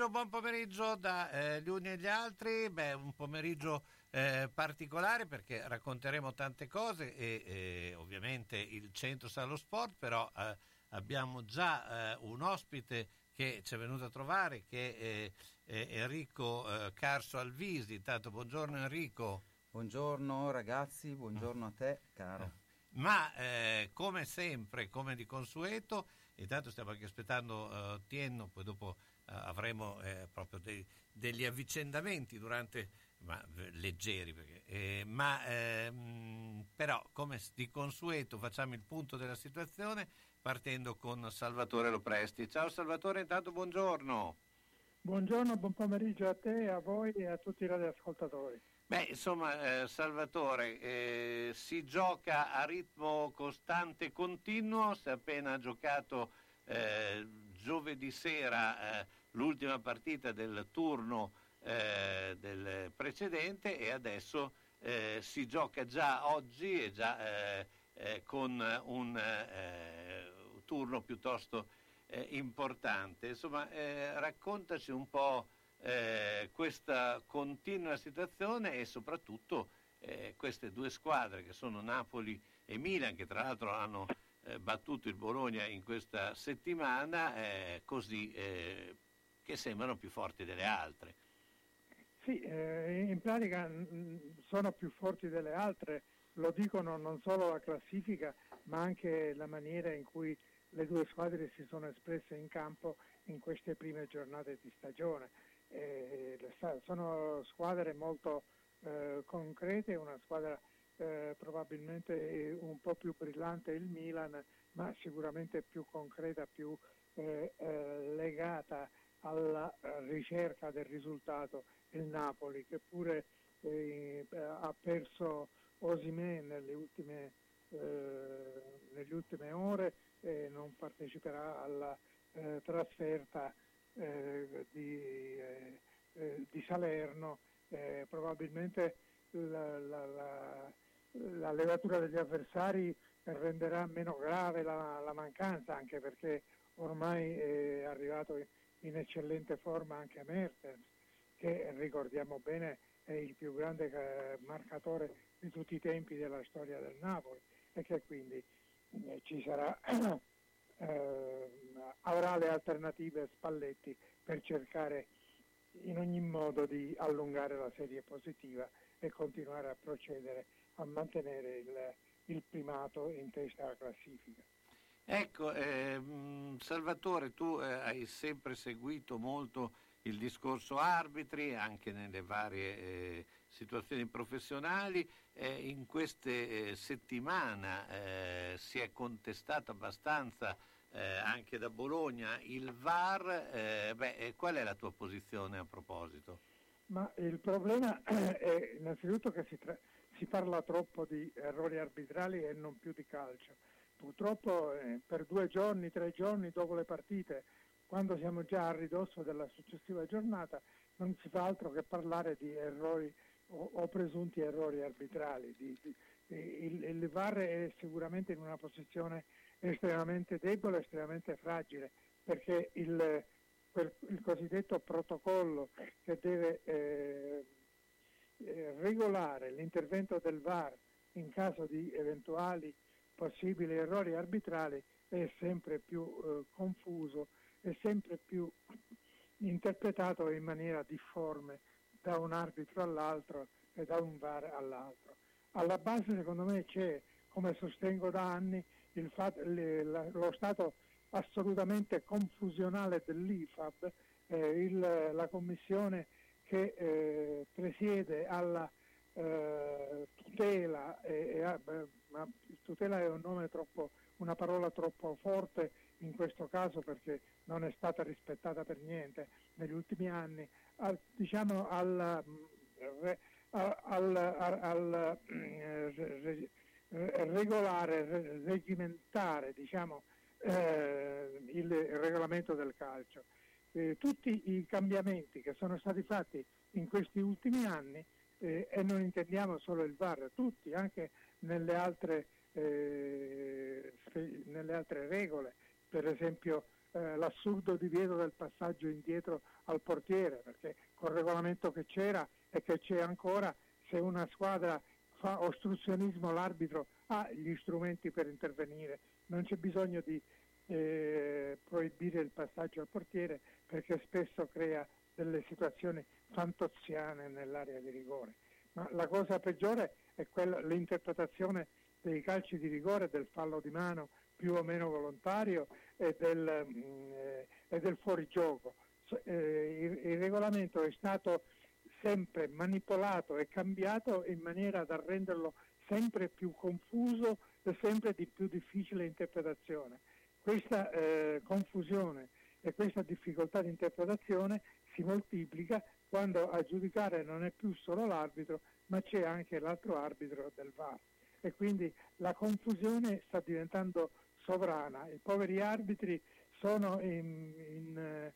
Pomeriggio, buon pomeriggio da eh, gli uni e gli altri. Beh, un pomeriggio eh, particolare perché racconteremo tante cose e eh, ovviamente il centro sarà lo sport, però eh, abbiamo già eh, un ospite che ci è venuto a trovare che è, è Enrico eh, Carso Alvisi. Intanto buongiorno Enrico. Buongiorno ragazzi, buongiorno a te caro. Ma come sempre, come di consueto, intanto stiamo anche aspettando Tienno, poi dopo avremo eh, proprio dei, degli avvicendamenti durante, ma, leggeri, perché, eh, ma ehm, però come di consueto facciamo il punto della situazione partendo con Salvatore Lopresti. Ciao Salvatore, intanto buongiorno. Buongiorno, buon pomeriggio a te, a voi e a tutti i radioascoltatori. Beh, insomma, eh, Salvatore, eh, si gioca a ritmo costante e continuo, si è appena giocato eh, giovedì sera eh, l'ultima partita del turno eh, del precedente e adesso eh, si gioca già oggi e già eh, eh con un eh, turno piuttosto eh, importante. Insomma, raccontaci un po' questa continua situazione e soprattutto queste due squadre che sono Napoli e Milan, che tra l'altro hanno battuto il Bologna in questa settimana, così che sembrano più forti delle altre. Sì, eh, in pratica mh, sono più forti delle altre, lo dicono non solo la classifica, ma anche la maniera in cui le due squadre si sono espresse in campo in queste prime giornate di stagione. Eh, sono squadre molto eh, concrete, una squadra eh, probabilmente un po' più brillante il Milan, ma sicuramente più concreta, più eh, eh, legata alla eh, ricerca del risultato il Napoli che pure eh, ha perso Osimè nelle ultime, eh, nelle ultime ore e non parteciperà alla eh, trasferta eh, di, eh, di, Salerno. probabilmente la, la, la, la, levatura degli avversari renderà meno grave la, mancanza anche perché ormai è arrivato in eccellente forma anche Mertens, che ricordiamo bene è il più grande eh, marcatore di tutti i tempi della storia del Napoli e che quindi eh, ci sarà, eh, avrà le alternative Spalletti per cercare in ogni modo di allungare la serie positiva e continuare a procedere a mantenere il, il primato in testa alla classifica. Ecco, eh, Salvatore, tu eh, hai sempre seguito molto il discorso arbitri anche nelle varie eh, situazioni professionali. Eh, in queste eh, settimane eh, si è contestato abbastanza anche da Bologna il VAR. Beh, qual è la tua posizione a proposito? Ma il problema è innanzitutto che si, tra- si parla troppo di errori arbitrali e non più di calcio purtroppo eh, per due giorni, tre giorni dopo le partite, quando siamo già a ridosso della successiva giornata, non si fa altro che parlare di errori o, o presunti errori arbitrali. Di, di, il, il VAR è sicuramente in una posizione estremamente debole, estremamente fragile, perché il, il cosiddetto protocollo che deve eh, eh regolare l'intervento del VAR in caso di eventuali possibili errori arbitrali è sempre più eh, confuso e sempre più interpretato in maniera difforme da un arbitro all'altro e da un VAR all'altro. Alla base secondo me c'è, come sostengo da anni, fatto, le, la, lo stato assolutamente confusionale dell'IFAB, eh, il, la commissione che eh, presiede alla eh, tutela, e, e, ma tutela è un nome troppo, una parola troppo forte in questo caso perché non è stata rispettata per niente negli ultimi anni, al, diciamo al, al, al, al eh, regolare, regimentare diciamo, eh, il regolamento del calcio. Eh, tutti i cambiamenti che sono stati fatti in questi ultimi anni, eh, e non intendiamo solo il VAR, tutti, anche nelle altre, eh, nelle altre regole, per esempio eh, l'assurdo divieto del passaggio indietro al portiere, perché col regolamento che c'era e che c'è ancora, se una squadra fa ostruzionismo l'arbitro ha gli strumenti per intervenire, non c'è bisogno di eh, proibire il passaggio al portiere perché spesso crea delle situazioni fantoziane nell'area di rigore. Ma la cosa peggiore è quella, l'interpretazione dei calci di rigore, del fallo di mano più o meno volontario e del, mh, eh, e del fuorigioco. Eh, il, il regolamento è stato sempre manipolato e cambiato in maniera da renderlo sempre più confuso e sempre di più difficile interpretazione. Questa eh, confusione e questa difficoltà di interpretazione si moltiplica quando a giudicare non è più solo l'arbitro, ma c'è anche l'altro arbitro del VAR. E quindi la confusione sta diventando sovrana. I poveri arbitri sono in, in,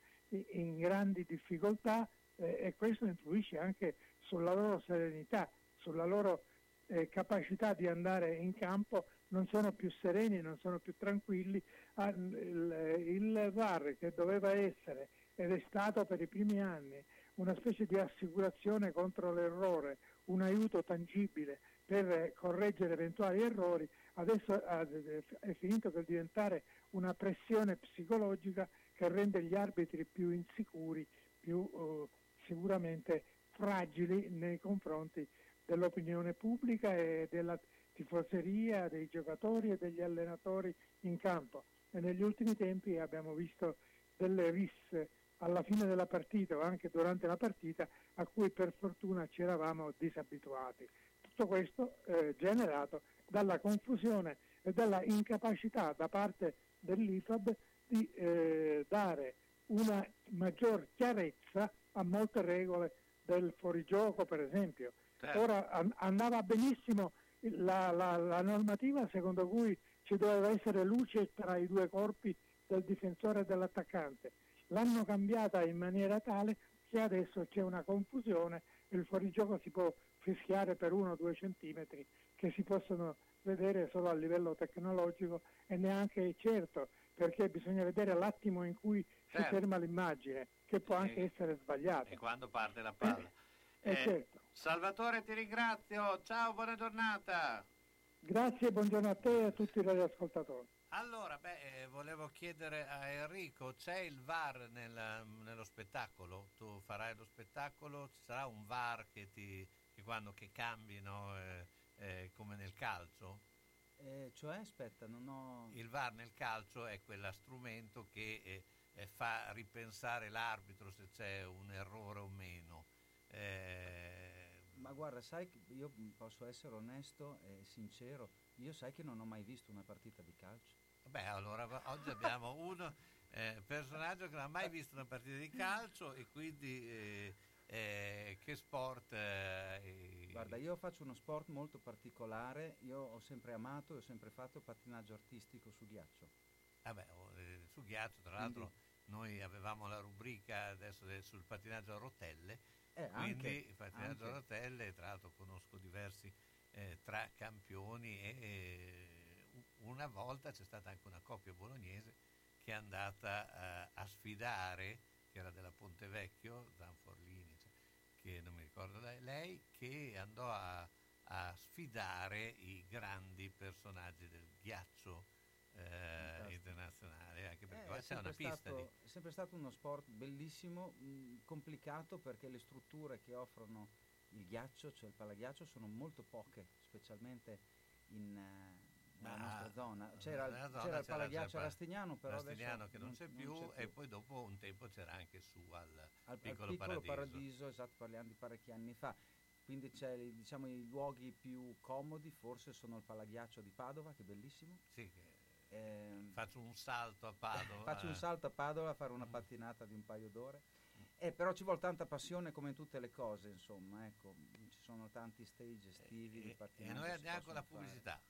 in grandi difficoltà eh, e questo influisce anche sulla loro serenità, sulla loro eh, capacità di andare in campo, non sono più sereni, non sono più tranquilli. Ah, il VAR che doveva essere ed è stato per i primi anni una specie di assicurazione contro l'errore, un aiuto tangibile per correggere eventuali errori, adesso è finito per diventare una pressione psicologica che rende gli arbitri più insicuri, più uh, sicuramente fragili nei confronti dell'opinione pubblica e della tifoseria, dei giocatori e degli allenatori in campo. E negli ultimi tempi abbiamo visto delle risse alla fine della partita o anche durante la partita a cui per fortuna ci eravamo disabituati. Tutto questo eh, generato dalla confusione e dalla incapacità da parte dell'IFAB di eh, dare una maggior chiarezza a molte regole del fuorigioco, per esempio. Certo. Ora an- andava benissimo la, la, la, normativa secondo cui ci doveva essere luce tra i due corpi del difensore e dell'attaccante. L'hanno cambiata in maniera tale che adesso c'è una confusione e il fuorigioco si può fischiare per uno o due centimetri che si possono vedere solo a livello tecnologico e neanche certo perché bisogna vedere l'attimo in cui certo. si ferma l'immagine che può anche essere sbagliata. E quando parte la palla. Eh, eh, certo. Salvatore ti ringrazio, ciao, buona giornata. Grazie, buongiorno a te e a tutti i radioascoltatori. Allora, beh, eh, volevo chiedere a Enrico, c'è il VAR nel, nello spettacolo? Tu farai lo spettacolo, ci sarà un VAR che, ti, che quando che cambino eh, eh, come nel calcio? Eh, cioè, aspetta, non ho... Il VAR nel calcio è quello strumento che eh, eh, fa ripensare l'arbitro se c'è un errore o meno. Ma guarda, sai che io posso essere onesto e sincero, io sai che non ho mai visto una partita di calcio. Beh, allora oggi abbiamo un eh, personaggio che non ha mai visto una partita di calcio e quindi eh, eh, che sport... Eh, Guarda, io faccio uno sport molto particolare, io ho sempre amato e ho sempre fatto pattinaggio artistico su ghiaccio. Vabbè, eh, su ghiaccio tra l'altro quindi, noi avevamo la rubrica adesso sul pattinaggio a rotelle, eh, quindi anche, il pattinaggio anche. a rotelle, tra l'altro conosco diversi tra campioni e una volta c'è stata anche una coppia bolognese che è andata a sfidare, che era della Ponte Vecchio, Zanforlini che non mi ricordo lei, lei che andò a, a, sfidare i grandi personaggi del ghiaccio eh, internazionale, anche perché eh, c'è una pista stato, di... È sempre stato uno sport bellissimo, mh, complicato perché le strutture che offrono il ghiaccio, cioè il palaghiaccio, sono molto poche, specialmente in... Nostra zona. C'era, zona c'era, il palaghiaccio Rastignano, però Rastignano che non, c'è, più, non c'è, più, e poi dopo un tempo c'era anche su al, al piccolo, al piccolo paradiso. paradiso. esatto, parliamo di parecchi anni fa. Quindi c'è, diciamo, i luoghi più comodi, forse sono il palaghiaccio di Padova, che è bellissimo. Sì, eh, faccio un salto a Padova. faccio un salto a Padova a fare una pattinata di un paio d'ore. Eh, però ci vuole tanta passione come in tutte le cose, insomma, ecco, ci sono tanti stage estivi. E, e noi andiamo con la pubblicità.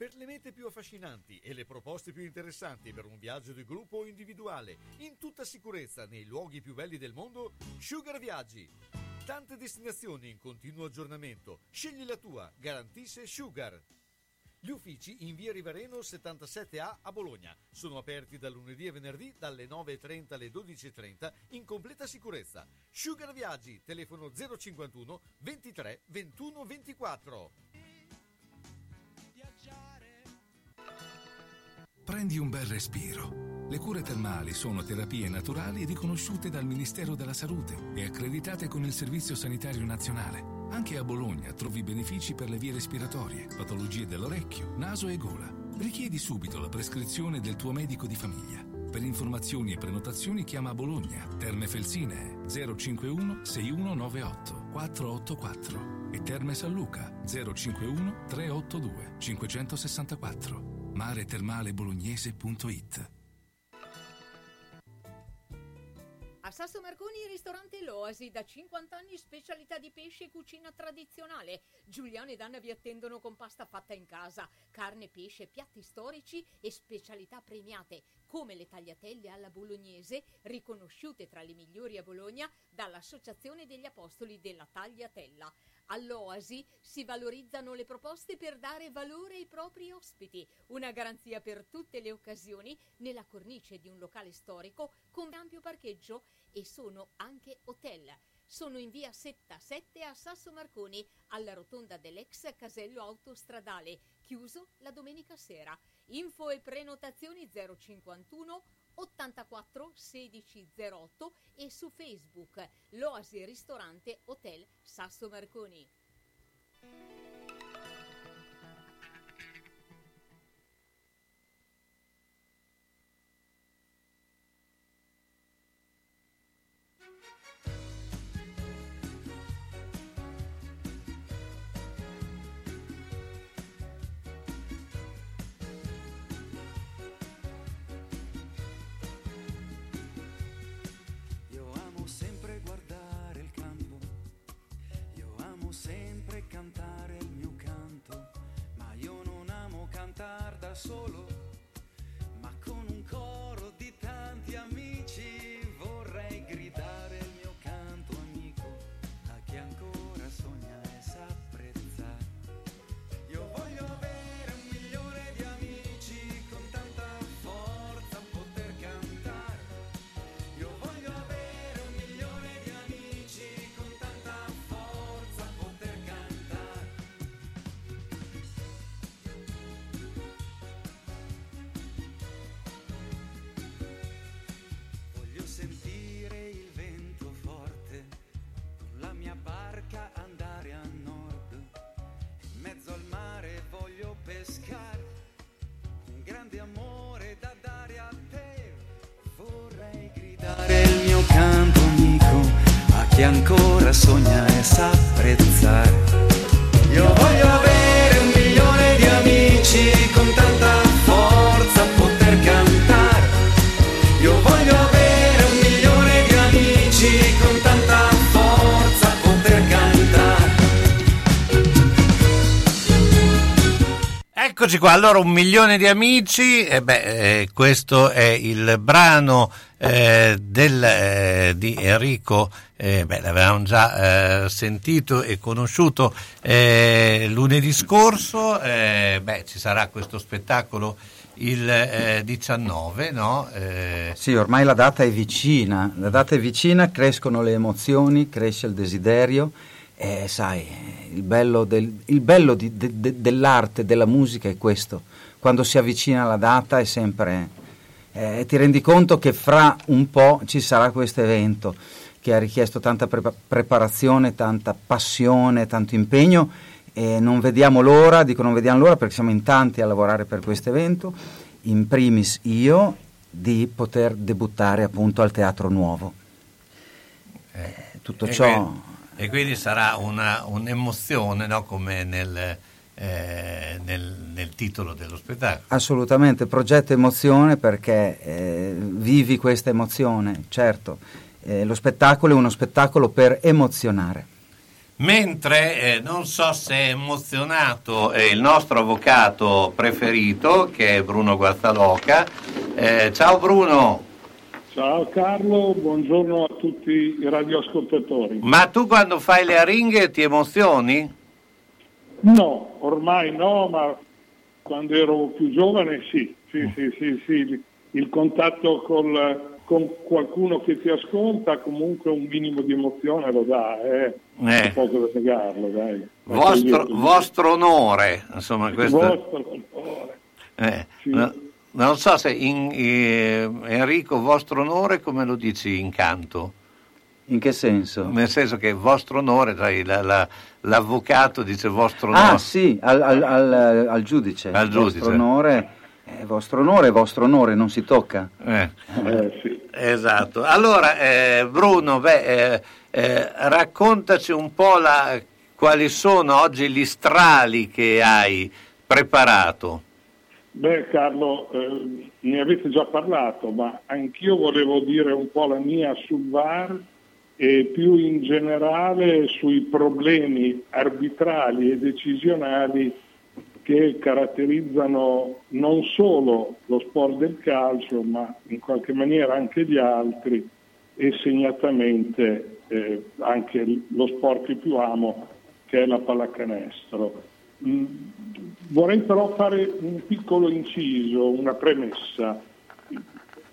Per le mete più affascinanti e le proposte più interessanti per un viaggio di gruppo o individuale, in tutta sicurezza nei luoghi più belli del mondo, Sugar Viaggi. Tante destinazioni in continuo aggiornamento. Scegli la tua, garantisce Sugar. Gli uffici in via Rivareno 77A a Bologna sono aperti da lunedì e venerdì dalle 9.30 alle 12.30 in completa sicurezza. Sugar Viaggi, telefono 051 23 21 24. Prendi un bel respiro. Le cure termali sono terapie naturali riconosciute dal Ministero della Salute e accreditate con il Servizio Sanitario Nazionale. Anche a Bologna trovi benefici per le vie respiratorie, patologie dell'orecchio, naso e gola. Richiedi subito la prescrizione del tuo medico di famiglia. Per informazioni e prenotazioni chiama Bologna, Terme Felsine 051 6198 484 e Terme San Luca 051 382 564 maretermalebolognese.it A Sasso Marconi ristorante L'Oasi, da 50 anni specialità di pesce e cucina tradizionale. Giuliano ed Anna vi attendono con pasta fatta in casa, carne, pesce, piatti storici e specialità premiate, come le tagliatelle alla bolognese, riconosciute tra le migliori a Bologna dall'Associazione degli Apostoli della Tagliatella. All'Oasi si valorizzano le proposte per dare valore ai propri ospiti, una garanzia per tutte le occasioni nella cornice di un locale storico con ampio parcheggio e sono anche hotel. Sono in via Setta 7 a Sasso Marconi, alla rotonda dell'ex casello autostradale, chiuso la domenica sera. Info e prenotazioni 051 84 16 08 e su Facebook L'Oasi Ristorante Hotel Sasso Marconi. Cantare a chi ancora sogna e sa apprezzare. Io voglio avere un milione di amici con tanta forza poter cantare. Io voglio avere un milione di amici con tanta forza poter cantare. Eccoci qua, allora un milione di amici, e beh, eh, questo è il brano eh, del, eh, di Enrico, eh, beh, l'avevamo già eh, sentito e conosciuto eh, lunedì scorso, eh, beh, ci sarà questo spettacolo il eh, 19, no? Eh, Sì, ormai la data è vicina, la data è vicina, crescono le emozioni, cresce il desiderio e sai, il bello, del- il bello di- de- de- dell'arte, della musica è questo, quando si avvicina la data è sempre, eh, ti rendi conto che fra un po' ci sarà questo evento che ha richiesto tanta prepa- preparazione, tanta passione, tanto impegno e non vediamo l'ora, dico non vediamo l'ora perché siamo in tanti a lavorare per questo evento, in primis io di poter debuttare appunto al Teatro Nuovo. Eh, tutto e ciò... quindi- e quindi sarà una, un'emozione, no? come nel, eh, nel, nel, titolo dello spettacolo. Assolutamente, progetto emozione perché eh, vivi questa emozione, certo. Eh, lo spettacolo è uno spettacolo per emozionare. Mentre eh, non so se è emozionato eh, il nostro avvocato preferito, che è Bruno Guazzaloca. Eh, ciao Bruno. Ciao Carlo, buongiorno a tutti i radioascoltatori. Ma tu quando fai le aringhe ti emozioni? No, ormai no, ma quando ero più giovane sì, sì, sì, sì, sì. il contatto col, con qualcuno che ti ascolta comunque un minimo di emozione lo dà, eh. eh. poco da negarlo, dai. Vostro, vostro onore, insomma, questo... Vostro onore. Eh. Sì. No, non so se in, eh, Enrico, vostro onore come lo dici in canto? In che senso? Nel senso che vostro onore, sai, la, la, l'avvocato dice vostro onore. Ah sì, al, al, al, al giudice. Al giudice. Vostro onore, è vostro onore è vostro onore, non si tocca. Eh. Eh, sì. Esatto. Allora, eh, Bruno, beh, eh, eh, raccontaci un po' la, quali sono oggi gli strali che hai preparato. Beh Carlo, eh, ne avete già parlato, ma anch'io volevo dire un po' la mia sul VAR e più in generale sui problemi arbitrali e decisionali che caratterizzano non solo lo sport del calcio, ma in qualche maniera anche gli altri e segnatamente eh, anche lo sport che più amo, che è la pallacanestro. Mm, vorrei però fare un piccolo inciso, una premessa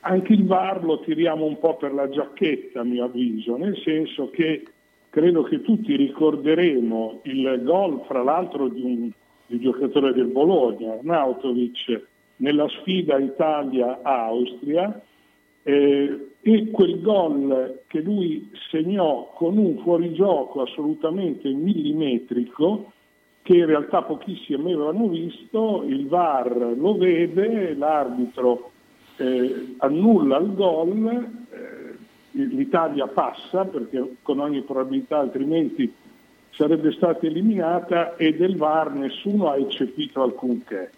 anche il VAR lo tiriamo un po' per la giacchetta, a mio avviso, nel senso che credo che tutti ricorderemo il gol, fra l'altro, di un, di un giocatore del Bologna, Arnautovic, nella sfida Italia-Austria, eh, e quel gol che lui segnò con un fuorigioco assolutamente millimetrico, che in realtà pochissimi avevano visto, il VAR lo vede, l'arbitro eh, annulla il gol, eh, l'Italia passa perché con ogni probabilità altrimenti sarebbe stata eliminata e del VAR nessuno ha eccepito alcunché.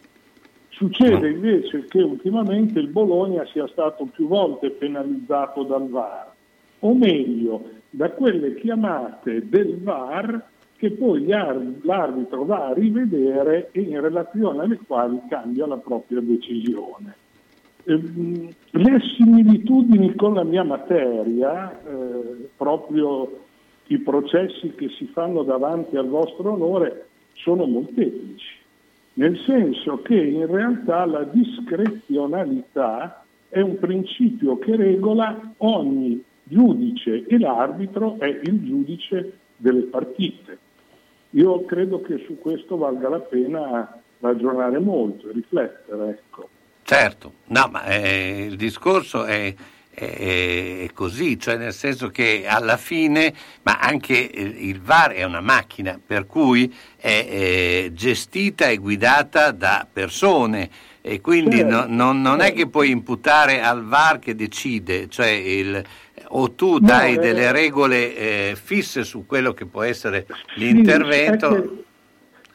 Succede invece che ultimamente il Bologna sia stato più volte penalizzato dal VAR, o meglio, da quelle chiamate del VAR che poi l'arbitro va a rivedere e in relazione alle quali cambia la propria decisione. Ehm, le similitudini con la mia materia, eh, proprio i processi che si fanno davanti al vostro onore, sono molteplici, nel senso che in realtà la discrezionalità è un principio che regola ogni giudice e l'arbitro è il giudice delle partite. Io credo che su questo valga la pena ragionare molto e riflettere. Ecco. Certo, no, ma eh, il discorso è, è, è, così, cioè nel senso che alla fine, ma anche il VAR è una macchina, per cui è, è gestita e guidata da persone. E quindi no, non, non, è che puoi imputare al VAR che decide, cioè il, o tu dai no, delle regole eh, fisse su quello che può essere l'intervento.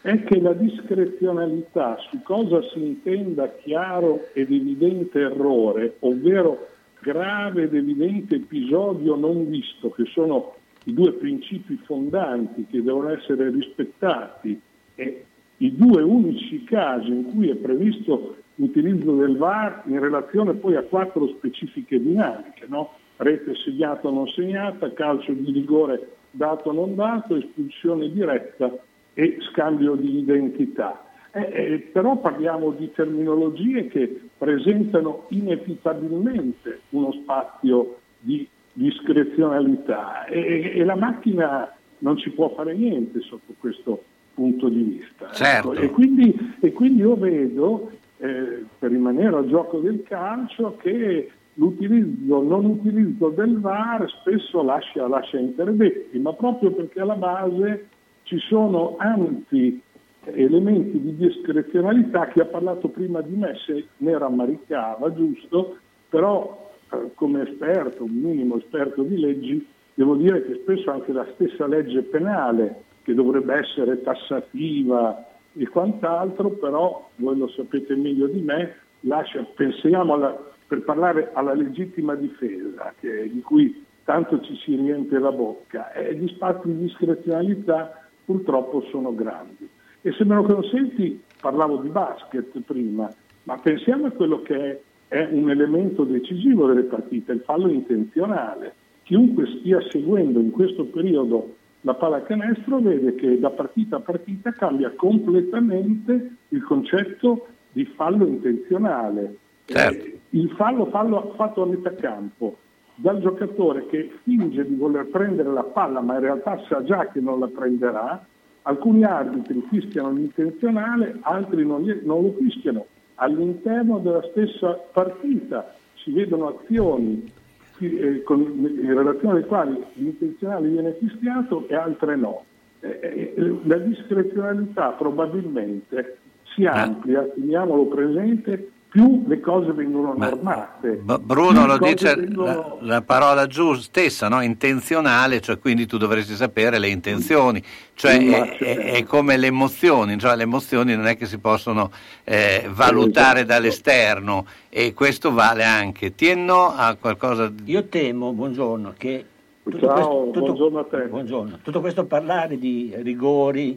È che la discrezionalità su cosa si intenda chiaro ed evidente errore, ovvero grave ed evidente episodio non visto, che sono i due principi fondanti che devono essere rispettati e i due unici casi in cui è previsto l'utilizzo del VAR in relazione poi a quattro specifiche dinamiche, no? rete segnata o non segnata, calcio di rigore dato o non dato, espulsione diretta e scambio di identità. Eh, eh, però parliamo di terminologie che presentano inevitabilmente uno spazio di discrezionalità e, e, la macchina non ci può fare niente sotto questo punto di vista. Ecco. Certo. Ecco. E, quindi, e, quindi, io vedo, eh, per rimanere al gioco del calcio, che l'utilizzo, non utilizzo del VAR spesso lascia, lascia interdetti, ma proprio perché alla base ci sono ampi elementi di discrezionalità, chi ha parlato prima di me se ne rammaricava, giusto, però eh, come esperto, un minimo esperto di leggi, devo dire che spesso anche la stessa legge penale, che dovrebbe essere tassativa e quant'altro, però voi lo sapete meglio di me, lascia, pensiamo alla, per parlare alla legittima difesa, che, di cui tanto ci si riempie la bocca, e gli spazi di discrezionalità purtroppo sono grandi. E se me lo consenti, parlavo di basket prima, ma pensiamo a quello che è, è un elemento decisivo delle partite, il fallo intenzionale. Chiunque stia seguendo in questo periodo la pallacanestro vede che da partita a partita cambia completamente il concetto di fallo intenzionale. Certo. Il fallo, fallo fatto a metà campo dal giocatore che finge di voler prendere la palla ma in realtà sa già che non la prenderà, alcuni arbitri fischiano l'intenzionale, altri non, non lo fischiano. All'interno della stessa partita si vedono azioni eh, con, in relazione alle quali l'intenzionale viene fischiato e altre no. Eh, eh, la discrezionalità probabilmente si amplia, teniamolo presente, più le cose vengono Ma- normate. B- Bruno lo dice vengono- la, la parola giusta stessa, no? intenzionale, cioè quindi tu dovresti sapere le intenzioni, cioè Ma è, certo. è- è come le emozioni, cioè le emozioni non è che si possono eh, valutare Esatto. dall'esterno e questo vale anche. Tienno a qualcosa di... Io temo, buongiorno, che tutto Ciao, questo, tutto- buongiorno a te. buongiorno. Tutto questo parlare di rigori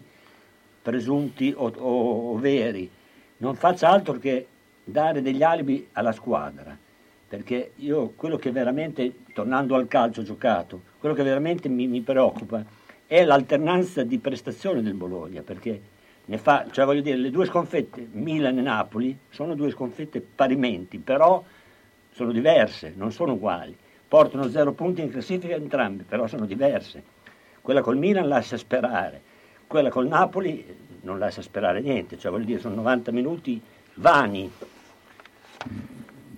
presunti o, o- o veri non faccia altro che dare degli alibi alla squadra. Perché io quello che veramente, tornando al calcio giocato, quello che veramente mi, mi preoccupa è l'alternanza di prestazioni del Bologna, perché ne fa, cioè voglio dire, le due sconfitte, Milan e Napoli, sono due sconfitte parimenti, però sono diverse, non sono uguali. Portano zero punti in classifica entrambi, però sono diverse. Quella col Milan lascia sperare, quella col Napoli non lascia sperare niente, cioè voglio dire, sono 90 minuti vani.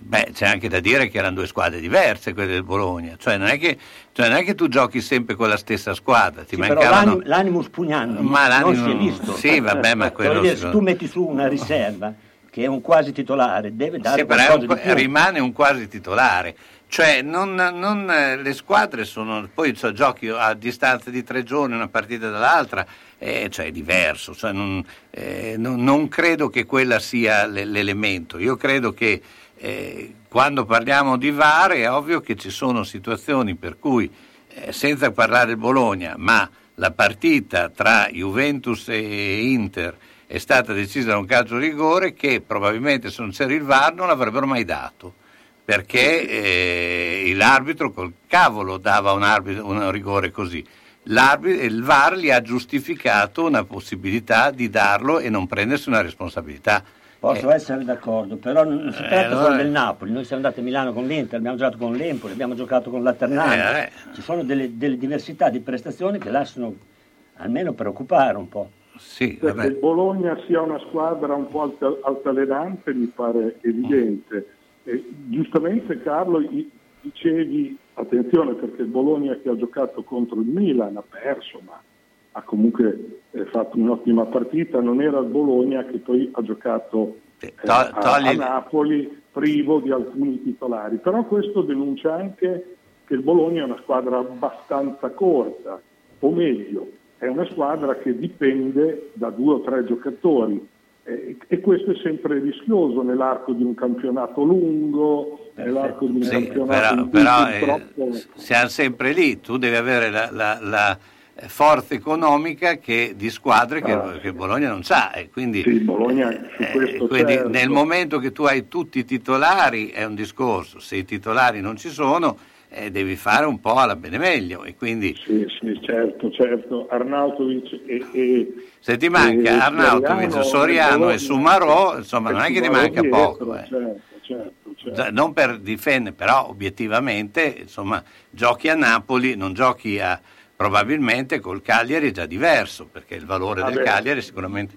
Beh, c'è anche da dire che erano due squadre diverse quelle del Bologna, cioè non è che, cioè non è che tu giochi sempre con la stessa squadra, ti Sì, mancavano... l'anim- l'animus pugnandi Ma non l'animo- si è visto. sì, vabbè, ma quello se tu metti su una riserva che è un quasi titolare, deve dare un- rimane un quasi titolare. Cioè, non, non, eh, le squadre sono. Poi cioè, giochi a distanza di tre giorni una partita dall'altra, eh, cioè è diverso. Cioè, non, eh, non- non credo che quella sia l'e- l'elemento. Io credo che eh, quando parliamo di VAR è ovvio che ci sono situazioni per cui, eh, senza parlare del Bologna, ma la partita tra Juventus e Inter è stata decisa da un calcio di rigore che probabilmente se non c'era il VAR non l'avrebbero mai dato perché eh, l'arbitro col cavolo dava un, arbitro- un rigore così. L'arbitro, il VAR gli ha giustificato una possibilità di darlo e non prendersi una responsabilità. Posso essere d'accordo, però non si Eh, tratta allora- solo del Napoli. Noi siamo andati a Milano con l'Inter, abbiamo giocato con l'Empoli, abbiamo giocato con la Ternana. Eh, eh. Ci sono delle, delle diversità di prestazioni che lasciano almeno preoccupare un po'. Sì, Cioè, che il Bologna sia una squadra un po' alta- altalenante mi pare evidente. E giustamente Carlo dicevi, attenzione perché il Bologna che ha giocato contro il Milan ha perso, ma ha comunque eh, fatto un'ottima partita, non era il Bologna che poi ha giocato eh, a, a Napoli privo di alcuni titolari. Però questo denuncia anche che il Bologna è una squadra abbastanza corta, o meglio, è una squadra che dipende da due o tre giocatori eh, e questo è sempre rischioso nell'arco di un campionato lungo, nell'arco di un Sì, campionato però, però, eh, purtroppo... siamo sempre lì, tu devi avere la, la- la, eh, forza economica che- di squadre che, Ah, che Bologna non ha e quindi, Sì, Bologna su eh, questo quindi certo. nel momento che tu hai tutti i titolari è un discorso, se i titolari non ci sono eh, devi fare un po' alla bene meglio e quindi Sì, sì, certo, certo. Arnautovic e, e- se ti manca e Arnautovic, Soriano, Soriano e Sumarò, insomma non è che ti manca dietro, poco. eh. Certo, certo, certo. Cioè, non per difendere, però obiettivamente insomma, giochi a Napoli, non giochi a probabilmente col Cagliari è già diverso, perché il valore del Vabbè. Cagliari sicuramente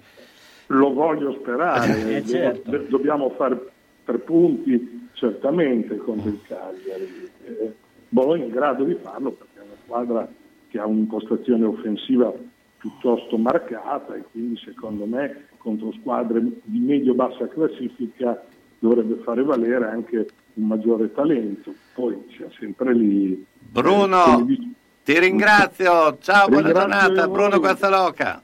Lo voglio sperare, Eh, Do- certo. do- dobbiamo fare tre punti certamente contro il Cagliari. Eh, Bologna è in grado di farlo perché è una squadra che ha un'impostazione offensiva piuttosto marcata e quindi secondo me contro squadre di medio-bassa classifica dovrebbe fare valere anche un maggiore talento. Poi c'è sempre lì... Bruno, eh, ti ringrazio, ciao, buona Ringrazio giornata, voi. Bruno Guazzaloca.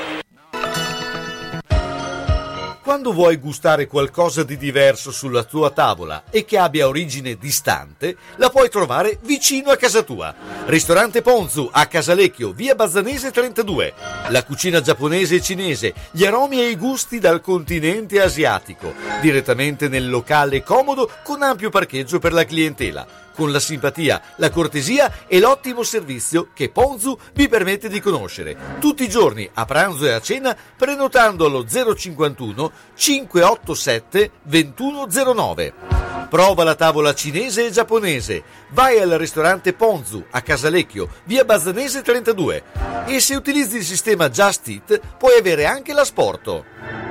Quando vuoi gustare qualcosa di diverso sulla tua tavola e che abbia origine distante, la puoi trovare vicino a casa tua. Ristorante Ponzu a Casalecchio, via Bazzanese 32. La cucina giapponese e cinese, gli aromi e i gusti dal continente asiatico. Direttamente nel locale comodo con ampio parcheggio per la clientela con la simpatia, la cortesia e l'ottimo servizio che Ponzu vi permette di conoscere. Tutti i giorni, a pranzo e a cena, prenotando allo 051 587 2109. Prova la tavola cinese e giapponese. Vai al ristorante Ponzu a Casalecchio, via Bazzanese 32. E se utilizzi il sistema Just Eat, puoi avere anche l'asporto.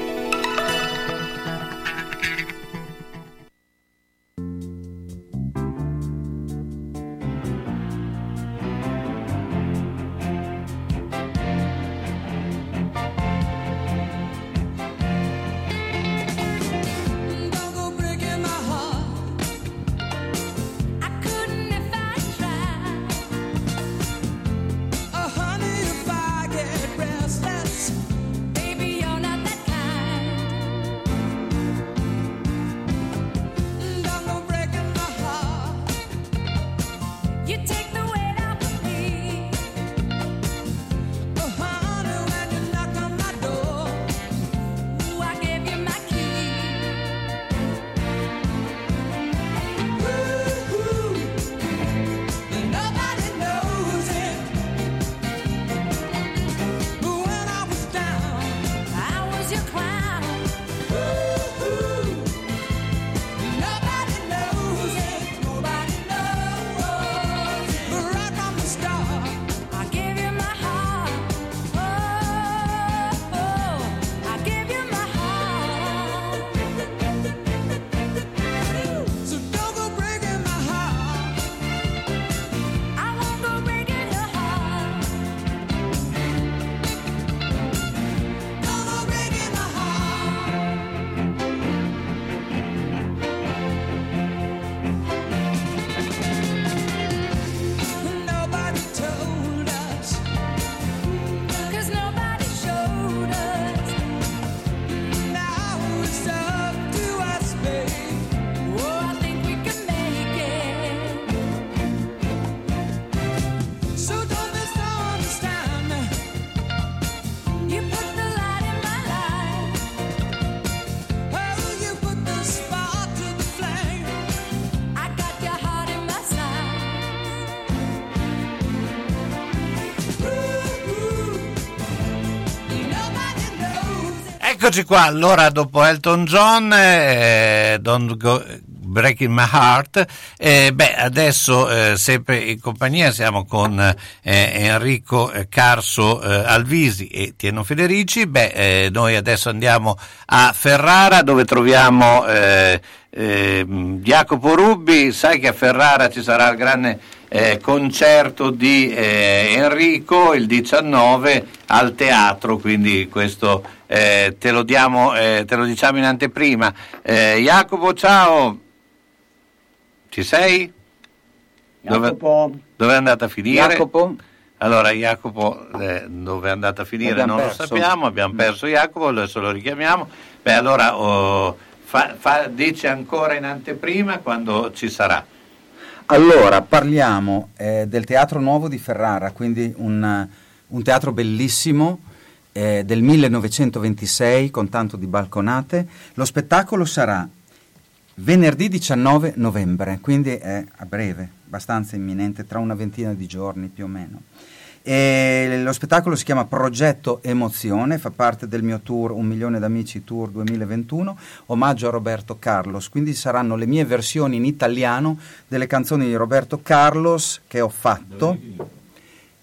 Eccoci qua, allora dopo Elton John, eh, Don't Go, Breaking My Heart, eh, beh adesso eh, sempre in compagnia siamo con eh, Enrico Carso eh, Alvisi e Tieno Federici, beh eh, noi adesso andiamo a Ferrara dove troviamo Jacopo Rubbi, sai che a Ferrara ci sarà il grande concerto di Enrico il 19 al teatro, quindi questo eh, te, lo diamo, eh, te lo diciamo in anteprima. Eh, Jacopo, ciao. Ci sei? Dove, dove, è andata a finire? Jacopo? Allora, Jacopo, eh, dove è andata a finire abbiamo non perso. lo sappiamo, abbiamo perso Jacopo, adesso lo richiamiamo. Beh, allora oh, fa, fa, dici ancora in anteprima quando ci sarà. Allora, parliamo eh, del Teatro Nuovo di Ferrara, quindi un, un teatro bellissimo eh, del 1926 con tanto di balconate. Lo spettacolo sarà venerdì 19 novembre, quindi è a breve, abbastanza imminente, tra una ventina di giorni più o meno. E lo spettacolo si chiama Progetto Emozione, fa parte del mio tour Un milione d'amici tour 2021, omaggio a Roberto Carlos, quindi saranno le mie versioni in italiano delle canzoni di Roberto Carlos che ho fatto.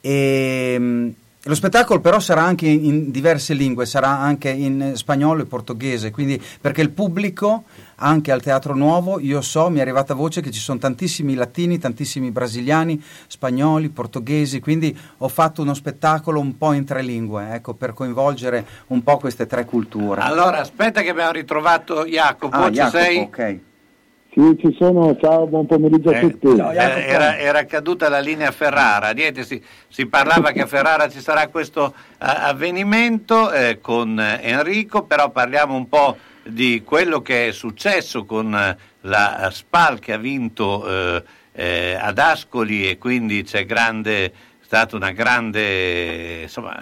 E, lo spettacolo però sarà anche in diverse lingue, sarà anche in spagnolo e portoghese, quindi perché il pubblico anche al Teatro Nuovo, io so, mi è arrivata voce che ci sono tantissimi latini, tantissimi brasiliani, spagnoli, portoghesi, quindi ho fatto uno spettacolo un po' in tre lingue, ecco, per coinvolgere un po' queste tre culture. Allora, aspetta che abbiamo ritrovato Jacopo, ah, ci Jacopo, sei? ok. Sì, ci sono, ciao, buon pomeriggio a eh, tutti. No, era, era, caduta la linea Ferrara, niente, si, si, parlava che a Ferrara ci sarà questo uh, avvenimento eh, con Enrico, però parliamo un po' di quello che è successo con la SPAL che ha vinto eh, eh, ad Ascoli e quindi c'è grande, stata una grande insomma,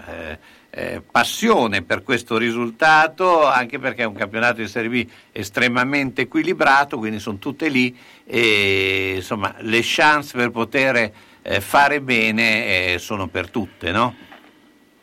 eh, passione per questo risultato, anche perché è un campionato di Serie B estremamente equilibrato, quindi sono tutte lì e insomma le chance per poter eh, fare bene eh, sono per tutte, no?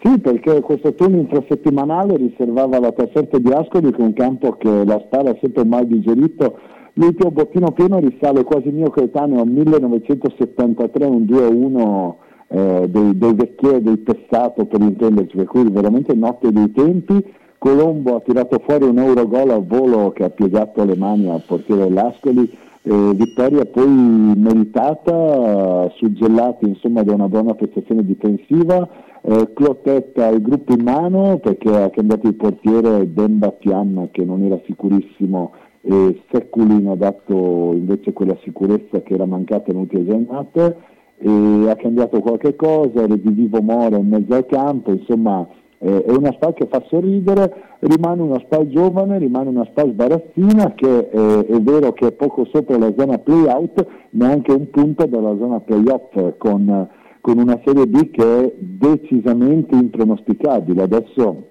Sì, perché questo turno infrasettimanale riservava la trasferta di Ascoli, che è un campo che la Spara ha sempre mai digerito. L'ultimo bottino pieno risale quasi mio coetaneo a 1973, un 2-1 eh, dei, dei vecchieri del Pessato per intenderci, per cui veramente notte dei tempi. Colombo ha tirato fuori un Eurogol a volo che ha piegato le mani al portiere dell'Ascoli, eh, vittoria poi meritata, suggellati insomma da una buona prestazione difensiva, eh, Clotetta il gruppo in mano perché ha cambiato il portiere Demba Pian che non era sicurissimo e Secculino ha dato invece quella sicurezza che era mancata in ultime giornate e ha cambiato qualche cosa, Redivivo Mora in mezzo al campo, insomma eh, è una SPAL che fa sorridere, rimane una SPAL giovane, rimane una SPAL sbarazzina che eh, è vero che è poco sopra la zona play-out, ma anche un punto dalla zona play-off con, con una Serie B che è decisamente impronosticabile. Adesso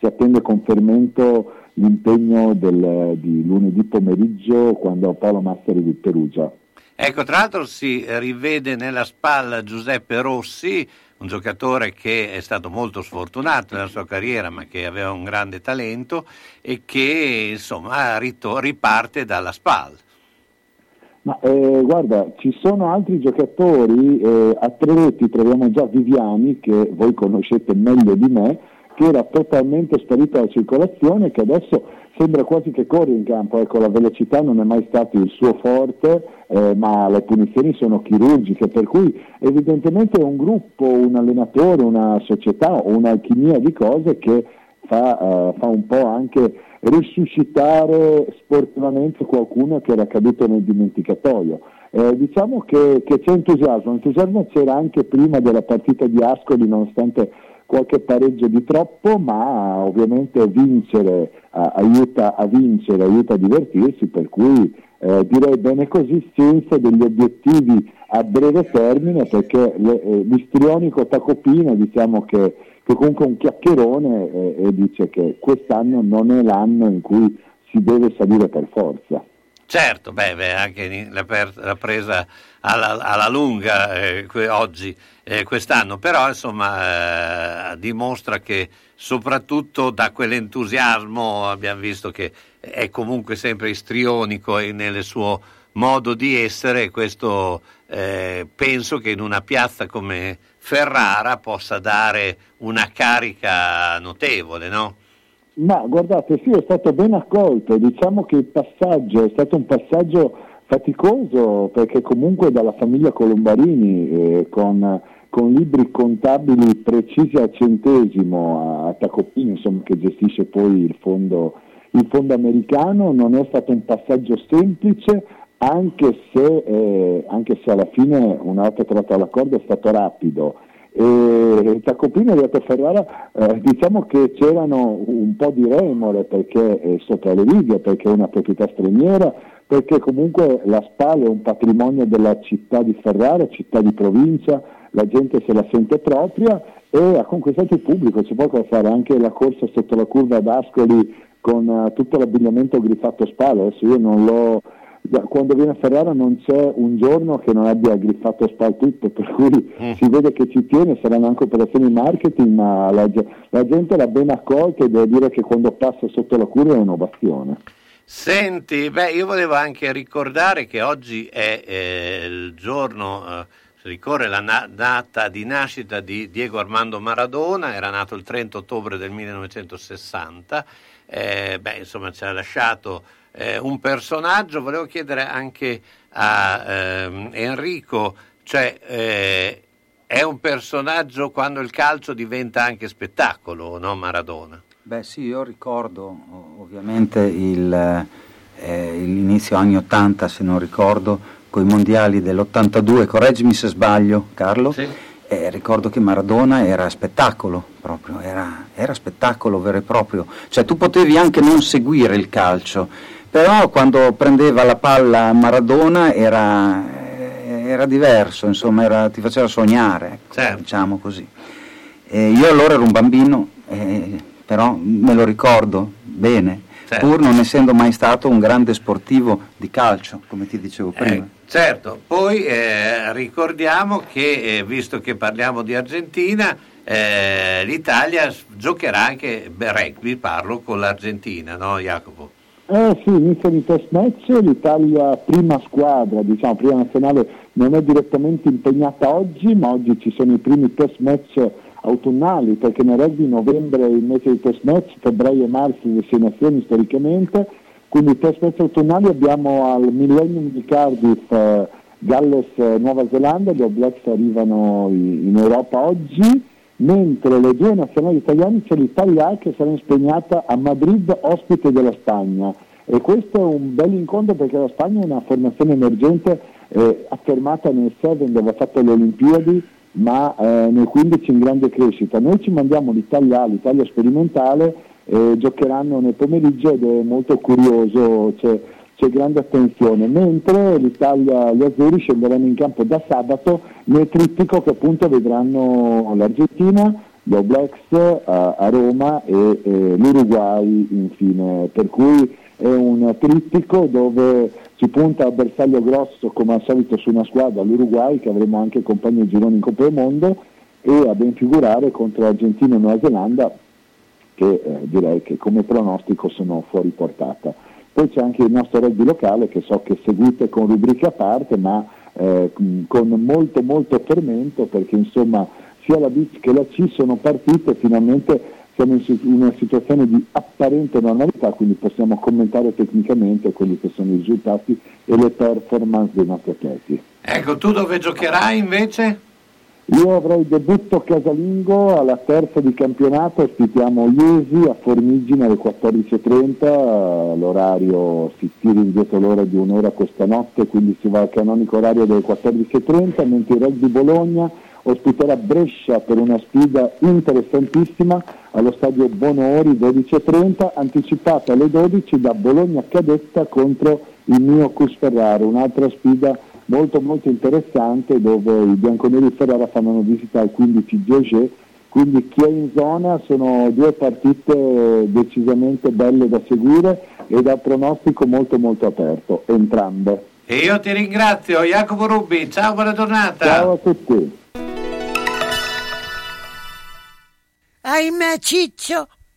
si attende con fermento l'impegno del, di lunedì pomeriggio quando Paolo Massari di Perugia. Ecco, tra l'altro si rivede nella spalla Giuseppe Rossi, un giocatore che è stato molto sfortunato nella sua carriera, ma che aveva un grande talento e che insomma riparte dalla spalla. Ma, eh, guarda, ci sono altri giocatori, eh, a troviamo già Viviani, che voi conoscete meglio di me, che era totalmente sparito dalla circolazione e che adesso sembra quasi che corri in campo, ecco la velocità non è mai stato il suo forte, eh, ma le punizioni sono chirurgiche, per cui evidentemente è un gruppo, un allenatore, una società un'alchimia di cose che fa, uh, fa un po' anche risuscitare sportivamente qualcuno che era caduto nel dimenticatoio. Eh, diciamo che, che, c'è entusiasmo, entusiasmo c'era anche prima della partita di Ascoli nonostante qualche pareggio di troppo, ma ovviamente vincere uh, aiuta a vincere, aiuta a divertirsi, per cui eh, direi bene così senza degli obiettivi a breve termine, perché le, eh, l'istrionico Tacopino diciamo che, che comunque un chiacchierone eh, e dice che quest'anno non è l'anno in cui si deve salire per forza. Certo, beh, beh anche la, per, la, presa alla, alla lunga eh, oggi, eh, quest'anno, però insomma eh, dimostra che soprattutto da quell'entusiasmo abbiamo visto che è comunque sempre istrionico nel suo modo di essere, questo eh, penso che in una piazza come Ferrara possa dare una carica notevole, no? Ma guardate, sì, è stato ben accolto, diciamo che il passaggio è stato un passaggio faticoso perché comunque dalla famiglia Colombarini eh, con, con, libri contabili precisi al centesimo a Tacopini, insomma, che gestisce poi il fondo, il fondo americano, non è stato un passaggio semplice, anche se, eh, anche se alla fine una volta trovato l'accordo è stato rapido. E Tacopini e Beato Ferrara eh, diciamo che c'erano un po' di remore perché è sopra le righe, perché è una proprietà straniera, perché comunque la Spal è un patrimonio della città di Ferrara, città di provincia, la gente se la sente propria e ha conquistato il pubblico, c'è poco da fare, anche la corsa sotto la curva ad Ascoli con uh, tutto l'abbigliamento griffato Spal, adesso io non l'ho quando viene a Ferrara non c'è un giorno che non abbia griffato spal tutto, per cui mm. si vede che ci tiene, saranno anche operazioni di marketing, ma la, la, gente l'ha ben accolta e devo dire che quando passa sotto la curva è un'ovazione. Senti, beh, io volevo anche ricordare che oggi è eh, il giorno, eh, ricorre la na- data di nascita di Diego Armando Maradona, era nato il 30 ottobre del 1960, eh, beh, insomma ci ha lasciato eh, un personaggio, volevo chiedere anche a ehm, Enrico, cioè eh, è un personaggio quando il calcio diventa anche spettacolo, no Maradona? Beh sì, io ricordo ovviamente il, eh, l'inizio anni 80, se non ricordo, con i mondiali dell'82, correggimi se sbaglio Carlo, sì. Eh, ricordo che Maradona era spettacolo proprio, era, era spettacolo vero e proprio, cioè tu potevi anche non seguire il calcio, però quando prendeva la palla Maradona era, era diverso, insomma era, ti faceva sognare, ecco, certo. diciamo così. E io allora ero un bambino, eh, però me lo ricordo bene, certo. pur non essendo mai stato un grande sportivo di calcio, come ti dicevo prima. Certo, poi eh, ricordiamo che, eh, visto che parliamo di Argentina, eh, l'Italia giocherà anche rugby, parlo con l'Argentina, no Jacopo? Eh sì, inizio di test match, l'Italia prima squadra, diciamo prima nazionale, non è direttamente impegnata oggi, ma oggi ci sono i primi test match autunnali, perché nel rugby novembre è il mese di test match, febbraio e marzo le sei nazioni storicamente, quindi i test match autunnali abbiamo al Millennium di Cardiff eh, Galles eh, Nuova Zelanda, gli All Blacks arrivano in Europa oggi, mentre le due nazionali italiane c'è l'Italia che sarà impegnata a Madrid ospite della Spagna e questo è un bel incontro perché la Spagna è una formazione emergente eh, affermata nel 7 dove ha fatto le Olimpiadi ma eh, nel 15 in grande crescita. Noi ci mandiamo l'Italia, l'Italia sperimentale, eh, giocheranno nel pomeriggio ed è molto curioso, c'è, c'è grande attenzione, mentre l'Italia, gli azzurri scenderanno in campo da sabato nel trittico che appunto vedranno l'Argentina, gli All Blacks a, a Roma e, e l'Uruguay infine, per cui è un trittico dove si punta a bersaglio grosso come al solito su una squadra, l'Uruguay che avremo anche compagni di gironi in Coppa del Mondo e a ben figurare contro Argentina e Nuova Zelanda che eh, direi che come pronostico sono fuori portata. Poi c'è anche il nostro rugby locale che so che seguite con rubriche a parte ma eh, con molto molto fermento perché insomma sia la BIC che la C sono partite finalmente siamo in una situazione di apparente normalità, quindi possiamo commentare tecnicamente quelli che sono i risultati e le performance dei nostri atleti. Ecco, tu dove giocherai invece? Io avrei debutto casalingo alla terza di campionato, ospitiamo Iesi a Formigine alle 14.30, l'orario si tira indietro l'ora di un'ora questa notte, quindi si va al canonico orario delle 14.30, mentre il Rugby Bologna ospiterà Brescia per una sfida interessantissima allo stadio Bonori 12.30, anticipata alle 12 da Bologna Cadetta contro il mio Cus Ferraro, un'altra sfida molto molto interessante dove i bianconeri di Ferrara fanno una visita al 15 GG, quindi chi è in zona sono due partite decisamente belle da seguire, e dal pronostico molto molto aperto, entrambe. E io ti ringrazio, Jacopo Rubi, ciao, buona giornata. Ciao a tutti. Ahimè, Ciccio,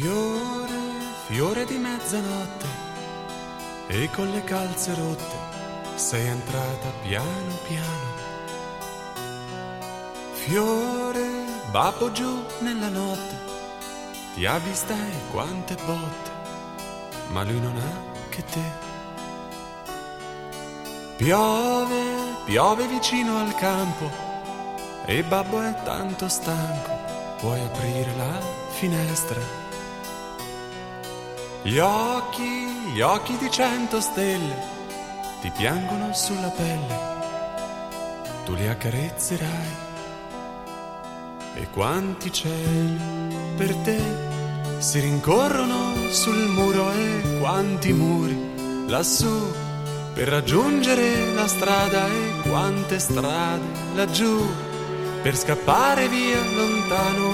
Fiore, fiore di mezzanotte e con le calze rotte sei entrata piano piano. Fiore, babbo giù nella notte, ti ha vista e quante botte, ma lui non ha che te. Piove, piove vicino al campo e babbo è tanto stanco, puoi aprire la finestra. Gli occhi, gli occhi di cento stelle ti piangono sulla pelle, tu li accarezzerai. E quanti cieli per te si rincorrono sul muro e quanti muri lassù per raggiungere la strada e quante strade laggiù per scappare via lontano,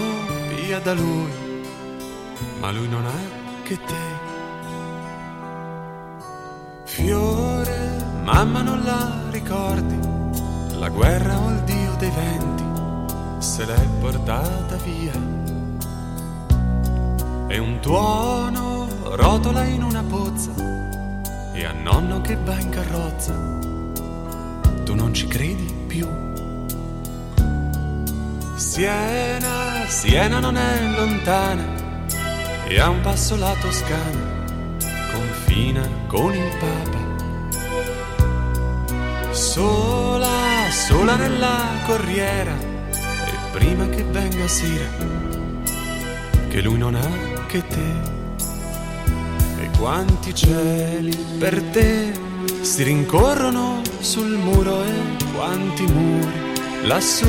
via da lui. Ma lui non ha che te. Fiore, mamma non la ricordi, la guerra o il dio dei venti se l'è portata via. E un tuono rotola in una pozza e a nonno che va in carrozza, tu non ci credi più. Siena, Siena non è lontana e a un passo la Toscana confina con il Papa. Sola, sola nella corriera e prima che venga sera, che lui non ha che te. E quanti cieli per te si rincorrono sul muro e quanti muri lassù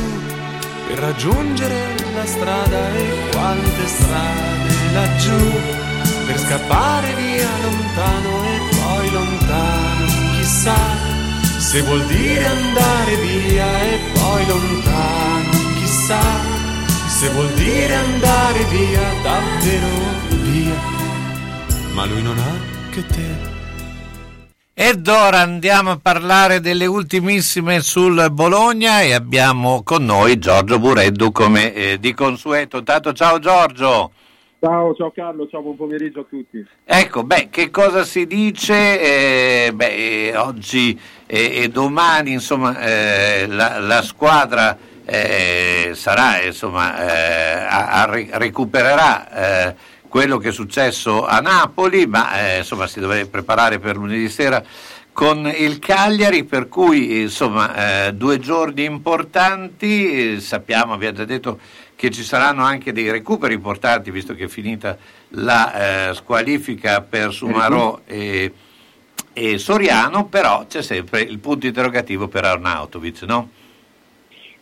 per raggiungere la strada e quante strade laggiù per scappare via lontano e poi lontano, chissà se vuol dire andare via e poi lontano, chissà se vuol dire andare via, davvero via, ma lui non ha che te. Ed ora andiamo a parlare delle ultimissime sul Bologna e abbiamo con noi Giorgio Bureddu come eh, di consueto. Tanto ciao Giorgio. Ciao, ciao Carlo, ciao, buon pomeriggio a tutti. Ecco, beh, che cosa si dice? Eh, beh, oggi e, e, domani, insomma, eh, la, la, squadra eh, sarà, insomma, eh, a, a, recupererà eh, quello che è successo a Napoli, ma eh, insomma si dovrebbe preparare per lunedì sera con il Cagliari, per cui insomma due giorni importanti, sappiamo, abbiamo già detto che ci saranno anche dei recuperi importanti, visto che è finita la eh, squalifica per Sumarò e, e, Soriano, però c'è sempre il punto interrogativo per Arnautovic, no?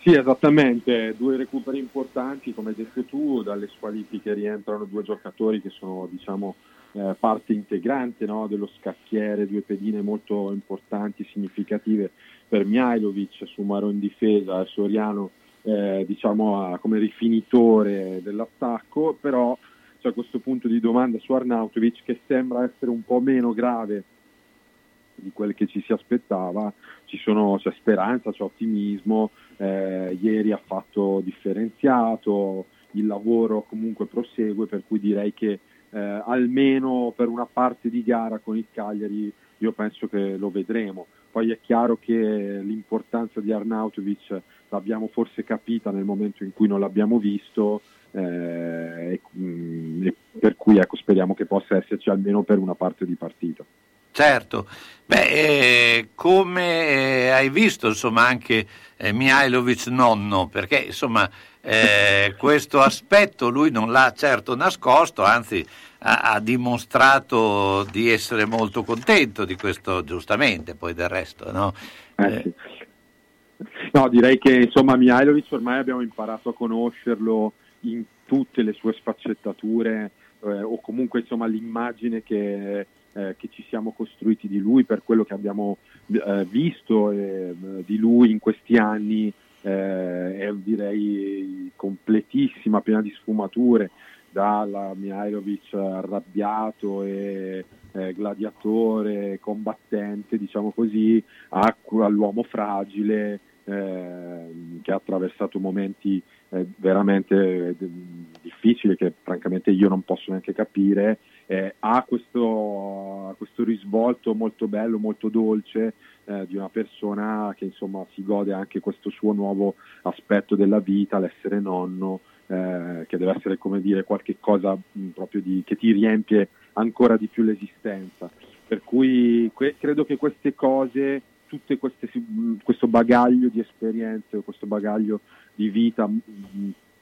Sì, esattamente, due recuperi importanti, come hai detto tu, dalle squalifiche rientrano due giocatori che sono, diciamo, eh, parte integrante no, dello scacchiere, due pedine molto importanti, significative per Mihailovic, Sumaro in difesa Soriano eh, diciamo a, come rifinitore dell'attacco, però c'è questo punto di domanda su Arnautovic che sembra essere un po' meno grave di quel che ci si aspettava, ci sono, c'è speranza, c'è ottimismo, eh, ieri ha fatto differenziato, il lavoro comunque prosegue, per cui direi che eh, almeno per una parte di gara con il Cagliari io penso che lo vedremo. Poi è chiaro che l'importanza di Arnautovic l'abbiamo forse capita nel momento in cui non l'abbiamo visto, eh, e, mm, e per cui ecco, speriamo che possa esserci almeno per una parte di partita. Certo, Beh, eh, come eh, hai visto insomma anche eh, Mihailovic nonno, perché insomma eh, questo aspetto lui non l'ha certo nascosto, anzi ha, ha, dimostrato di essere molto contento di questo, giustamente, poi del resto, no? Eh, sì. No, direi che insomma Mihailovic ormai abbiamo imparato a conoscerlo in tutte le sue sfaccettature eh, o comunque insomma l'immagine che, eh, che, ci siamo costruiti di lui per quello che abbiamo eh, visto eh, di lui in questi anni eh, è direi completissima, piena di sfumature dalla Mihailovic arrabbiato e eh, gladiatore, combattente, diciamo così, a, all'uomo fragile eh, che ha attraversato momenti eh, veramente eh, difficili che francamente io non posso neanche capire, ha questo, questo, risvolto molto bello, molto dolce eh, di una persona che insomma si gode anche questo suo nuovo aspetto della vita, l'essere nonno, eh, che deve essere come dire qualche cosa mh, proprio di, che ti riempie ancora di più l'esistenza. Per cui que- credo che queste cose, tutto questo bagaglio di esperienze, questo bagaglio di vita mh,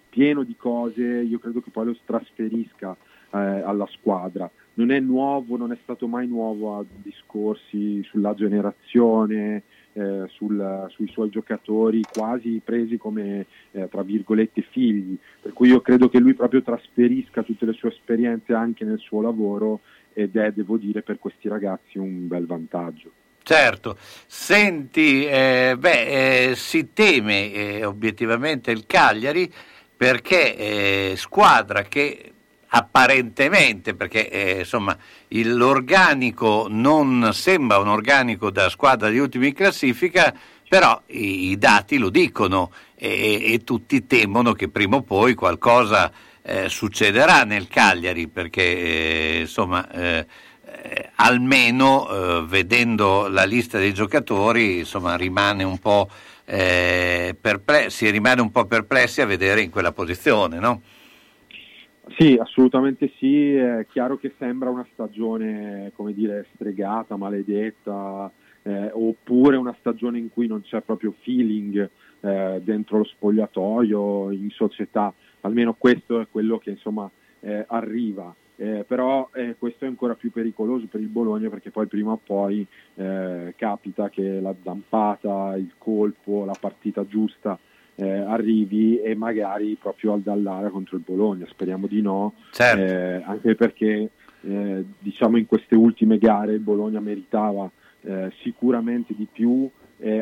pieno di cose, io credo che poi lo trasferisca eh, alla squadra. Non è nuovo, non è stato mai nuovo a discorsi sulla generazione, eh, sul, sui suoi giocatori quasi presi come eh, tra virgolette figli, per cui io credo che lui proprio trasferisca tutte le sue esperienze anche nel suo lavoro ed è, devo dire, per questi ragazzi un bel vantaggio. Certo, senti, eh, beh, eh, si teme eh, obiettivamente il Cagliari perché eh, squadra che apparentemente, perché eh, insomma il, l'organico non sembra un organico da squadra di ultimi in classifica, però i, i dati lo dicono e, e, tutti temono che prima o poi qualcosa eh, succederà nel Cagliari, perché eh, insomma eh, eh, almeno eh, vedendo la lista dei giocatori insomma, rimane un po' perplessi, rimane un po' perplessi a vedere in quella posizione, no? Sì, assolutamente sì, è chiaro che sembra una stagione, come dire, stregata, maledetta, eh, oppure una stagione in cui non c'è proprio feeling eh, dentro lo spogliatoio, in società, almeno questo è quello che insomma eh, arriva. Eh, però eh, questo è ancora più pericoloso per il Bologna perché poi prima o poi eh, capita che la zampata, il colpo, la partita giusta eh, arrivi e magari proprio al Dallara contro il Bologna, speriamo di no, certo. eh, anche perché eh, diciamo in queste ultime gare il Bologna meritava eh, sicuramente di più,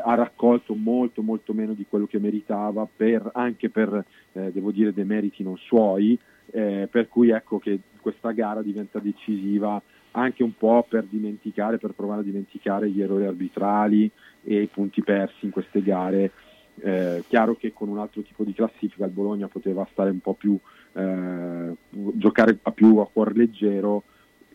ha raccolto molto molto meno di quello che meritava per, anche per eh, devo dire dei meriti non suoi, eh, per cui ecco che questa gara diventa decisiva anche un po' per dimenticare, per provare a dimenticare gli errori arbitrali e i punti persi in queste gare eh, chiaro che con un altro tipo di classifica il Bologna poteva stare un po' più, eh, giocare a più a cuor leggero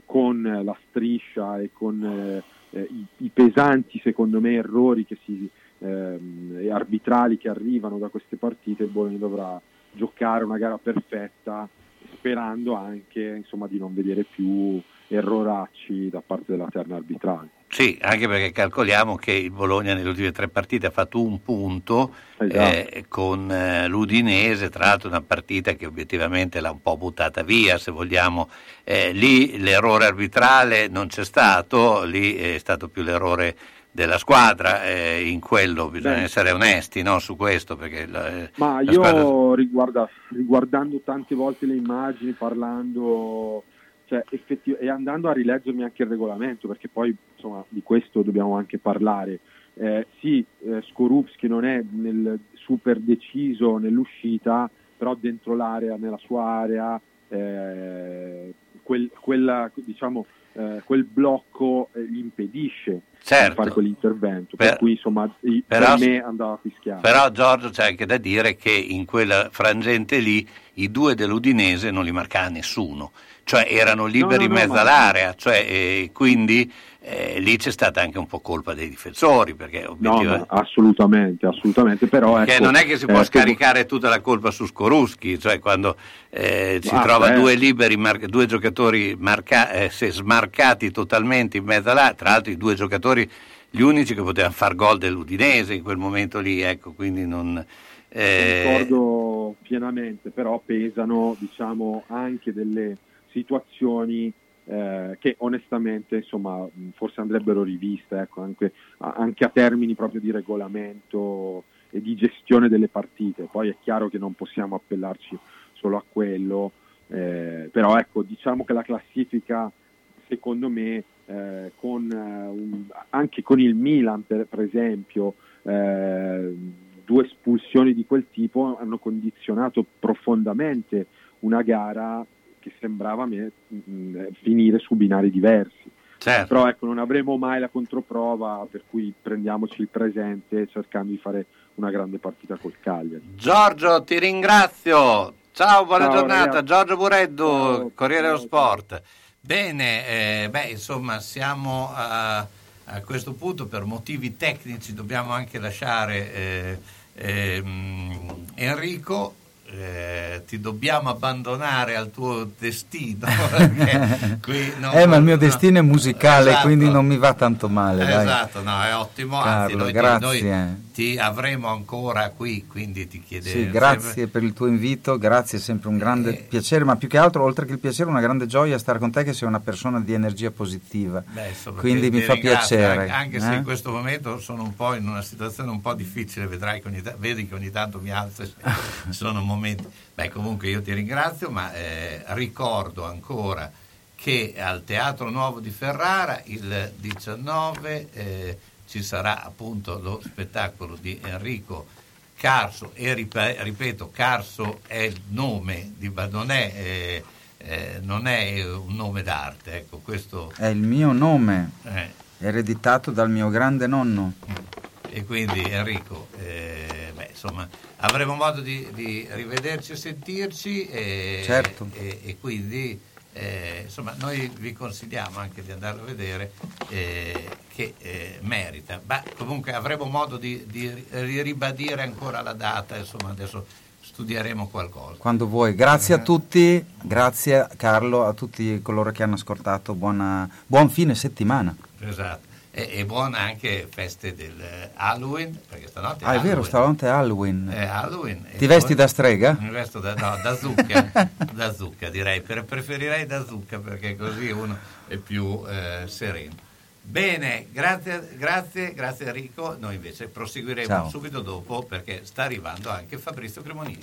con la striscia e con eh, eh i, i, pesanti, secondo me, errori che si, ehm, arbitrali che arrivano da queste partite, il Bologna dovrà giocare una gara perfetta sperando anche insomma, di non vedere più erroracci da parte della terna arbitrale. Sì, anche perché calcoliamo che il Bologna nelle ultime tre partite ha fatto un punto Esatto. eh, con eh, l'Udinese, tra l'altro una partita che obiettivamente l'ha un po' buttata via, se vogliamo. Eh, lì l'errore arbitrale non c'è stato, lì è stato più l'errore della squadra, eh, in quello bisogna Beh. essere onesti no, su questo. Perché la, eh, Ma la io squadra- riguarda- riguardando tante volte le immagini, parlando cioè, effetti- e andando a rileggermi anche il regolamento, perché poi insomma, di questo dobbiamo anche parlare. Eh, sì, eh, Skorupski non è nel super deciso nell'uscita, però dentro l'area, nella sua area, eh, quel, quella, diciamo, eh, quel blocco eh, gli impedisce Certo. di fare quell'intervento. Per, Per- cui insomma, però- per me andava fischiato. Però Giorgio c'è anche da dire che in quella frangente lì i due dell'Udinese non li marcava nessuno, cioè erano liberi No, no, in no, mezzo all'area, cioè, eh, quindi eh, lì c'è stata anche un po' colpa dei difensori, perché No, obiettivamente... ma assolutamente, assolutamente, però ecco, non è che si può eh, scaricare tutta la colpa su Skoruschi, cioè quando eh, si Ah, trova due liberi, mar- due giocatori marca- eh, se smarcati totalmente in mezzo all'area, tra l'altro i due giocatori gli unici che potevano far gol dell'Udinese in quel momento lì, ecco, quindi non... eh, Pienamente, però pesano diciamo, anche delle situazioni eh, che onestamente insomma, forse andrebbero riviste, ecco, anche, anche a termini proprio di regolamento e di gestione delle partite. Poi è chiaro che non possiamo appellarci solo a quello, eh, però ecco, diciamo che la classifica secondo me eh, con, eh, un- anche con il Milan per, per esempio eh, due espulsioni di quel tipo hanno condizionato profondamente una gara che sembrava a me mh, finire su binari diversi. Certo. Però ecco, non avremo mai la controprova, per cui prendiamoci il presente cercando di fare una grande partita col Cagliari. Giorgio, ti ringrazio. Ciao, buona Ciao, giornata. ragazzi. Giorgio Bureddu, Ciao. Corriere dello. Sport. Bene, eh, beh, insomma, siamo a, a questo punto per motivi tecnici, dobbiamo anche lasciare eh, ehm, Enrico. eh, ti dobbiamo abbandonare al tuo destino qui non- eh, ma il mio no. destino è musicale, Esatto. quindi non mi va tanto male. dai. Esatto, no, è ottimo. anzi, Carlo, noi, ti- grazie. noi ti avremo ancora qui, quindi ti chiederemo. Sì, grazie per il tuo invito, grazie, è sempre un grande piacere, ma più che altro, oltre che il piacere, una grande gioia stare con te che sei una persona di energia positiva. Beh, Quindi mi fa piacere. Anche, anche se eh? in questo momento sono un po' in una situazione un po' difficile, vedrai che ogni vedi che ogni tanto mi alzo sono momenti. Beh, comunque io ti ringrazio, ma eh, ricordo ancora che al Teatro Nuovo di Ferrara il 19 eh, ci sarà appunto lo spettacolo di Enrico Carso e ripe- ripeto, Carso è il nome, di, ma non è, eh, eh, non è un nome d'arte, ecco, questo È il mio nome, eh, ereditato dal mio grande nonno. e quindi Enrico, eh, beh, insomma, avremo modo di, di rivederci e sentirci e, Certo. e- e quindi eh, insomma, noi vi consigliamo anche di andarlo a vedere eh, che eh, merita. Ma comunque avremo modo di, di ri- ribadire ancora la data, insomma, adesso studieremo qualcosa. Quando vuoi. Grazie a tutti, grazie Carlo, a tutti coloro che hanno ascoltato. Buona- buon fine settimana. Esatto. E, e buone anche feste del Halloween, perché stanotte Ah, è vero, Halloween. stanotte è Halloween. È Halloween. Ti vesti da strega? Mi vesto da, no, da zucca, da zucca direi, Per- preferirei da zucca perché così uno è più eh, sereno. Bene, grazie, grazie, grazie Enrico, noi invece proseguiremo Ciao. subito dopo perché sta arrivando anche Fabrizio Cremonini.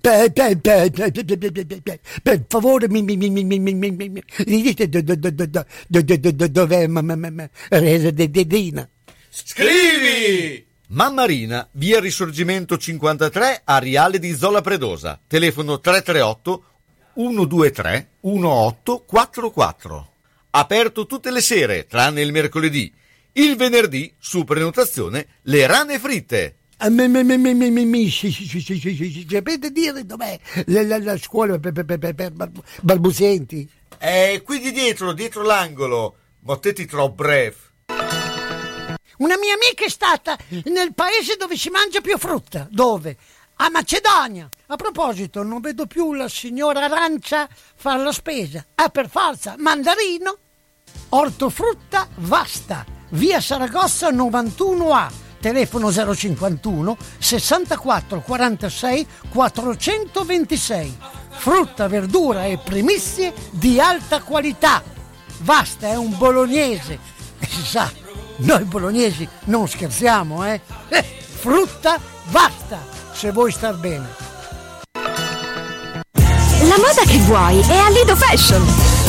Per, per, per, per, favore mi, mi, mi, mi, mi, mi, mi, mi, mi dite do- do- do- do- do- do- do- do- do- dov'è mamma mamma Dedina? Scrivi! Mammarina, via Risorgimento 53, Ariale di Zola Predosa. Telefono 338 123 1844. Aperto tutte le sere, tranne il mercoledì. Il venerdì, su prenotazione, le rane fritte. Sì, Sapete dire dov'è la, la- la scuola per, per- per- per- per bal- balbuzienti? È qui di dietro, dietro l'angolo. Mottetti troppo breve. Una mia amica è stata nel paese dove si mangia più frutta. Dove? A Macedonia. A proposito, non vedo più la signora Arancia fare la spesa. Ah, per forza, mandarino, ortofrutta vasta, via Saragossa 91A, telefono 051 64 46 426. Frutta, verdura e primizie di alta qualità. Vasta è un bolognese. E si sa, noi bolognesi non scherziamo, eh? Eh, frutta basta, se vuoi star bene. La moda che vuoi è a Lido Fashion.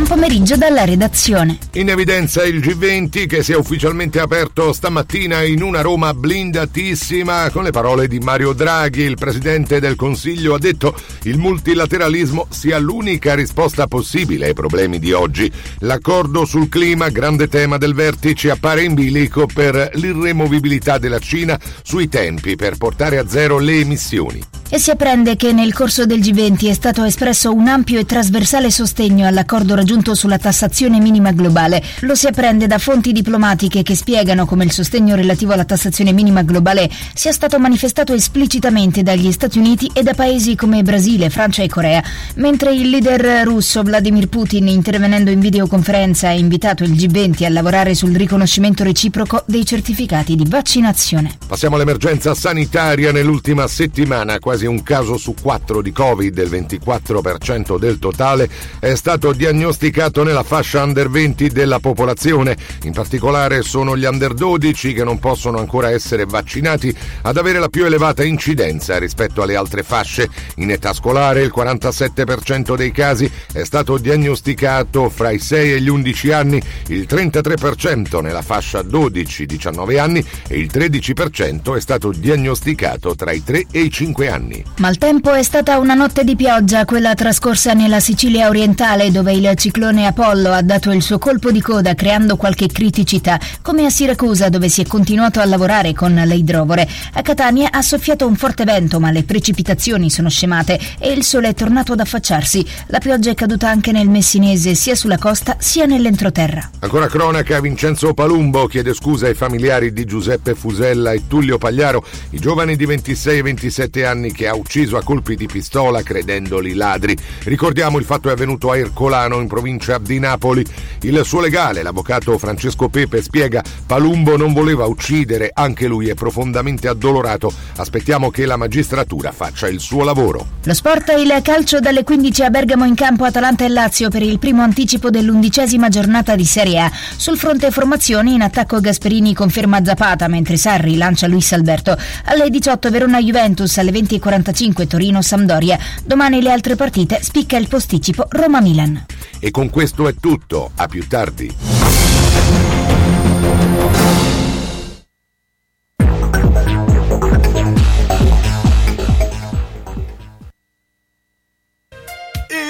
Buon pomeriggio dalla redazione. In evidenza il G20 che si è ufficialmente aperto stamattina in una Roma blindatissima con le parole di Mario Draghi. Il presidente del Consiglio ha detto il multilateralismo sia l'unica risposta possibile ai problemi di oggi. L'accordo sul clima, grande tema del vertice, appare in bilico per l'irremovibilità della Cina sui tempi per portare a zero le emissioni. E si apprende che nel corso del G20 è stato espresso un ampio e trasversale sostegno all'accordo raggiunto sulla tassazione minima globale. Lo si apprende da fonti diplomatiche che spiegano come il sostegno relativo alla tassazione minima globale sia stato manifestato esplicitamente dagli Stati Uniti e da paesi come Brasile, Francia e Corea, mentre il leader russo Vladimir Putin, intervenendo in videoconferenza, ha invitato il G20 a lavorare sul riconoscimento reciproco dei certificati di vaccinazione. Passiamo all'emergenza sanitaria. Nell'ultima settimana quasi un caso su quattro di Covid, il 24% del totale, è stato diagnosticato nella fascia under 20 della popolazione. In particolare sono gli under 12 che non possono ancora essere vaccinati ad avere la più elevata incidenza rispetto alle altre fasce. In età scolare il 47% dei casi è stato diagnosticato fra i 6 e gli 11 anni, il 33% nella fascia 12-19 anni e il 13% è stato diagnosticato tra i 3 e i 5 anni. Maltempo è stata una notte di pioggia, quella trascorsa nella Sicilia orientale, dove il ciclone Apollo ha dato il suo colpo di coda creando qualche criticità, come a Siracusa dove si è continuato a lavorare con le idrovore. A Catania ha soffiato un forte vento, ma le precipitazioni sono scemate e il sole è tornato ad affacciarsi. La pioggia è caduta anche nel Messinese, sia sulla costa sia nell'entroterra. Ancora cronaca, Vincenzo Palumbo chiede scusa ai familiari di Giuseppe Fusella e Tullio Pagliaro, i giovani di 26 e 27 anni che ha ucciso a colpi di pistola credendoli ladri. Ricordiamo il fatto è avvenuto a Ercolano in provincia di Napoli. Il suo legale, l'avvocato Francesco Pepe, spiega Palumbo non voleva uccidere, anche lui è profondamente addolorato. Aspettiamo che la magistratura faccia il suo lavoro. Lo sport il calcio dalle 15 a Bergamo in campo Atalanta e Lazio per il primo anticipo dell'undicesima giornata di Serie A. Sul fronte formazioni in attacco Gasperini conferma Zapata mentre Sarri lancia Luis Alberto. Alle 18 Verona Juventus, alle 20.45 20.45 Torino-Sampdoria. Domani le altre partite spicca il posticipo Roma-Milan. E con questo è tutto, a più tardi.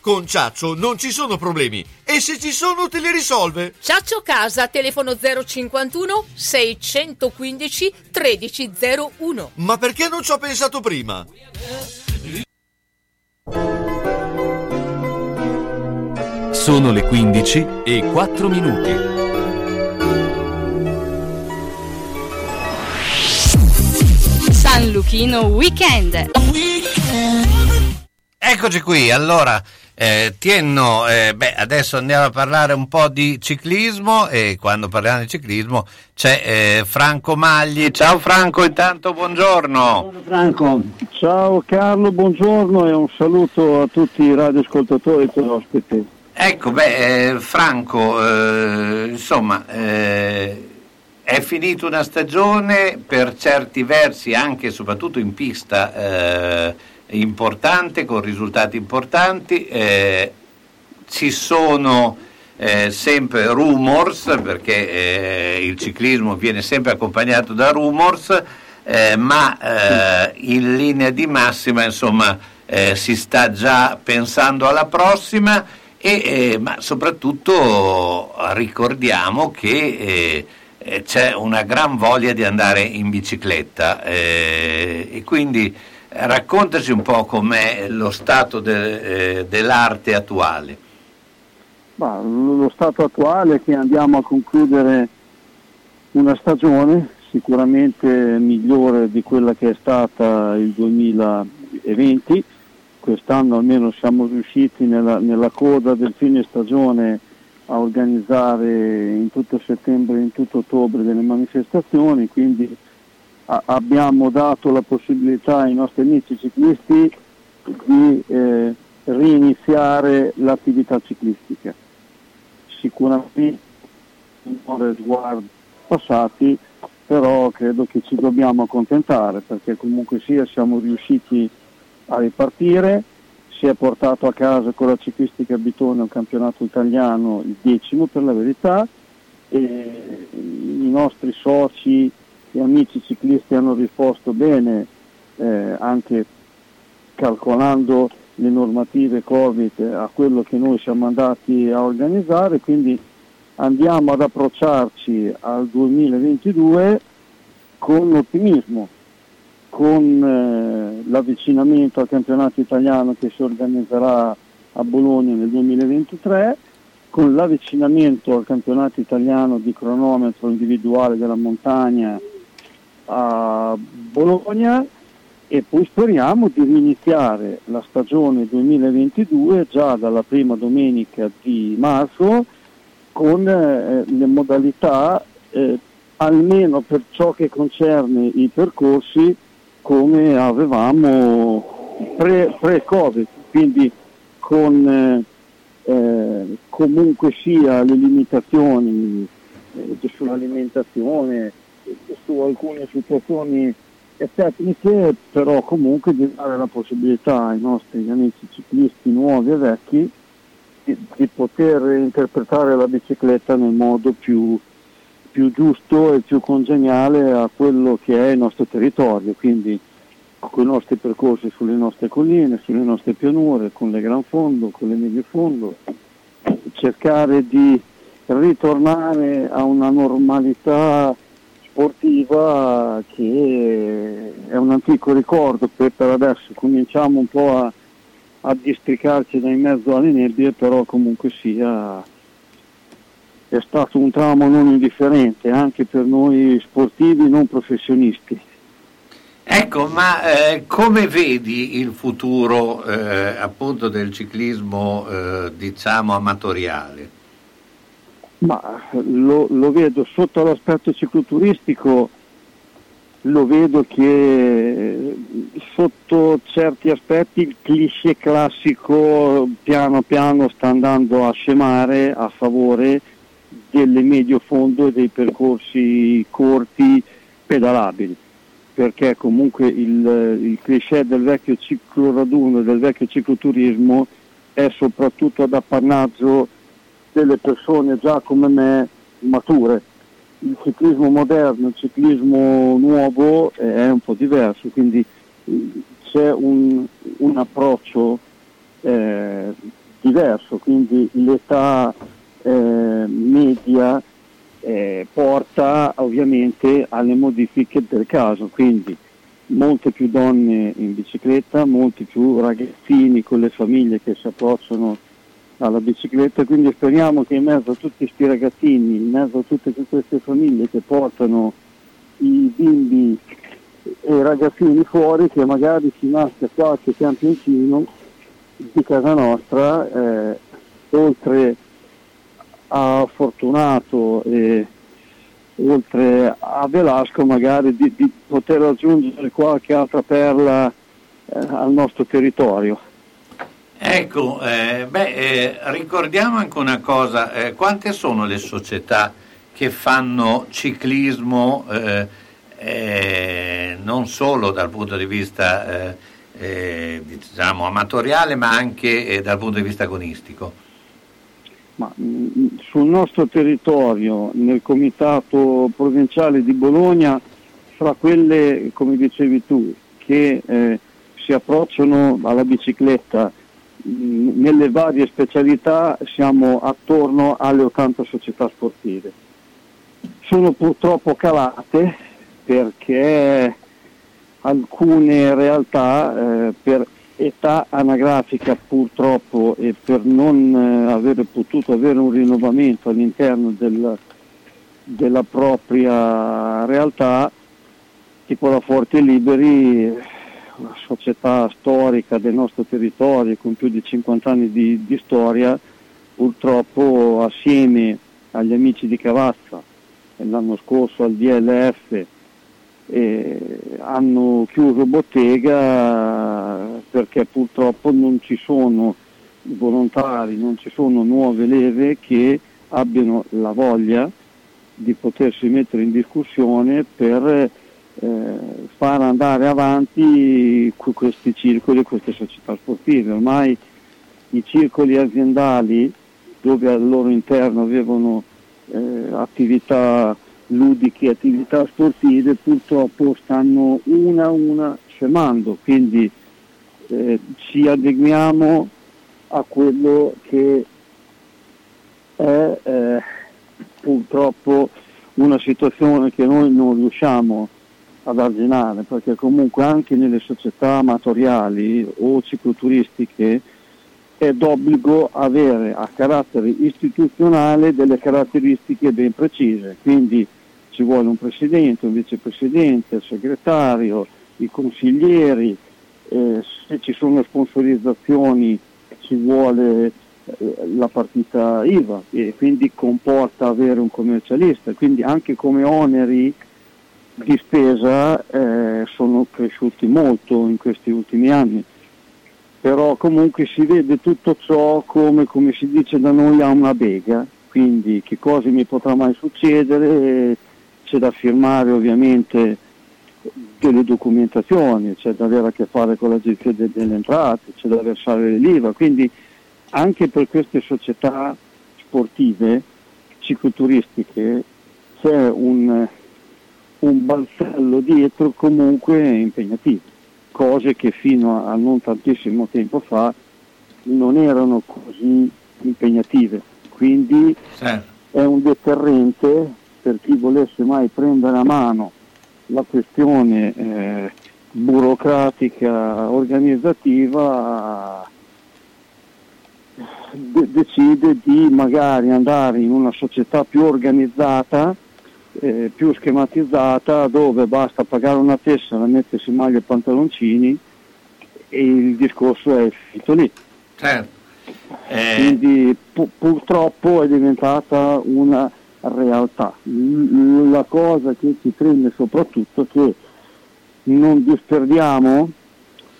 Con Ciaccio non ci sono problemi e se ci sono te li risolve. Ciaccio Casa, telefono 051 615 1301. Ma perché non ci ho pensato prima? Sono le 15 e 4 minuti. San Luchino Weekend. Eccoci qui, allora, eh, Tienno, eh, beh, adesso andiamo a parlare un po' di ciclismo e quando parliamo di ciclismo c'è eh, Franco Magli. Ciao Franco, intanto buongiorno. Franco. Ciao Carlo, buongiorno e un saluto a tutti i radioascoltatori e tutti ospiti. Ecco, beh, eh, Franco, eh, insomma, eh, è finita una stagione per certi versi, anche e soprattutto in pista, eh, importante, con risultati importanti. eh, ci sono eh, sempre rumors, perché eh, il ciclismo viene sempre accompagnato da rumors, eh, ma eh, in linea di massima, insomma, eh, si sta già pensando alla prossima. E, ma soprattutto ricordiamo che c'è una gran voglia di andare in bicicletta e quindi raccontaci un po' com'è lo stato de- eh, dell'arte attuale. Ma lo stato attuale è che andiamo a concludere una stagione sicuramente migliore di quella che è stata il 2020. Quest'anno almeno siamo riusciti nella, nella coda del fine stagione a organizzare in tutto settembre e in tutto ottobre delle manifestazioni, quindi abbiamo dato la possibilità ai nostri amici ciclisti di eh, riniziare l'attività ciclistica. Sicuramente non sguardi passati, però credo che ci dobbiamo accontentare perché comunque sia siamo riusciti a ripartire, si è portato a casa con la ciclistica Bitone un campionato italiano, il decimo per la verità, e i nostri soci e amici ciclisti hanno risposto bene eh, anche calcolando le normative Covid a quello che noi siamo andati a organizzare, quindi andiamo ad approcciarci al 2022 con ottimismo, con eh, l'avvicinamento al campionato italiano che si organizzerà a Bologna nel 2023, con l'avvicinamento al campionato italiano di cronometro individuale della montagna a Bologna e poi speriamo di riniziare la stagione 2022 già dalla prima domenica di marzo con eh, le modalità eh, almeno per ciò che concerne i percorsi come avevamo pre- pre-Covid, quindi con eh, eh, comunque sia le limitazioni eh, sull'alimentazione, su alcune situazioni tecniche, però comunque di dare la possibilità ai nostri amici ciclisti nuovi e vecchi di, di poter interpretare la bicicletta nel modo più, più giusto e più congeniale a quello che è il nostro territorio, quindi con i nostri percorsi sulle nostre colline, sulle nostre pianure, con le gran fondo, con le medie fondo, cercare di ritornare a una normalità sportiva che è un antico ricordo che per adesso cominciamo un po' a, a districarci da in mezzo alle nebbie, però comunque sia è stato un tramo non indifferente anche per noi sportivi non professionisti. Ecco, ma eh, come vedi il futuro eh, appunto del ciclismo eh, diciamo amatoriale? Ma lo, lo vedo sotto l'aspetto cicloturistico, lo vedo che sotto certi aspetti il cliché classico piano piano sta andando a scemare a favore delle medio fondo e dei percorsi corti pedalabili. Perché comunque il, il cliché del vecchio ciclo raduno, del vecchio cicloturismo è soprattutto ad appannaggio delle persone già come me mature. Il ciclismo moderno, il ciclismo nuovo è un po' diverso, quindi eh, c'è un, un approccio eh, diverso, quindi l'età eh, media eh, porta ovviamente alle modifiche del caso, quindi molte più donne in bicicletta, molti più ragazzini con le famiglie che si approcciano alla bicicletta, quindi speriamo che in mezzo a tutti questi ragazzini, in mezzo a tutte queste famiglie che portano i bimbi e i ragazzini fuori, che magari si nasca qualche campioncino di casa nostra, eh, oltre a Fortunato e oltre a Velasco magari di, di poter raggiungere qualche altra perla eh, al nostro territorio. Ecco, eh, beh, eh, ricordiamo anche una cosa, eh, quante sono le società che fanno ciclismo eh, eh, non solo dal punto di vista diciamo, amatoriale ma anche dal punto di vista agonistico? Ma, mm, sul nostro territorio, nel comitato provinciale di Bologna, fra quelle, come dicevi tu, che eh, si approcciano alla bicicletta nelle varie specialità, siamo attorno alle 80 società sportive. Sono purtroppo calate perché alcune realtà eh, per età anagrafica purtroppo e per non eh, avere potuto avere un rinnovamento all'interno del, della propria realtà, tipo la Forti Liberi, società storica del nostro territorio con più di 50 anni di, di storia, purtroppo assieme agli amici di Cavazza l'anno scorso al DLF eh, hanno chiuso bottega perché purtroppo non ci sono volontari, non ci sono nuove leve che abbiano la voglia di potersi mettere in discussione per eh, far andare avanti questi circoli e queste società sportive. Ormai i circoli aziendali dove al loro interno avevano eh, attività ludiche, attività sportive purtroppo stanno una a una scemando, quindi eh, ci adeguiamo a quello che è eh, purtroppo una situazione che noi non riusciamo ad arginare, perché comunque anche nelle società amatoriali o cicloturistiche è d'obbligo avere a carattere istituzionale delle caratteristiche ben precise, quindi ci vuole un presidente, un vicepresidente, il segretario, i consiglieri, eh, se ci sono sponsorizzazioni ci vuole eh, la partita IVA e quindi comporta avere un commercialista, quindi anche come oneri di spesa eh, sono cresciuti molto in questi ultimi anni, però comunque si vede tutto ciò come, come si dice da noi a una bega, quindi che cosa mi potrà mai succedere, c'è da firmare ovviamente delle documentazioni, c'è da avere a che fare con l'agenzia delle entrate, c'è da versare l'IVA, quindi anche per queste società sportive, cicloturistiche, c'è un, un balzello dietro comunque impegnativo, cose che fino a non tantissimo tempo fa non erano così impegnative, quindi certo. è un deterrente per chi volesse mai prendere a mano la questione eh, burocratica, organizzativa, de- decide di magari andare in una società più organizzata eh, più schematizzata dove basta pagare una tessera, mettersi maglia e pantaloncini e il discorso è finito lì. Certo. Eh, Quindi pu- purtroppo è diventata una realtà. L- la cosa che ci prende soprattutto è che non disperdiamo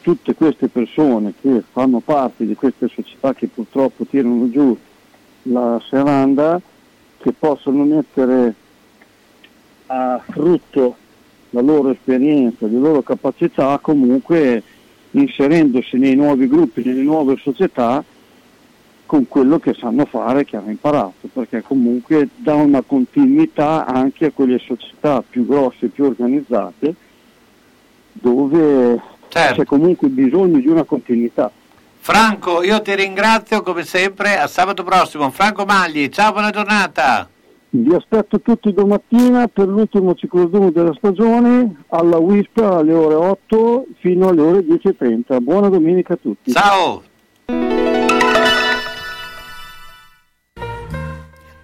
tutte queste persone che fanno parte di queste società che purtroppo tirano giù la seranda, che possono mettere a frutto la loro esperienza, le loro capacità, comunque inserendosi nei nuovi gruppi, nelle nuove società, con quello che sanno fare, che hanno imparato, perché comunque dà una continuità anche a quelle società più grosse, più organizzate, dove c'è comunque bisogno di una continuità. Franco, io ti ringrazio come sempre, a sabato prossimo. Franco Magli, ciao, buona giornata. Vi aspetto tutti domattina per l'ultimo ciclodono della stagione alla WISP alle ore 8 fino alle ore 10.30. Buona domenica a tutti. Ciao.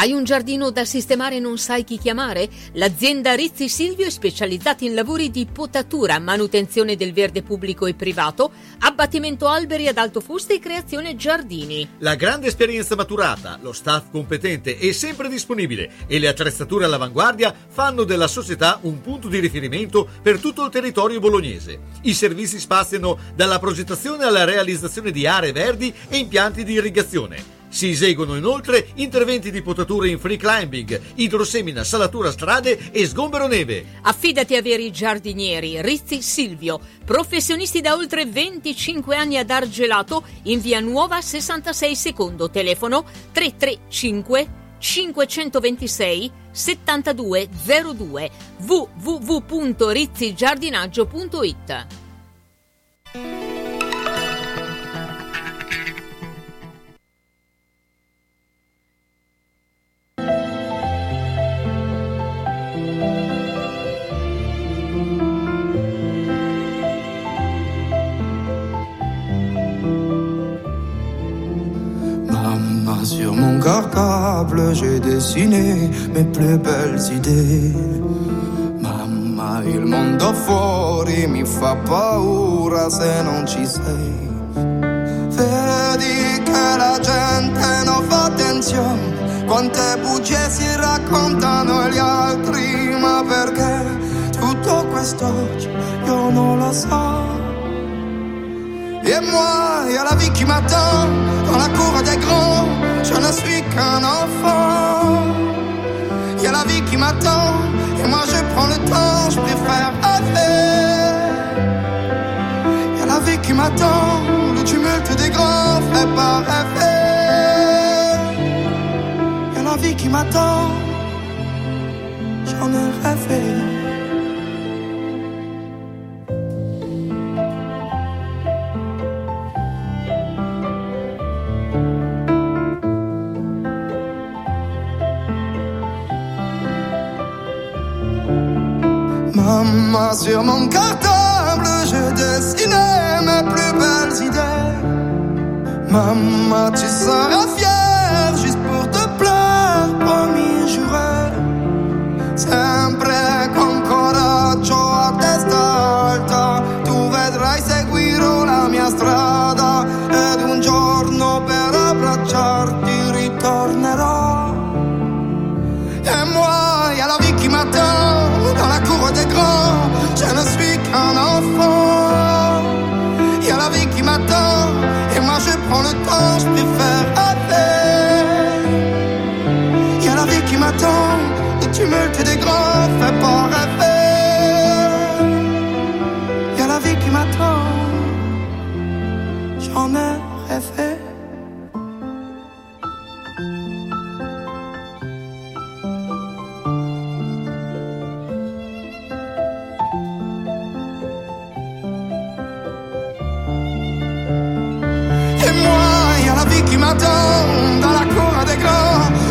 Hai un giardino da sistemare e non sai chi chiamare? L'azienda Rizzi Silvio è specializzata in lavori di potatura, manutenzione del verde pubblico e privato, abbattimento alberi ad alto fusto e creazione giardini. La grande esperienza maturata, lo staff competente e sempre disponibile e le attrezzature all'avanguardia fanno della società un punto di riferimento per tutto il territorio bolognese. I servizi spaziano dalla progettazione alla realizzazione di aree verdi e impianti di irrigazione. Si eseguono inoltre interventi di potatura in free climbing, idrosemina, salatura strade e sgombero neve. Affidati a veri giardinieri Rizzi Silvio, professionisti da oltre 25 anni ad Argelato in via Nuova 66 secondo, telefono 335 526 7202 www.rizzigiardinaggio.it sur mon cartable, j'ai dessiné mes plus belles idee. Mamma, il mondo fuori mi fa paura se non ci sei. Vedi che la gente non fa attenzione, quante bugie si raccontano agli altri, ma perché tutto questo io non lo so. Et moi, y a la vie qui m'attend dans la cour des grands. Je ne suis qu'un enfant. Y a la vie qui m'attend et moi je prends le temps, je préfère rêver. Y a la vie qui m'attend, le tumulte des grands fait pas rêver. Y a la vie qui m'attend, j'en ai rêvé. Maman, sur mon cartable, je dessinais mes plus belles idées. Maman, tu seras fière juste pour te plaire, promis, juré.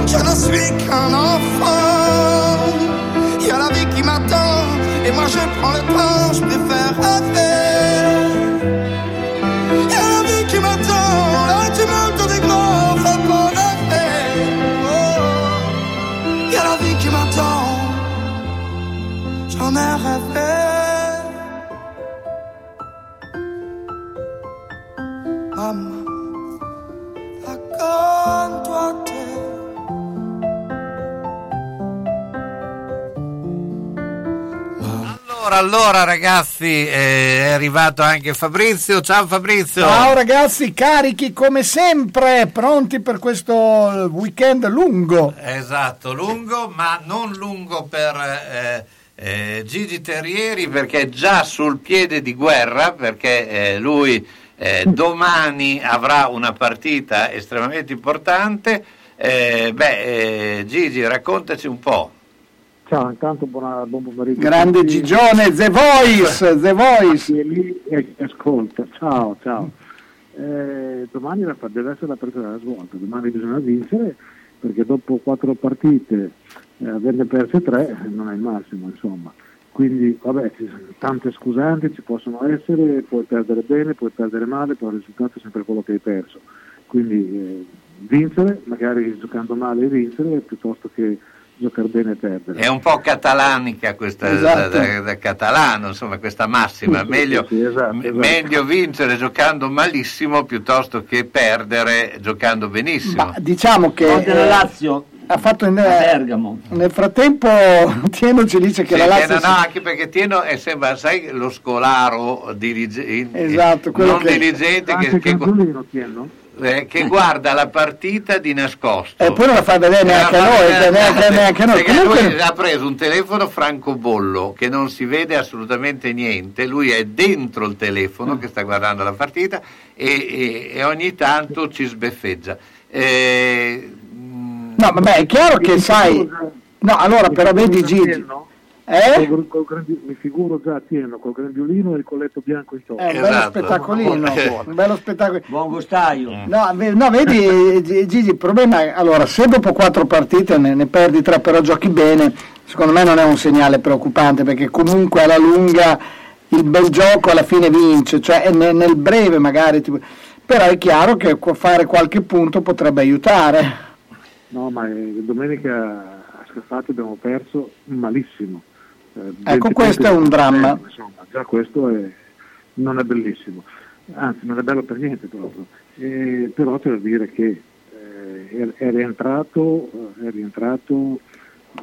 Je ne suis qu'un enfant. Allora, ragazzi, eh, è arrivato anche Fabrizio. Ciao Fabrizio. Ciao ragazzi, carichi come sempre, pronti per questo weekend lungo. Esatto, lungo, ma non lungo per eh, eh, Gigi Terrieri perché è già sul piede di guerra, perché eh, lui eh, domani avrà una partita estremamente importante. Eh, beh, eh, Gigi, raccontaci un po'. Ciao, intanto buona, buon pomeriggio. Grande. Gigione, The Voice, The Voice. È lì e chi ascolta. Ciao, ciao. Eh, domani la- deve essere la partita della svolta, domani bisogna vincere perché dopo quattro partite eh, averne perse tre non è il massimo, insomma. Quindi, vabbè, ci sono tante scusanti, ci possono essere, puoi perdere bene, puoi perdere male, però il risultato è sempre quello che hai perso. Quindi eh, vincere, magari giocando male e vincere, piuttosto che giocare bene e perdere. È un po' catalanica questa Esatto. da, da- da catalano, insomma, questa massima. Sì, meglio, sì, sì, esatto, m- esatto. meglio vincere giocando malissimo piuttosto che perdere giocando benissimo. Ma diciamo che Conte la eh, Lazio ha fatto in, a Bergamo. nel frattempo Tieno ci dice che Sì, la Lazio Tieno, si- no, anche perché Tieno è sembra, sai, lo scolaro dilige- Esatto, quello non che- diligente che, Anche che Canzolino tieno? Eh, che guarda la partita di nascosto. e poi non la fa vedere neanche a noi, vabbè, neanche, neanche noi. perché Comunque, lui ha preso un telefono francobollo che non si vede assolutamente niente, lui è dentro il telefono Mm. che sta guardando la partita e, e- e ogni tanto ci sbeffeggia. Eh, no, vabbè, è chiaro che sai... No, allora però vedi Gigi... Eh? Col- col grandi- mi figuro già a Tieno col grandiolino e il colletto bianco in tocco. È un bello spettacolino, un bello spettacolo. Buon gustaio. No, ve- no, vedi eh, Gi- Gigi, il problema è, allora, se dopo quattro partite ne, ne perdi tre però giochi bene, secondo me non è un segnale preoccupante perché comunque alla lunga il bel gioco alla fine vince, cioè è ne- nel breve magari, tipo- però è chiaro che fare qualche punto potrebbe aiutare. No, ma eh, domenica a Scafati abbiamo perso malissimo. Eh, Ecco, 20 questo è un dramma. problema, Insomma, già questo è- non è bellissimo, anzi non è bello per niente proprio. Eh, però da dire che eh, è, rientrato, eh, è rientrato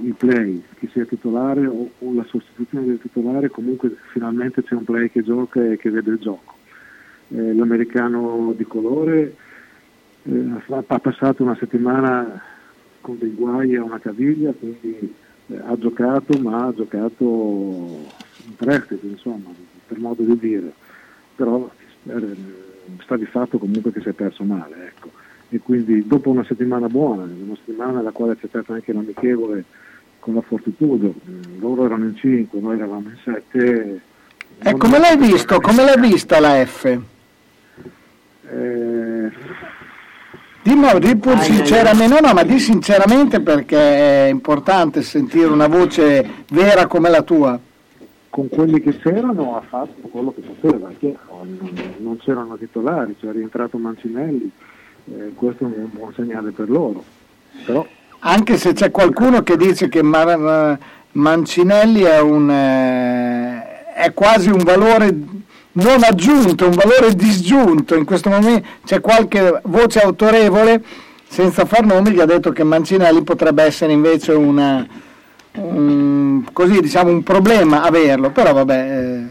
il play, che sia titolare o, o la sostituzione del titolare, comunque finalmente c'è un play che gioca e che vede il gioco. Eh, l'americano di colore eh, ha ha passato una settimana con dei guai a una caviglia, quindi eh, ha giocato, ma ha giocato in prestito, insomma, per modo di dire. Però eh, sta di fatto comunque che si è perso male, ecco. E quindi dopo una settimana buona, una settimana nella quale c'è stato anche l'amichevole con la Fortitudo, mm, loro erano in 5, noi eravamo in 7. E come l'hai visto? Come l'hai vista la F? Eh, Dimmi, di pur sinceramente, no, no, ma di sinceramente perché è importante sentire una voce vera come la tua. con quelli che c'erano ha fatto quello che poteva, che non, non c'erano titolari, c'è rientrato Mancinelli, eh, questo è un buon segnale per loro. Però Anche se c'è qualcuno che dice che Mar- Mancinelli è, un, eh, è quasi un valore non aggiunto, un valore disgiunto. In questo momento c'è qualche voce autorevole, senza far nomi, che ha detto che Mancinelli potrebbe essere invece una, un, così, diciamo, un problema averlo. Però vabbè, eh,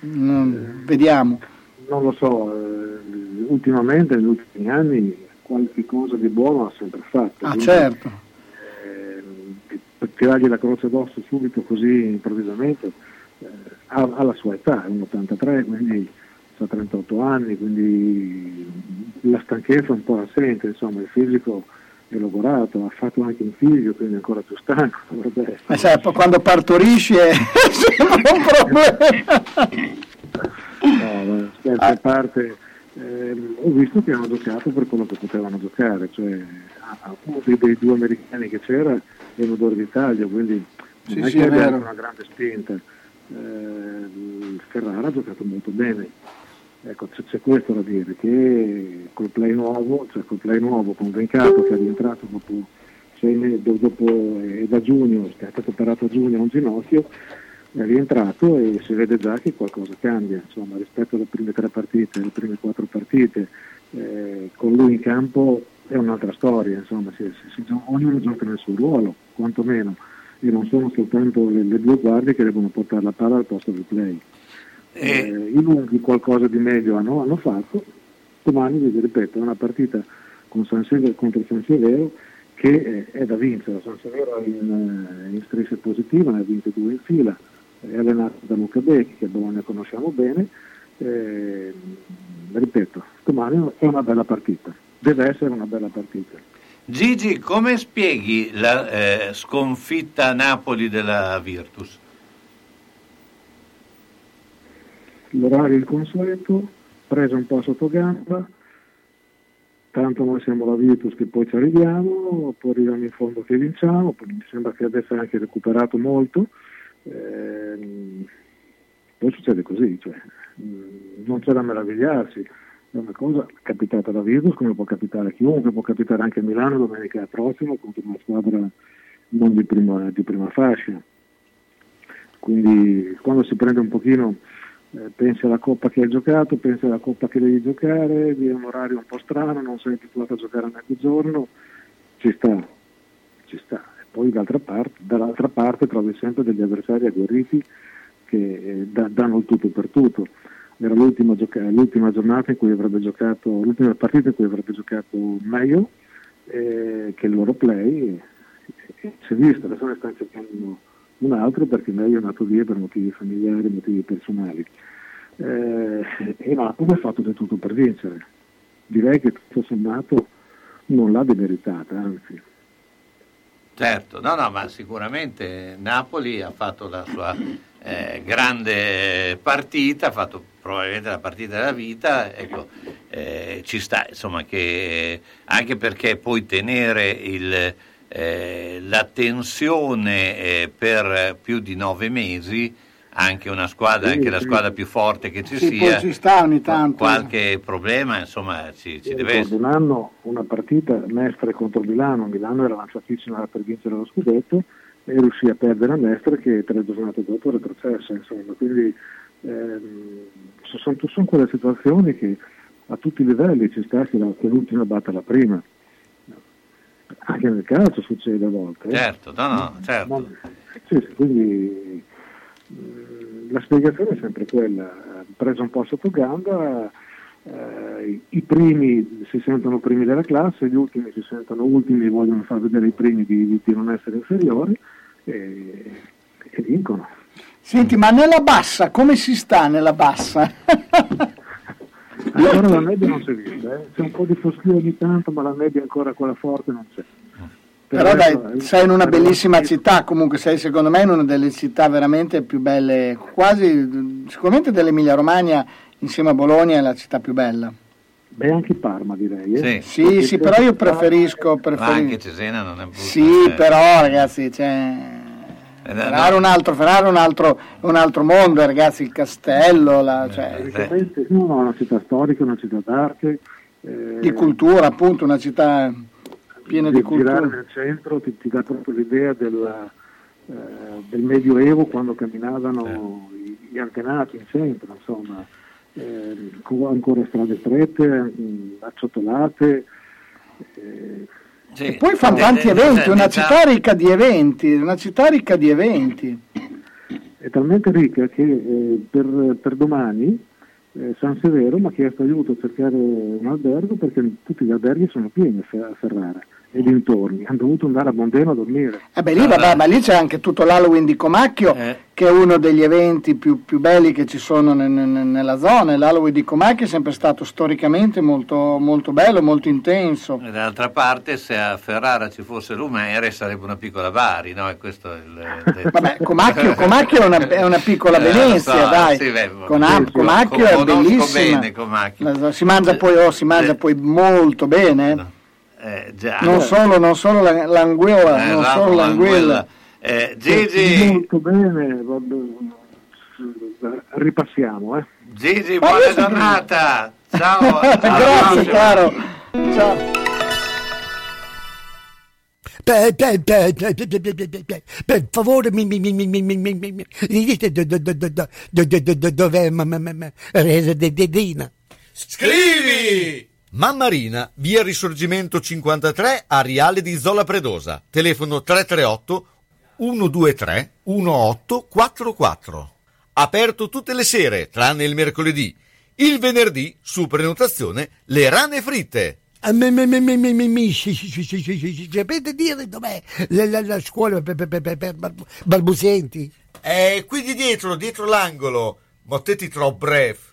non- vediamo. non lo so, eh, ultimamente negli ultimi anni qualche cosa di buono ha sempre fatto. Ah, quindi, certo. ehm, tirargli la croce addosso subito così improvvisamente eh, ha, ha la sua età, è un 83, quindi ha 38 anni, quindi la stanchezza è un po' assente, insomma il fisico è logorato, ha fatto anche un figlio, quindi è ancora più stanco. dovrebbe essere. Ma sai, poi quando partorisci è sempre un problema. No, scherzi a parte, ehm, ho visto che hanno giocato per quello che potevano giocare, cioè uno dei, dei due americani che c'era è un odore d'Italia, quindi non Sì, è sì, che è una grande spinta. Eh, Ferrara ha giocato molto bene. Ecco, c'è, c'è questo da dire, che col play nuovo, cioè col play nuovo con Vencato che è rientrato dopo, sei mesi, do- dopo è da giugno, è stato operato a giugno a un ginocchio, è rientrato e si vede già che qualcosa cambia, insomma, rispetto alle prime tre partite, alle prime quattro partite, eh, con lui in campo è un'altra storia, insomma, si- si- si ognuno gioca nel suo ruolo, quantomeno, e non sono soltanto le, le due guardie che devono portare la palla al posto del play. Eh, I lunghi qualcosa di meglio hanno, hanno fatto, domani vi ripeto, è una partita con San Severo, contro San Severo che eh, è da vincere, San Severo è in, eh, in striscia positiva, ne ha vinte due in fila, è allenato da Luca Becchi che a Bologna conosciamo bene, eh, ripeto, domani è una bella partita, deve essere una bella partita. Gigi, come spieghi la eh, sconfitta a Napoli della Virtus? l'orario il consueto, presa un po' sotto gamba, tanto noi siamo la Virtus che poi ci arriviamo, poi arriviamo in fondo che vinciamo, mi sembra che adesso anche recuperato molto, ehm, poi succede così, cioè, mh, non c'è da meravigliarsi, è una cosa capitata alla Virtus come può capitare a chiunque, può capitare anche a Milano domenica prossima contro una squadra non di prima, di prima fascia. Quindi quando si prende un pochino eh, pensi alla coppa che hai giocato, pensi alla coppa che devi giocare, di un orario un po' strano, non sei abituato a giocare a mezzogiorno, ci sta, ci sta. E poi d'altra parte, dall'altra parte trovi sempre degli avversari agguerriti che eh, da- danno il tutto per tutto. Era l'ultima, gioca- l'ultima giornata in cui avrebbe giocato, l'ultima partita in cui avrebbe giocato meglio eh, che il loro play, e, si è visto, adesso ne stanno cercando un altro perché meglio è andato via per motivi familiari, motivi personali. Eh, e Napoli ha fatto di tutto per vincere. Direi che tutto sommato non l'ha demeritata, anzi. Certo, no, no, ma sicuramente Napoli ha fatto la sua eh, grande partita, ha fatto probabilmente la partita della vita, ecco, eh, ci sta, insomma, che anche perché poi tenere il, eh, la tensione eh, per più di nove mesi, anche una squadra, Sì, anche la sì. squadra più forte che ci Sì, sia, ci sta ogni tanto. qualche problema, insomma, ci, ci deve Ricordo essere. un anno una partita Mestre contro Milano, Milano era lanciatissima per vincere lo scudetto e riuscì a perdere a Mestre che tre giornate dopo retrocessa, insomma, quindi ehm, so- sono, sono quelle situazioni che a tutti i livelli ci sta che, la- che l'ultima batta la prima. Anche nel calcio succede a volte. eh. Certo, no, no, certo. Sì, sì, quindi la spiegazione è sempre quella, eh, presa un po' sotto gamba, eh, i- primi si sentono primi della classe, gli ultimi si sentono ultimi, vogliono far vedere i primi di, di- di non essere inferiori e, e vincono. Senti, ma nella bassa, come si sta nella bassa? Ancora la media non si è vista, eh. c'è un po' di foschio ogni tanto, ma la media ancora quella forte non c'è. Per Però adesso, dai, eh, sei in una bellissima città, comunque sei secondo me in una delle città veramente più belle, quasi sicuramente dell'Emilia Romagna insieme a Bologna è la città più bella. Beh, anche Parma direi. Eh? Sì. Sì, sì, però io preferisco... Ma preferisco- anche Cesena non è brutta. Sì, eh. però ragazzi, cioè, Eh, Ferrari è no. un altro, Ferrari è un altro, un altro mondo, ragazzi, il castello, la- cioè, Praticamente, no, no, è una città storica, una città d'arte. eh, di cultura, appunto, una città piena di girare cultura. nel centro ti, ti dà proprio l'idea del, eh, del Medioevo quando camminavano i- gli antenati in centro, insomma, eh, con ancora strade strette, mh, acciottolate. eh, E poi fanno tanti eventi, una città ricca di eventi, una città ricca di eventi. è talmente ricca che eh, per, per domani eh, San Severo mi ha chiesto aiuto a cercare un albergo perché tutti gli alberghi sono pieni a Fe- a Ferrara e dintorni, hanno dovuto andare a Mondeno a dormire. Eh beh, lì, vabbè, ma lì c'è anche tutto l'Halloween di Comacchio, che è uno degli eventi più, più belli che ci sono ne- ne- nella zona. L'Halloween di Comacchio è sempre stato storicamente molto, molto bello, molto intenso. E D'altra parte, se a Ferrara ci fosse l'Umere sarebbe una piccola Bari, no? E questo è il... Vabbè, Comacchio, Comacchio è, una, è una piccola Eh, Venezia, so, dai. sì, beh, Cona- sì, sì, Comacchio è conosco bellissima. bene, Comacchio. Si mangia poi, oh, si mangia poi molto bene. eh. Eh, già. Non solo, non solo la- l'anguilla, Eh, non esatto, solo l'anguilla. Eh, Gigi, Molto bene, vabbè, ripassiamo. Eh. Gigi, buona giornata. Ciao. Grazie caro. Ciao. Per, per, per, per, favore mi, mi, mi, mi, mi, mi, mi, mi, mi mi dite do- do- do- do- do- do- do- do- do- dov'è ma- ma- Mammarina, via Risorgimento 53 Ariale di Zola Predosa, telefono 338 123 1844. Aperto tutte le sere, tranne il mercoledì. Il venerdì, su prenotazione, le rane fritte. Sapete dire dov'è la, scuola per, balbuzienti? È eh, qui di dietro, dietro l'angolo. Mottetti troppo breve.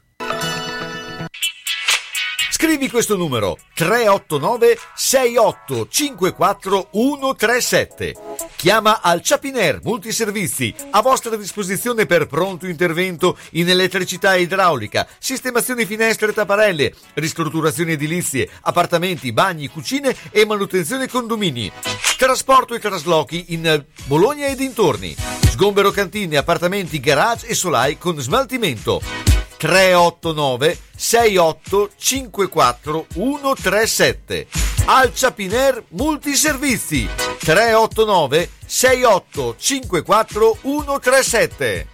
Scrivi questo numero 389 6854 137. Chiama al Ciapiner Multiservizi a vostra disposizione per pronto intervento in elettricità e idraulica, sistemazione finestre e tapparelle, ristrutturazioni edilizie, appartamenti, bagni, cucine e manutenzione condomini. Trasporto e traslochi in Bologna e dintorni. Sgombero cantine, appartamenti, garage e solai con smaltimento. 389 68 54 137 Al Ciapiner Multiservizi 389 68 54 137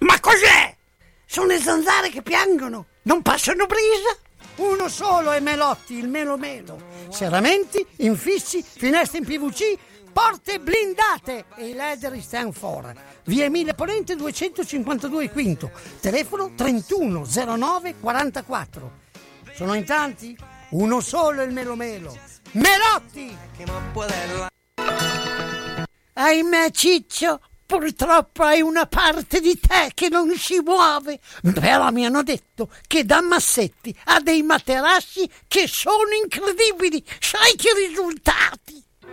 Ma cos'è? Sono le zanzare che piangono, non passano brisa. Uno solo è Melotti, il Melo Melo. Serramenti, infissi, finestre in PVC, porte blindate e i leder stand for. Via Emile Ponente 252 Quinto, telefono 3109 44. Sono in tanti? Uno solo il Melo Melo. Melotti! Ahimè Ciccio, purtroppo hai una parte di te che non si muove. Però mi hanno detto che da Massetti ha dei materassi che sono incredibili. Sai che risultati?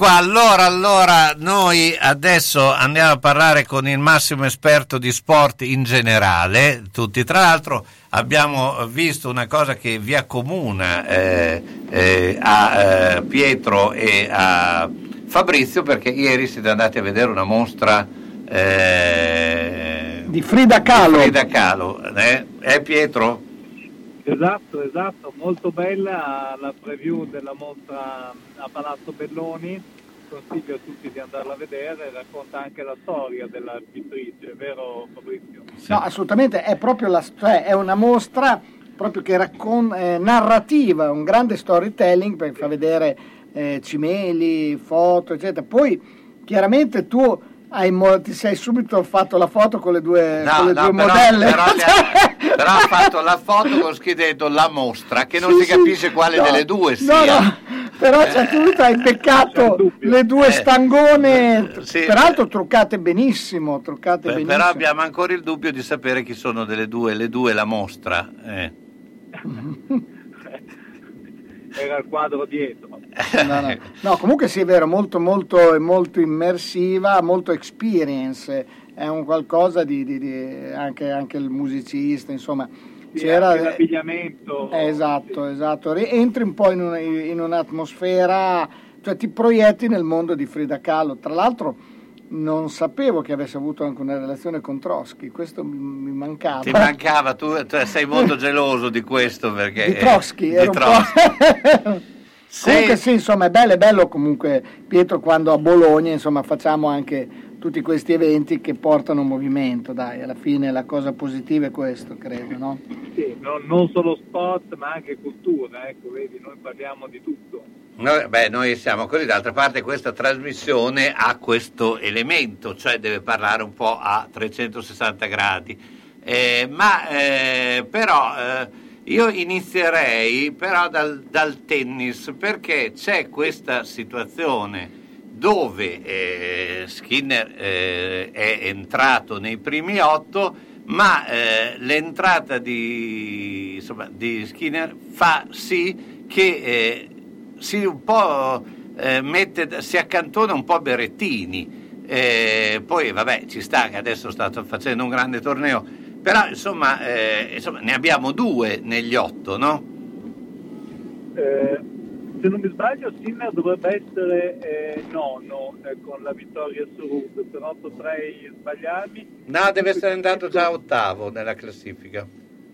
Qua, allora, allora noi adesso andiamo a parlare con il massimo esperto di sport in generale, tutti tra l'altro abbiamo visto una cosa che vi accomuna eh, eh, a eh, Pietro e a Fabrizio perché ieri siete andati a vedere una mostra eh, Di Frida Kahlo. di Frida Kahlo, eh? Eh, Pietro? Esatto, esatto, molto bella la preview della mostra a Palazzo Belloni, consiglio a tutti di andarla a vedere, racconta anche la storia della pittrice, vero Fabrizio? No, assolutamente, è proprio la, cioè è una mostra proprio che raccon- eh, narrativa, un grande storytelling per far vedere eh, cimeli, foto, eccetera. Poi chiaramente tu hai mo- ti sei subito fatto la foto con le due, No, con le no, due però, modelle. però però ha fatto la foto con scritto la mostra, che non Sì, si sì, capisce quale no, delle due no, sia. no, però cioè, tu hai beccato le due Eh, stangone, sì. peraltro truccate benissimo, truccate Beh, benissimo. però abbiamo ancora il dubbio di sapere chi sono delle due, le due la mostra. eh. Era il quadro dietro. No, no. No, comunque sì, è vero, molto, molto, molto immersiva, molto experience, è un qualcosa di, di- di- anche, anche il musicista, insomma. Sì, c'era- anche l'abbigliamento. Eh, Esatto, esatto. Ri- Entri un po' in, una- in un'atmosfera, cioè ti proietti nel mondo di Frida Kahlo. Tra l'altro non sapevo che avesse avuto anche una relazione con Trotsky, questo mi, mancava. Ti mancava, tu cioè, sei molto geloso di questo perché... Di Trotsky, eh, era di un Trotsky. po'... Comunque sì, insomma, è bello, è bello comunque Pietro quando a Bologna, insomma, facciamo anche tutti questi eventi che portano movimento, dai, alla fine la cosa positiva è questo, credo, no? Sì, non, non solo sport ma anche cultura, ecco, vedi, noi parliamo di tutto. Noi, beh, noi siamo così, d'altra parte questa trasmissione ha questo elemento, cioè deve parlare un po' a 360 gradi. Eh, ma eh, però eh, io inizierei però dal, dal tennis perché c'è questa situazione dove eh, Skinner eh, è entrato nei primi otto, ma eh, l'entrata di, insomma, di Skinner fa sì che eh, si eh, mette, si accantona un po' Berettini. Eh, poi vabbè, ci sta che adesso sta facendo un grande torneo, però insomma, eh, insomma ne abbiamo due negli otto, no? Eh, se non mi sbaglio Sinner dovrebbe essere eh, nono eh, con la vittoria su Rudd, però potrei sbagliarmi. No, deve essere andato già ottavo nella classifica.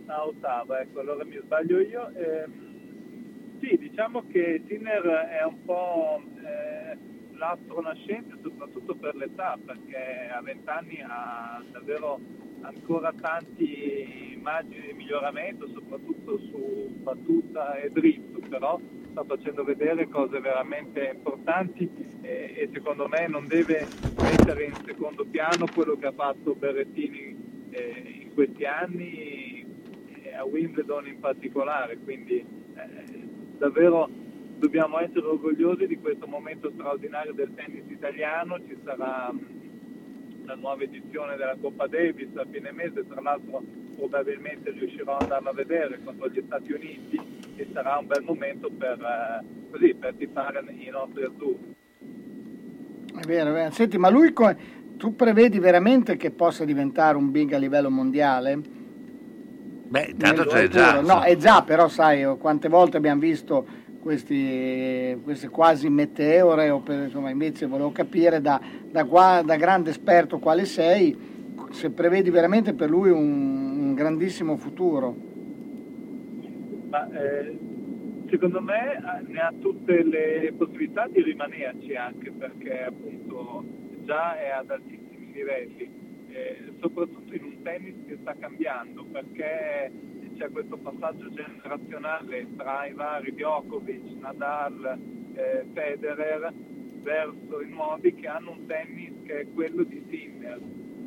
a ottava, ecco, allora mi sbaglio io. Ehm, sì, diciamo che Sinner è un po' eh, l'astro nascente, soprattutto per l'età, perché a 20 anni ha davvero ancora tanti margini di miglioramento, soprattutto su battuta e dritto, però sta facendo vedere cose veramente importanti e, e secondo me non deve mettere in secondo piano quello che ha fatto Berrettini eh, in questi anni e a Wimbledon in particolare, quindi eh, davvero dobbiamo essere orgogliosi di questo momento straordinario del tennis italiano, ci sarà mh, la nuova edizione della Coppa Davis a fine mese, tra l'altro probabilmente riuscirò ad andarla a vedere contro gli Stati Uniti e sarà un bel momento per, eh, così, per tifare i nostri azzurri. È vero, è vero. Senti, ma lui co- tu prevedi veramente che possa diventare un big a livello mondiale? Beh, tanto Nel c'è già. No, è già, però sai, oh, quante volte abbiamo visto questi, queste quasi meteore, o per- insomma, invece volevo capire da, da qua- da grande esperto quale sei, se prevedi veramente per lui un grandissimo futuro. Ma eh, secondo me eh, ne ha tutte le possibilità di rimanerci anche perché appunto già è ad altissimi livelli, eh, soprattutto in un tennis che sta cambiando perché c'è questo passaggio generazionale tra i vari Djokovic, Nadal, eh, Federer verso i nuovi che hanno un tennis che è quello di Sinner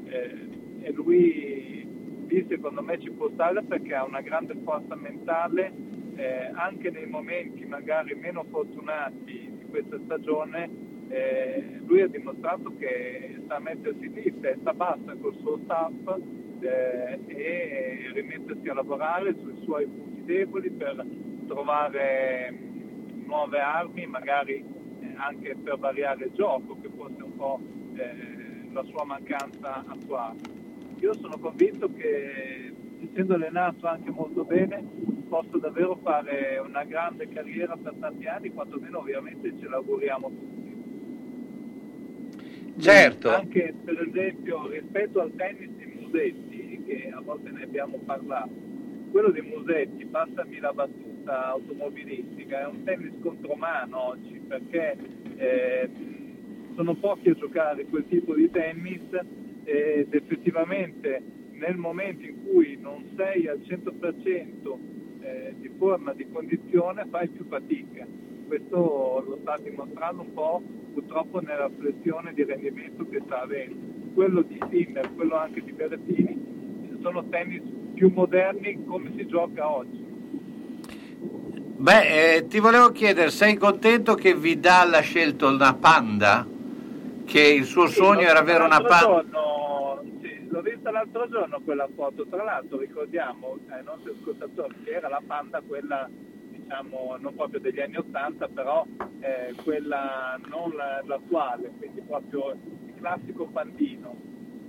Eh, e lui lì secondo me ci può stare perché ha una grande forza mentale eh, anche nei momenti magari meno fortunati di questa stagione eh, lui ha dimostrato che sa mettersi lì testa bassa col suo staff eh, e rimettersi a lavorare sui suoi punti deboli per trovare mh, nuove armi magari eh, anche per variare il gioco, che fosse un po' eh, la sua mancanza attuale. Io sono convinto che essendo allenato anche molto bene posso davvero fare una grande carriera per tanti anni, quantomeno ovviamente ce l'auguriamo tutti. Certo. Anche per esempio rispetto al tennis di Musetti, che a volte ne abbiamo parlato, quello di Musetti, passami la battuta automobilistica, è un tennis contro mano oggi perché eh, sono pochi a giocare quel tipo di tennis ed effettivamente nel momento in cui non sei al 100% eh, di forma, di condizione, fai più fatica. Questo lo sta dimostrando un po' purtroppo nella flessione di rendimento che sta avendo. Quello di Sinner, quello anche di Berrettini, sono tennis più moderni come si gioca oggi. Beh, eh, ti volevo chiedere, sei contento che Vidal ha scelto una panda? Che il suo Sì, sogno era avere una sì, l'ho vista l'altro giorno quella foto, tra l'altro ricordiamo ai nostri ascoltatori che era la panda quella diciamo non proprio degli anni 80 però eh, quella non la- l'attuale, quindi proprio il classico pandino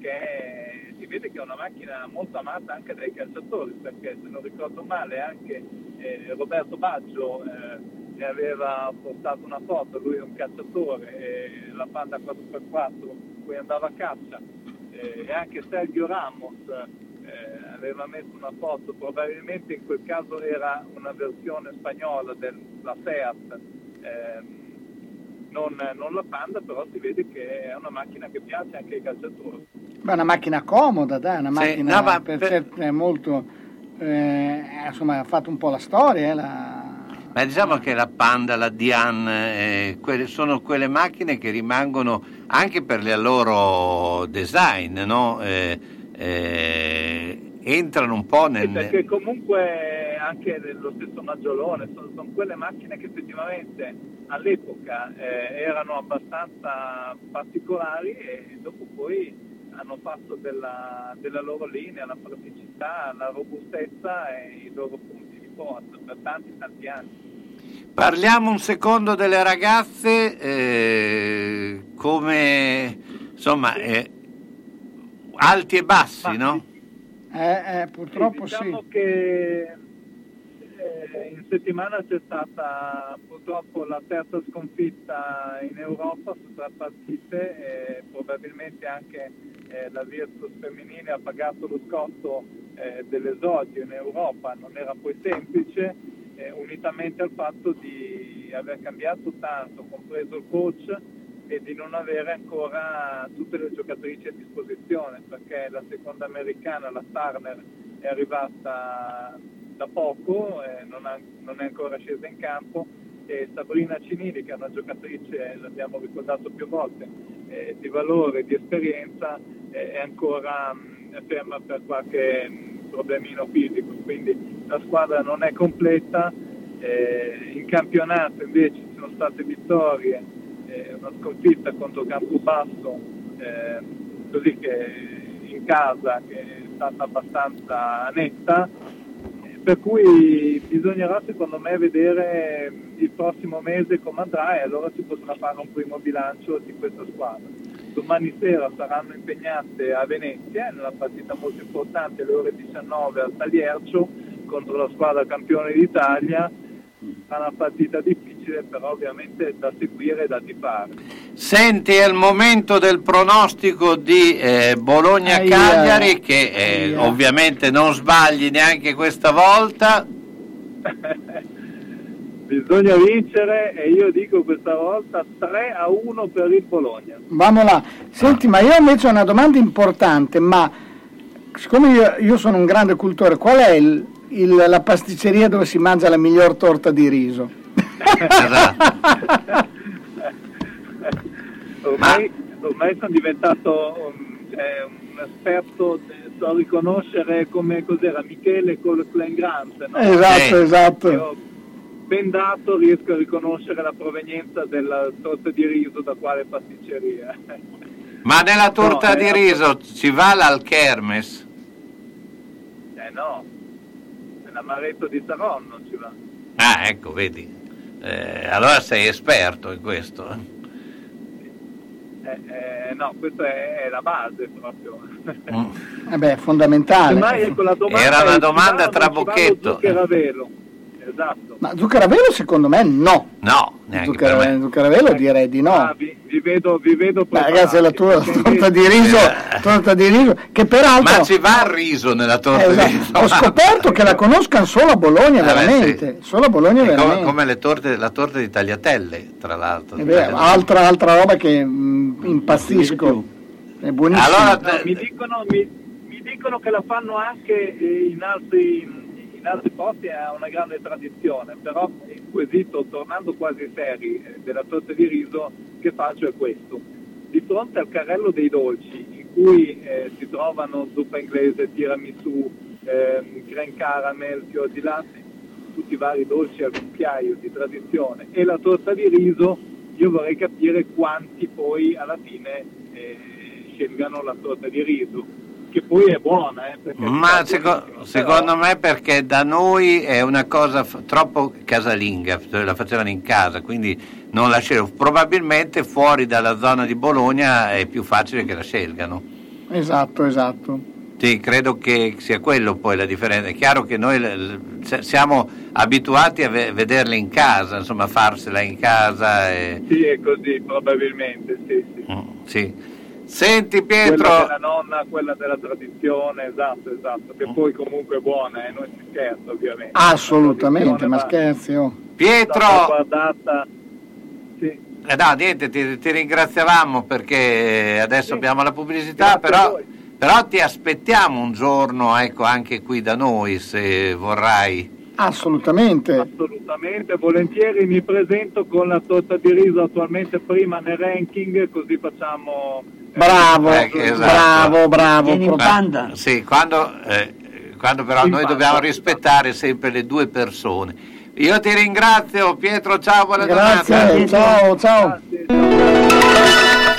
che è- vede che è una macchina molto amata anche dai calciatori perché se non ricordo male anche eh, Roberto Baggio eh, ne aveva postato una foto, lui è un cacciatore, e la Panda 4x4 cui andava a caccia eh, e anche Sergio Ramos eh, aveva messo una foto, probabilmente in quel caso era una versione spagnola della Seat, ehm, non, non la Panda, però si vede che è una macchina che piace anche ai calciatori. Ma è una macchina comoda, dai, una Sì, macchina no, ma per, per- certi è molto... eh, insomma, ha fatto un po' la storia, eh, la- Ma diciamo che la Panda, la Diane, eh, quelle- sono quelle macchine che rimangono anche per il loro design, no? Eh, eh, entrano un po' Sì, nel... perché comunque anche nello stesso Maggiolone sono, sono quelle macchine che effettivamente all'epoca eh, erano abbastanza particolari e dopo poi hanno fatto della, della loro linea la praticità, la robustezza e i loro punti di forza per tanti tanti anni. Parliamo un secondo delle ragazze, eh, come insomma, eh, alti e bassi, no? eh, eh, purtroppo sì. diciamo che eh, in settimana c'è stata purtroppo la terza sconfitta in Europa su tre partite e probabilmente anche eh, la Virtus femminile ha pagato lo scotto eh, dell'esordio in Europa, non era poi semplice, eh, unitamente al fatto di aver cambiato tanto, compreso il coach, e di non avere ancora tutte le giocatrici a disposizione perché la seconda americana, la Turner, è arrivata da poco, eh, non, ha- non è ancora scesa in campo e Sabrina Cinili che è una giocatrice, l'abbiamo ricordato più volte, eh, di valore, di esperienza, eh, è ancora mh, è ferma per qualche mh, problemino fisico, quindi la squadra non è completa, eh, in campionato invece ci sono state vittorie, eh, una sconfitta contro Campobasso, eh, così che in casa che è stata abbastanza netta, eh, per cui bisognerà secondo me vedere il prossimo mese come andrà e allora si potrà fare un primo bilancio di questa squadra. Domani sera saranno impegnate a Venezia, in una partita molto importante alle ore 19 al Tagliercio contro la squadra campione d'Italia. Sarà una partita difficile, però ovviamente da seguire e da tifare. Senti, è il momento del pronostico di eh, Bologna-Cagliari che eh, ovviamente non sbagli neanche questa volta. Bisogna vincere e io dico questa volta 3 a 1 per il Bologna. Vamo là. Senti, ma io invece ho una domanda importante, ma siccome io, io sono un grande cultore, qual è il- il- la pasticceria dove si mangia la miglior torta di riso? Ormai, ormai sono diventato um, cioè, un esperto, eh, so riconoscere come cos'era Michele con Klein Grant. no? Esatto, esatto. Io, ben dato riesco a riconoscere la provenienza della torta di riso da quale pasticceria. Ma nella torta No, di eh, riso ci va l'alchermes? Eh no, l'amaretto di Saronno ci va. Ah, ecco, vedi. Eh, allora sei esperto in questo. eh. Eh, eh, no, questa è, è la base proprio. Eh beh, è fondamentale. Ecco, la domanda Era una domanda va o tra Esatto. Ma velo secondo me no. No, neanche Zucchero, per me. velo direi di no. Ah, vi, vi vedo, vi vedo Beh, ragazzi, la tua torta di riso, torta di riso, che peraltro Ma ci va il riso nella torta Eh, di esatto. ho scoperto che la conoscano solo a Bologna, Eh, beh, veramente. Solo a Bologna, come, veramente. come le torte, la torta di tagliatelle, tra l'altro. È vero, altra, altra roba che mm, impazzisco. È buonissimo. Allora, No, mi, dicono, mi, mi dicono che la fanno anche eh, in altri, in altri posti, ha una grande tradizione, però il quesito, tornando quasi seri, eh, della torta di riso che faccio è questo. Di fronte al carrello dei dolci, in cui eh, si trovano zuppa inglese, tiramisù, ehm, creme caramel, fior di latte, tutti i vari dolci al cucchiaio di tradizione, e la torta di riso, io vorrei capire quanti poi alla fine eh, scelgano la torta di riso, che poi è buona. Eh, Ma è seco- secondo me perché da noi è una cosa f- troppo casalinga, la facevano in casa, quindi non la scelgono. Probabilmente fuori dalla zona di Bologna è più facile che la scelgano. Esatto, esatto. Sì, credo che sia quello poi la differenza. È chiaro che noi l- l- se- siamo abituati a ve- vederle in casa, insomma, farsela in casa. E... Sì, è così, probabilmente, sì, sì. Sì. Senti Quella Pietro, della nonna, quella della tradizione, esatto, esatto, che poi comunque è buona, eh, non si scherza ovviamente. Assolutamente, ma scherzi. oh. Pietro! guardata, Eh no, niente, ti, ti ringraziavamo perché adesso abbiamo la pubblicità, però, però ti aspettiamo un giorno ecco, anche qui da noi se vorrai. Assolutamente. assolutamente, volentieri mi presento con la torta di riso attualmente prima nel ranking, così facciamo... eh, Bravo, Eh, esatto. bravo, bravo. Vieni in proprio. banda. Sì, quando, eh, quando però In noi banda. dobbiamo rispettare sempre le due persone. Io ti ringrazio Pietro, ciao, buona Grazie, giornata. ciao, ciao.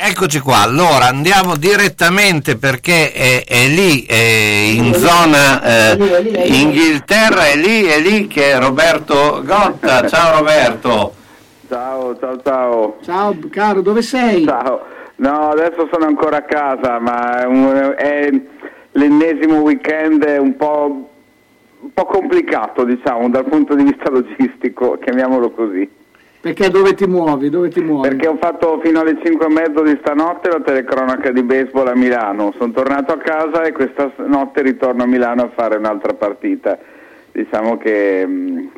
Eccoci qua, allora andiamo direttamente perché è, è lì, è in zona eh, Inghilterra, è lì, è lì che è Roberto Gotta. Ciao Roberto. Ciao, ciao, ciao. Ciao caro, dove sei? Ciao. No, adesso sono ancora a casa, ma è, un- è l'ennesimo weekend un po', un po' complicato, diciamo, dal punto di vista logistico, chiamiamolo così. Perché dove ti muovi? Dove ti muovi? Perché ho fatto fino alle 5 e mezzo di stanotte la telecronaca di baseball a Milano. Sono tornato a casa e questa notte ritorno a Milano a fare un'altra partita. Diciamo che mh,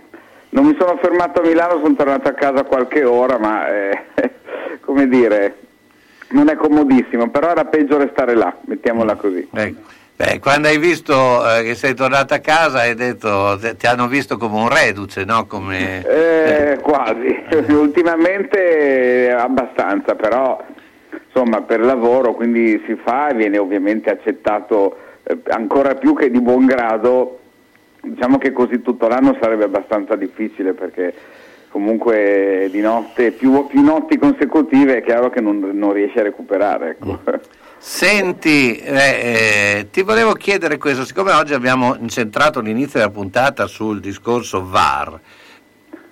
non mi sono fermato a Milano, sono tornato a casa qualche ora, ma eh, come dire, non è comodissimo, però era peggio restare là, mettiamola così. Ecco. Beh, quando hai visto eh, che sei tornato a casa hai detto, te- ti hanno visto come un reduce, no? Come... Eh, quasi, ultimamente eh, abbastanza, però insomma per lavoro quindi si fa e viene ovviamente accettato eh, ancora più che di buon grado, diciamo che così tutto l'anno sarebbe abbastanza difficile perché comunque di notte, più, più notti consecutive è chiaro che non, non riesci a recuperare. Ecco. Senti, eh, eh, ti volevo chiedere questo, siccome oggi abbiamo incentrato l'inizio della puntata sul discorso VAR,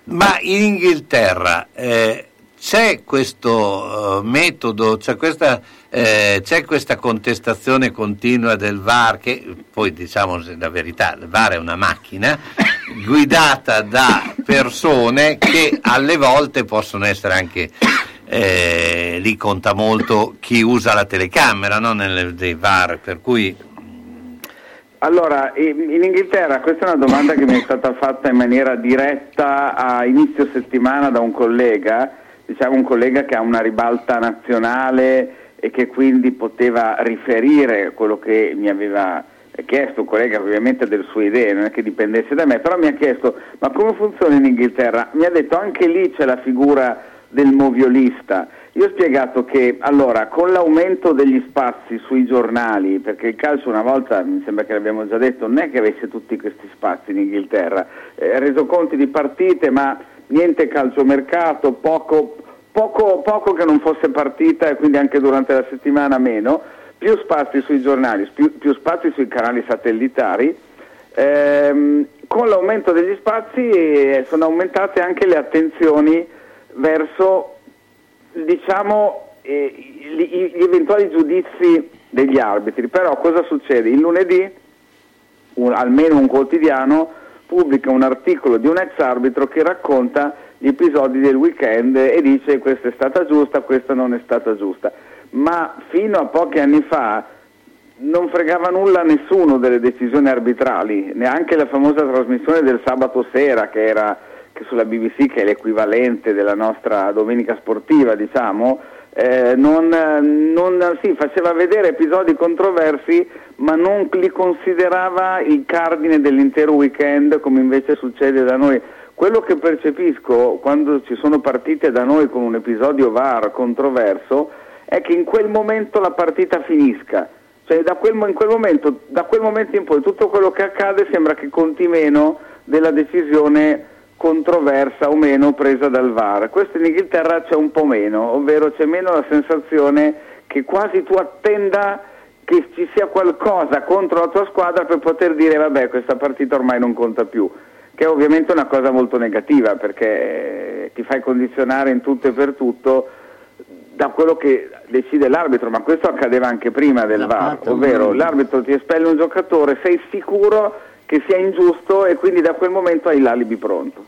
ma in Inghilterra eh, c'è questo eh, metodo, c'è questa, eh, c'è questa contestazione continua del VAR, che poi diciamo la verità, il VAR è una macchina guidata da persone che alle volte possono essere anche eh, lì conta molto chi usa la telecamera no? Nelle, dei VAR, per cui Allora, in in Inghilterra questa è una domanda che mi è stata fatta in maniera diretta a inizio settimana da un collega, diciamo un collega che ha una ribalta nazionale e che quindi poteva riferire quello che mi aveva chiesto, un collega ovviamente delle sue idee, non è che dipendesse da me, però mi ha chiesto ma come funziona in Inghilterra? Mi ha detto anche lì c'è la figura del moviolista. Io ho spiegato che allora con l'aumento degli spazi sui giornali, perché il calcio una volta, mi sembra che l'abbiamo già detto, non è che avesse tutti questi spazi in Inghilterra, eh, resoconti di partite ma niente calciomercato, poco, poco, poco che non fosse partita e quindi anche durante la settimana meno, più spazi sui giornali, più, più spazi sui canali satellitari. Ehm, con l'aumento degli spazi eh, sono aumentate anche le attenzioni verso diciamo, eh, gli, gli eventuali giudizi degli arbitri. Però cosa succede? Il lunedì un- almeno un quotidiano pubblica un articolo di un ex arbitro che racconta gli episodi del weekend e dice questa è stata giusta, questa non è stata giusta. Ma fino a pochi anni fa non fregava nulla a nessuno delle decisioni arbitrali, neanche la famosa trasmissione del sabato sera che era sulla BBC, che è l'equivalente della nostra domenica sportiva, diciamo, eh, non, non- sì, faceva vedere episodi controversi, ma non li considerava il cardine dell'intero weekend, come invece succede da noi. Quello che percepisco quando ci sono partite da noi con un episodio VAR controverso è che in quel momento la partita finisca. Cioè da quel, in quel momento, da quel momento in poi tutto quello che accade sembra che conti meno della decisione controversa o meno presa dal VAR. Questo in Inghilterra c'è un po' meno, ovvero c'è meno la sensazione che quasi tu attenda che ci sia qualcosa contro la tua squadra per poter dire vabbè questa partita ormai non conta più, che è ovviamente una cosa molto negativa perché ti fai condizionare in tutto e per tutto da quello che decide l'arbitro, ma questo accadeva anche prima del VAR, ovvero l'arbitro ti espelle un giocatore, sei sicuro che sia ingiusto e quindi da quel momento hai l'alibi pronto.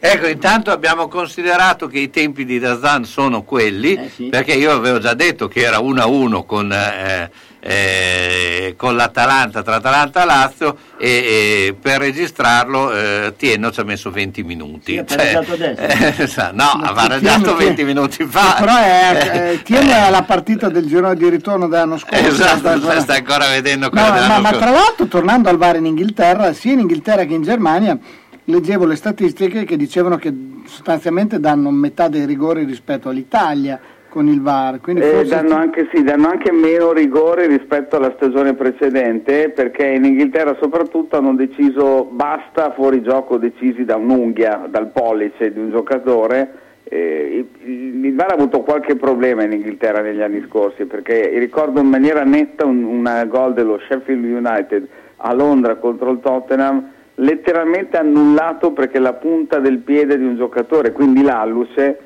Ecco, intanto abbiamo considerato che i tempi di Dazan sono quelli, perché io avevo già detto che era 1-1 con, eh, eh, con l'Atalanta, tra Atalanta e Lazio, e, e per registrarlo eh, Tienno ci ha messo 20 minuti. Sì, adesso. eh, no, ha pareggiato Tienno che- 20 minuti fa. Però è, eh, tiene alla partita del girone di ritorno dell'anno scorso. Esatto, sta ancora- sta ancora vedendo No, ma, ma tra l'altro tornando al VAR in Inghilterra, sia in Inghilterra che in Germania, leggevo le statistiche che dicevano che sostanzialmente danno metà dei rigori rispetto all'Italia con il VAR. Quindi Eh, danno, anche, sì, danno anche meno rigore rispetto alla stagione precedente perché in Inghilterra soprattutto hanno deciso basta fuori gioco decisi da un'unghia, dal pollice di un giocatore. Eh, il VAR ha avuto qualche problema in Inghilterra negli anni scorsi perché ricordo in maniera netta un, una gol dello Sheffield United a Londra contro il Tottenham letteralmente annullato perché la punta del piede di un giocatore, quindi l'alluce,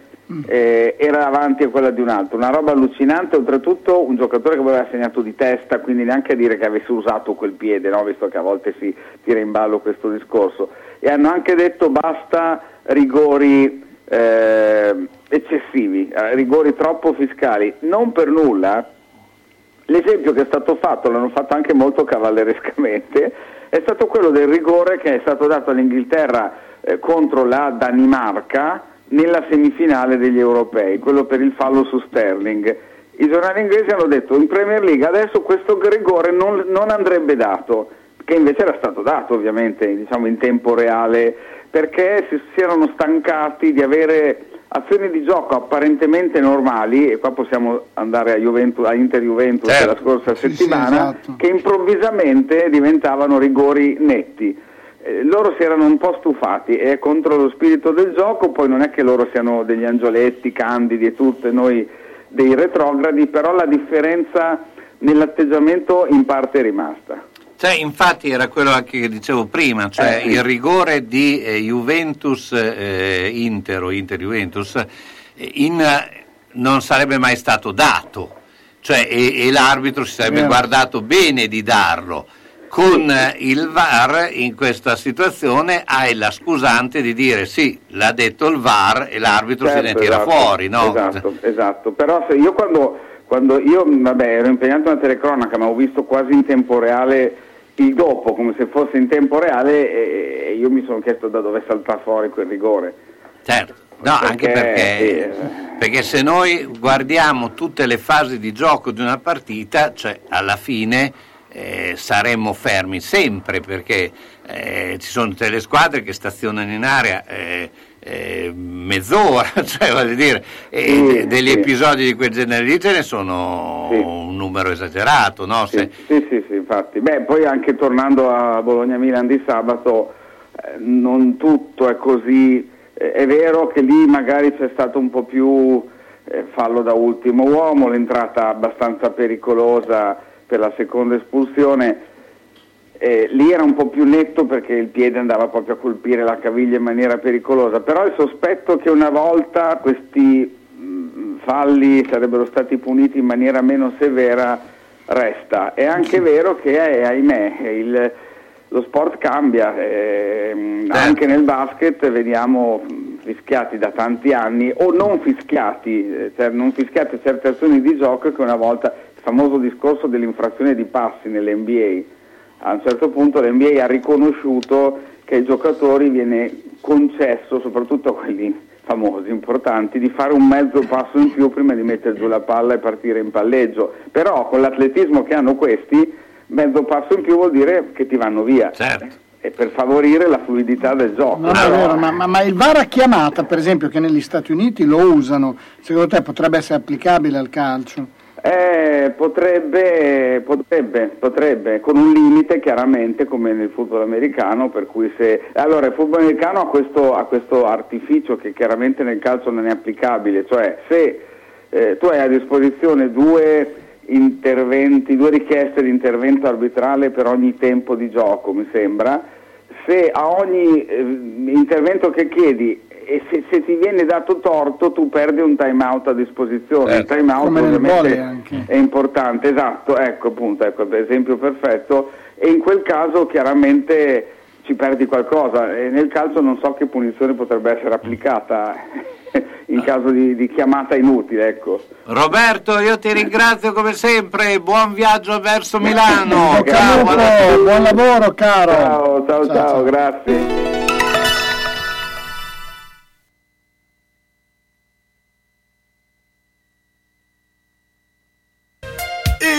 eh, era avanti a quella di un altro. Una roba allucinante, oltretutto un giocatore che aveva segnato di testa, quindi neanche a dire che avesse usato quel piede, no? visto che a volte si tira in ballo questo discorso. E hanno anche detto basta rigori eh, eccessivi, eh, rigori troppo fiscali. Non per nulla, l'esempio che è stato fatto, l'hanno fatto anche molto cavallerescamente, è stato quello del rigore che è stato dato all'Inghilterra eh, contro la Danimarca nella semifinale degli europei, quello per il fallo su Sterling. I giornali inglesi hanno detto in Premier League adesso questo rigore non, non andrebbe dato, che invece era stato dato ovviamente diciamo, in tempo reale, perché si, si erano stancati di avere azioni di gioco apparentemente normali, e qua possiamo andare a, Juventus, a Inter Juventus Certo. della scorsa Sì, sì, settimana, esatto. che improvvisamente diventavano rigori netti. Eh, loro si erano un po' stufati, è contro lo spirito del gioco, poi non è che loro siano degli angioletti candidi e tutto, e noi dei retrogradi, però la differenza nell'atteggiamento in parte è rimasta. Cioè, infatti era quello anche che dicevo prima, cioè Eh, sì. il rigore di eh, Juventus eh, Inter o Inter Juventus eh, in, eh, non sarebbe mai stato dato, cioè, e, e l'arbitro si sarebbe Vero. guardato bene di darlo. Con eh, il VAR in questa situazione hai la scusante di dire sì, l'ha detto il VAR e l'arbitro se ne Certo, tira esatto, fuori, no? Esatto, esatto. Però se io quando, quando io vabbè, ero impegnato nella telecronaca, ma ho visto quasi in tempo reale il dopo, come se fosse in tempo reale, e, io mi sono chiesto da dove salta fuori quel rigore. Certo. No, anche perché, perché se noi guardiamo tutte le fasi di gioco di una partita, cioè alla fine eh, saremmo fermi sempre perché eh, ci sono tutte le squadre che stazionano in area eh, eh, mezz'ora, cioè voglio dire, e Sì, de- degli sì. episodi di quel genere lì ce ne sono un numero esagerato, no? Se- Sì, sì, sì, infatti. Beh, poi anche tornando a Bologna-Milan di sabato, eh, non tutto è così. Eh, è vero che lì magari c'è stato un po' più fallo da ultimo uomo, l'entrata abbastanza pericolosa per la seconda espulsione. Eh, lì era un po' più netto perché il piede andava proprio a colpire la caviglia in maniera pericolosa, però il sospetto che una volta questi mh, falli sarebbero stati puniti in maniera meno severa resta. È anche vero che, eh, ahimè, il- lo sport cambia, ehm, anche nel basket veniamo mh, fischiati da tanti anni o non fischiati, eh, cioè non fischiate certe azioni di gioco che una volta, famoso discorso dell'infrazione di passi nell'NBA, a un certo punto l'NBA ha riconosciuto che ai giocatori viene concesso, soprattutto a quelli famosi, importanti, di fare un mezzo passo in più prima di mettere giù la palla e partire in palleggio. Però con l'atletismo che hanno questi, mezzo passo in più vuol dire che ti vanno via. E per favorire la fluidità del gioco. Non è vero, ma, ma- ma il VAR a chiamata, per esempio, che negli Stati Uniti lo usano, secondo te potrebbe essere applicabile al calcio? Eh, potrebbe, potrebbe, potrebbe, con un limite chiaramente come nel football americano, per cui se... Allora, il football americano ha questo, ha questo artificio che chiaramente nel calcio non è applicabile, cioè se eh, tu hai a disposizione due interventi, due richieste di intervento arbitrale per ogni tempo di gioco, mi sembra, se a ogni eh, intervento che chiedi e se, se ti viene dato torto tu perdi un time out a disposizione. Il time out ovviamente è importante, esatto, ecco appunto, ecco esempio perfetto e in quel caso chiaramente ci perdi qualcosa e nel calcio non so che punizione potrebbe essere applicata in caso di, di chiamata inutile, ecco. Roberto, io ti ringrazio come sempre, buon viaggio verso Milano. Ciao, buon lavoro caro. Ciao, ciao, ciao, grazie.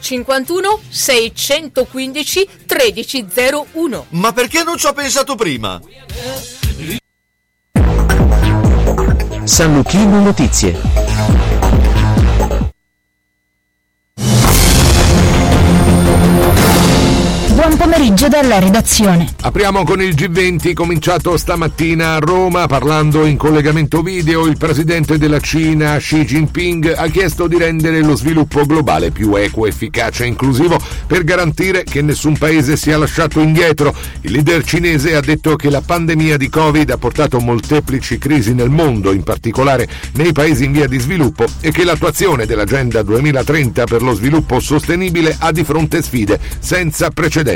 051 615 1301. Ma perché non ci ho pensato prima? San Luchino Notizie. Buon pomeriggio dalla redazione. Apriamo con il G20 cominciato stamattina a Roma parlando in collegamento video il presidente della Cina Xi Jinping ha chiesto di rendere lo sviluppo globale più equo, efficace e inclusivo per garantire che nessun paese sia lasciato indietro. Il leader cinese ha detto che la pandemia di Covid ha portato molteplici crisi nel mondo, in particolare nei paesi in via di sviluppo e che l'attuazione dell'Agenda 2030 per lo sviluppo sostenibile ha di fronte sfide senza precedenti.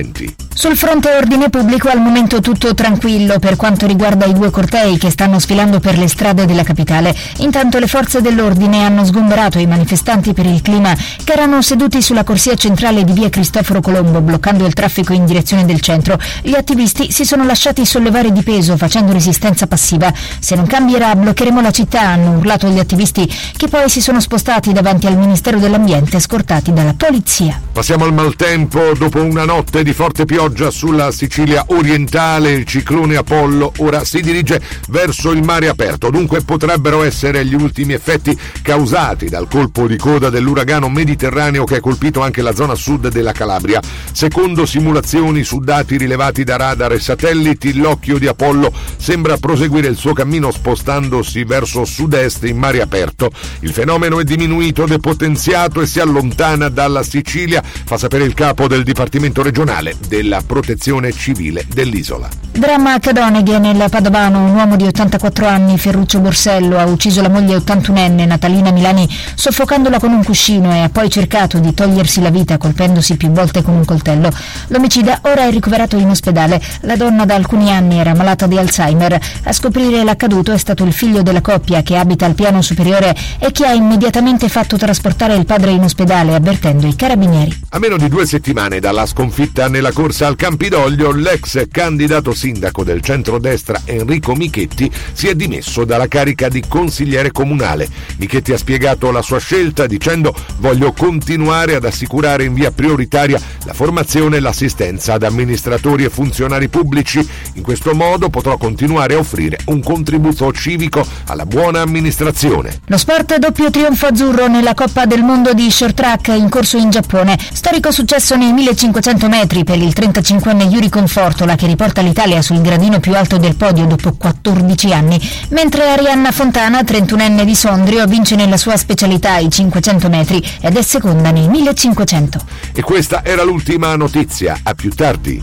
Sul fronte ordine pubblico al momento tutto tranquillo per quanto riguarda i due cortei che stanno sfilando per le strade della capitale. Intanto le forze dell'ordine hanno sgomberato i manifestanti per il clima che erano seduti sulla corsia centrale di via Cristoforo Colombo bloccando il traffico in direzione del centro. Gli attivisti si sono lasciati sollevare di peso facendo resistenza passiva. Se non cambierà bloccheremo la città, hanno urlato gli attivisti che poi si sono spostati davanti al Ministero dell'Ambiente scortati dalla polizia. Passiamo al maltempo. Dopo una notte di forte pioggia sulla Sicilia orientale, il ciclone Apollo ora si dirige verso il mare aperto. Dunque potrebbero essere gli ultimi effetti causati dal colpo di coda dell'uragano mediterraneo che ha colpito anche la zona sud della Calabria. Secondo simulazioni su dati rilevati da radar e satelliti, l'occhio di Apollo sembra proseguire il suo cammino spostandosi verso sud-est in mare aperto. Il fenomeno è diminuito, depotenziato e si allontana dalla Sicilia, fa sapere il capo del Dipartimento regionale della protezione civile dell'isola. Dramma a Cadoneghe nel Padovano, un uomo di 84 anni, Ferruccio Borsello, ha ucciso la moglie 81enne Natalina Milani soffocandola con un cuscino e ha poi cercato di togliersi la vita colpendosi più volte con un coltello. L'omicida ora è ricoverato in ospedale. La donna da alcuni anni era malata di Alzheimer. A scoprire l'accaduto è stato il figlio della coppia che abita al piano superiore e che ha immediatamente fatto trasportare il padre in ospedale avvertendo i carabinieri. A meno di due settimane dalla sconfitta nella corsa al Campidoglio, l'ex candidato sindaco del centrodestra Enrico Michetti si è dimesso dalla carica di consigliere comunale. Michetti ha spiegato la sua scelta dicendo voglio continuare ad assicurare in via prioritaria la formazione e l'assistenza ad amministratori e funzionari pubblici. In questo modo potrò continuare a offrire un contributo civico alla buona amministrazione. Lo sport doppio trionfo azzurro nella Coppa del Mondo di short track in corso in Giappone. Storico successo nei 1500 metri per il 35enne Yuri Confortola che riporta l'Italia sul gradino più alto del podio dopo 14 anni, mentre Arianna Fontana, 31enne di Sondrio, vince nella sua specialità i 500 metri ed è seconda nei 1500. E questa era l'ultima notizia. A più tardi.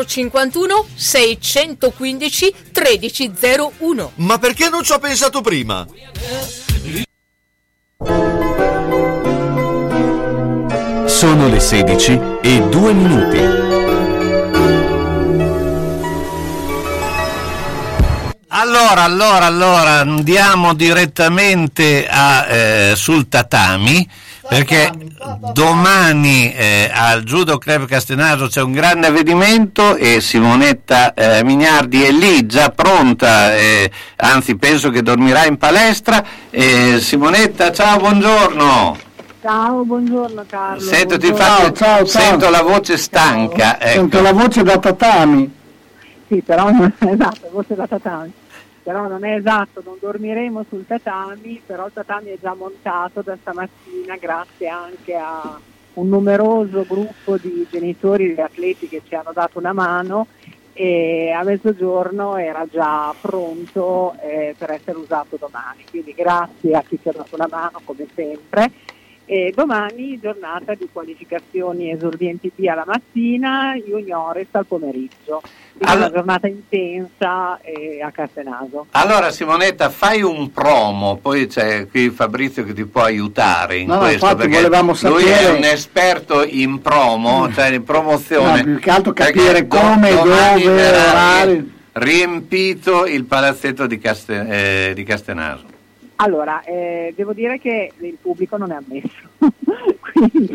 051 615 1301. Ma perché non ci ho pensato prima? Sono le 16 e 2 minuti. Allora, allora, allora, andiamo direttamente a, eh, sul tatami perché domani eh, al Judo Club Castenaso c'è un grande avvenimento e Simonetta eh, Mignardi è lì già pronta, eh, anzi penso che dormirà in palestra. Eh, Simonetta, ciao, buongiorno. Ciao, buongiorno Carlo. Sento, ti buongiorno. faccio- Ciao, ciao, ciao. sento la voce stanca. ecco. Sento la voce da tatami. Sì, però non è esatto, voce da tatami. Però non è esatto, non dormiremo sul tatami, però il tatami è già montato da stamattina grazie anche a un numeroso gruppo di genitori e atleti che ci hanno dato una mano e a mezzogiorno era già pronto eh, per essere usato domani. Quindi grazie a chi ci ha dato una mano come sempre E domani giornata di qualificazioni esordienti B alla mattina, juniores al pomeriggio. Quindi una giornata intensa eh, a Castenaso. Allora Simonetta fai un promo, poi c'è qui Fabrizio che ti può aiutare in No, questo infatti perché volevamo lui è sapere- un esperto in promo, cioè in promozione. No, più che altro capire come, dove, verrà riempito il palazzetto di, Caste- eh, di Castenaso. Allora, eh, devo dire che il pubblico non è ammesso.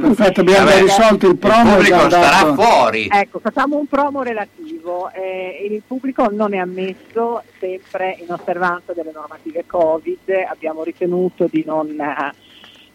Perfetto, abbiamo Vabbè, risolto il promo. pubblico abbiamo starà dato- fuori. Ecco, facciamo un promo relativo. Eh, il pubblico non è ammesso, sempre in osservanza delle normative Covid. Abbiamo ritenuto di non eh,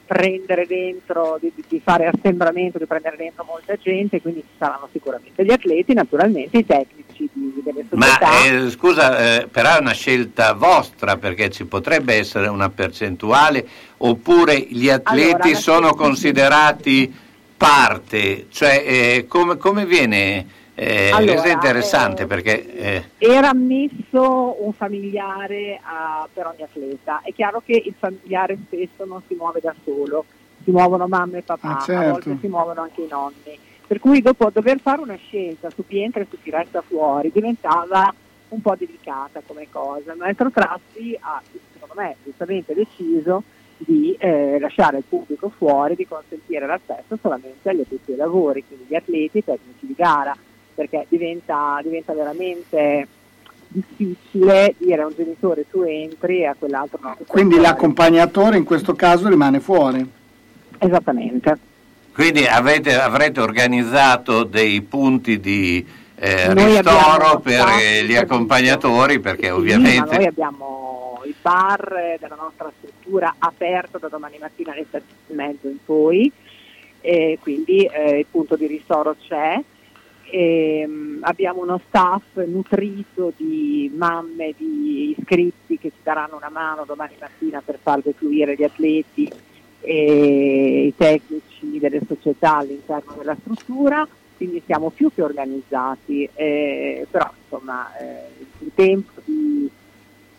prendere dentro, di, di fare assembramento, di prendere dentro molta gente, quindi ci saranno sicuramente gli atleti, naturalmente i tecnici di- delle Ma eh, scusa, eh, però è una scelta vostra perché ci potrebbe essere una percentuale oppure gli atleti Allora, sono scelta- considerati parte, cioè eh, come, come viene? Eh, Allora, questo è interessante eh, perché eh, Era ammesso un familiare a- per ogni atleta. È chiaro che il familiare spesso non si muove da solo, si muovono mamma e papà, Ah, certo. a volte si muovono anche i nonni. Per cui dopo dover fare una scelta su chi entra e su chi resta fuori diventava un po' delicata come cosa. Il maestro Trazzi ha, secondo me, giustamente deciso di eh, lasciare il pubblico fuori, di consentire l'accesso solamente agli addetti ai lavori, quindi gli atleti e i tecnici di gara, perché diventa, diventa veramente difficile dire a un genitore tu entri e a quell'altro no. Quindi l'accompagnatore in questo caso rimane fuori. Esattamente. Quindi avete, avrete organizzato dei punti di eh, ristoro per gli accompagnatori perché Sì, ovviamente noi abbiamo il bar della nostra struttura aperto da domani mattina alle 7 e mezzo in poi, e quindi eh, il punto di ristoro c'è. Ehm, abbiamo uno staff nutrito di mamme, di iscritti che ci daranno una mano domani mattina per far defluire gli atleti e i tecnici delle società all'interno della struttura, quindi siamo più che organizzati, eh, però insomma eh, il tempo di,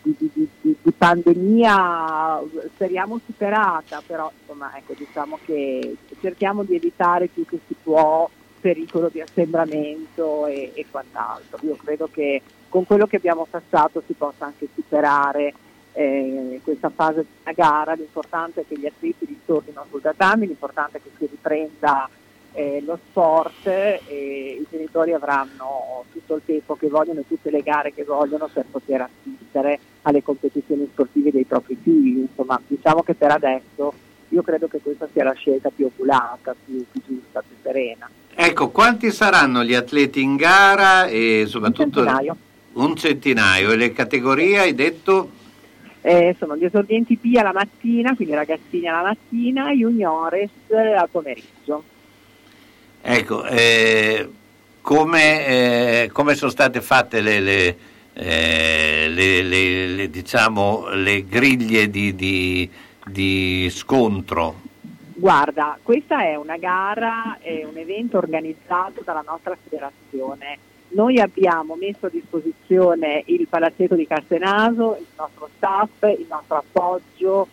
di- di- di- pandemia speriamo superata, però insomma ecco diciamo che cerchiamo di evitare più che si può pericolo di assembramento e, e quant'altro. Io credo che con quello che abbiamo passato si possa anche superare eh, questa fase della gara, l'importante è che gli atleti ritornino sul tatami, l'importante è che si riprenda eh, lo sport e i genitori avranno tutto il tempo che vogliono e tutte le gare che vogliono per poter assistere alle competizioni sportive dei propri figli. Insomma, diciamo che per adesso io credo che questa sia la scelta più oculata, più, più giusta, più serena. Ecco, quanti saranno gli atleti in gara e soprattutto Un centinaio. un centinaio e le categorie hai detto Eh, sono gli esordienti B alla mattina, quindi ragazzini alla mattina, juniores eh, al pomeriggio. ecco eh, come, eh, come sono state fatte le, le, eh, le- le- le, diciamo, le griglie di, di- di scontro Guarda, questa è una gara, è un evento organizzato dalla nostra federazione. Noi abbiamo messo a disposizione il palazzetto di Castenaso, il nostro staff, il nostro appoggio,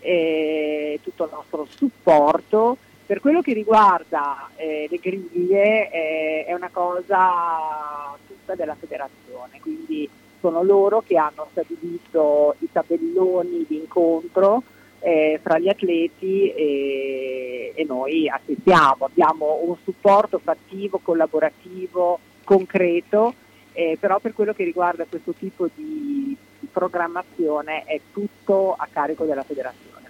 eh, tutto il nostro supporto. Per quello che riguarda eh, le griglie eh, è una cosa tutta della federazione, quindi sono loro che hanno stabilito i tabelloni di incontro eh, fra gli atleti e, e noi assistiamo, abbiamo un supporto fattivo, collaborativo, concreto, eh, però per quello che riguarda questo tipo di, programmazione è tutto a carico della federazione.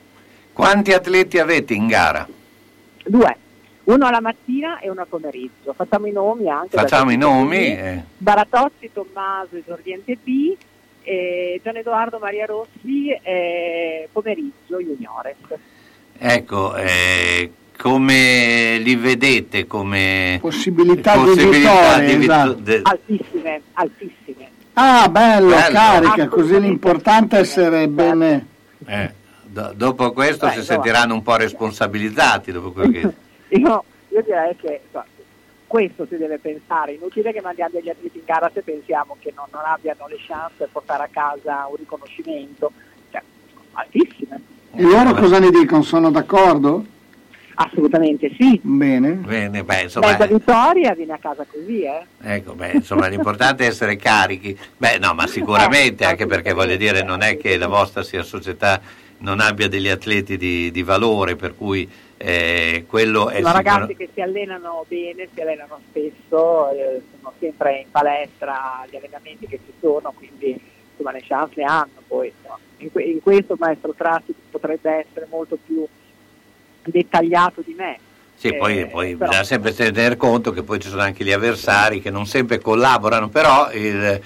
quanti atleti avete in gara? Due, uno alla mattina e uno al pomeriggio. Facciamo i nomi anche. facciamo i nomi eh. Baratozzi, Tommaso, esordiente B, e Gian Edoardo Maria Rossi, eh, pomeriggio, juniores. ecco eh, come li vedete come Possibilità, possibilità di di vittoria, vitto- esatto. de- Altissime, altissime. Ah, bello, Bello. carica, così l'importante è essere bene... eh, do- dopo questo Beh, si insomma. sentiranno un po' responsabilizzati dopo quello che Io, io direi che insomma, questo si deve pensare, inutile che mandiamo degli atleti in gara se pensiamo che non, non abbiano le chance per portare a casa un riconoscimento, cioè, altissime. E loro cosa ne dicono? Sono d'accordo? Assolutamente sì. Bene. Bene, beh, insomma, Mezza vittoria viene a casa così, eh. ecco, beh, insomma, l'importante è essere carichi. Beh, no, ma sicuramente, anche perché voglio dire, non è che la vostra sia società non abbia degli atleti di, di valore, per cui eh, quello è Sono sicuro- ragazzi che si allenano bene, si allenano spesso, eh, sono sempre in palestra gli allenamenti che ci sono, quindi insomma le chance le hanno poi. insomma. In, que- in questo il maestro Tratti potrebbe essere molto più dettagliato di me. Sì, poi, Eh, poi però- bisogna sempre tener conto che poi ci sono anche gli avversari che non sempre collaborano, però il,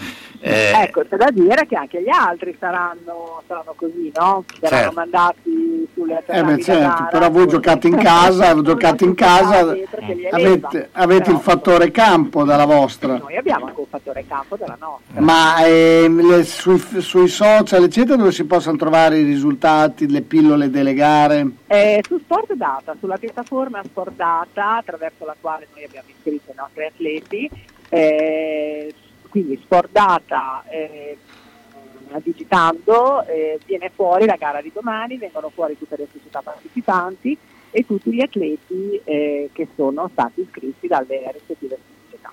eh, Ecco, c'è da dire che anche gli altri saranno, saranno così, no? Saranno Certo. mandati sulle Eh certo, gara, però voi giocate in casa, giocate in casa, eleva. avete, avete il fattore campo dalla vostra. Noi abbiamo anche un fattore campo della nostra. Ma ehm, le- sui, sui social, eccetera, dove si possono trovare i risultati, le pillole delle gare? Eh, su Sport Data, sulla piattaforma Sport Data, attraverso la quale noi abbiamo iscritto i nostri atleti, eh, quindi Sport Data eh, digitando eh, viene fuori la gara di domani, vengono fuori tutte le società partecipanti e tutti gli atleti eh, che sono stati iscritti dalle rispettive società.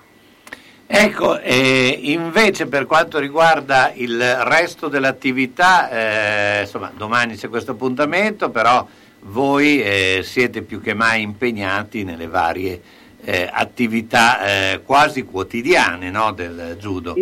Ecco, eh, invece per quanto riguarda il resto dell'attività, eh, insomma, domani c'è questo appuntamento, però voi eh, siete più che mai impegnati nelle varie eh, attività eh, quasi quotidiane no, del judo.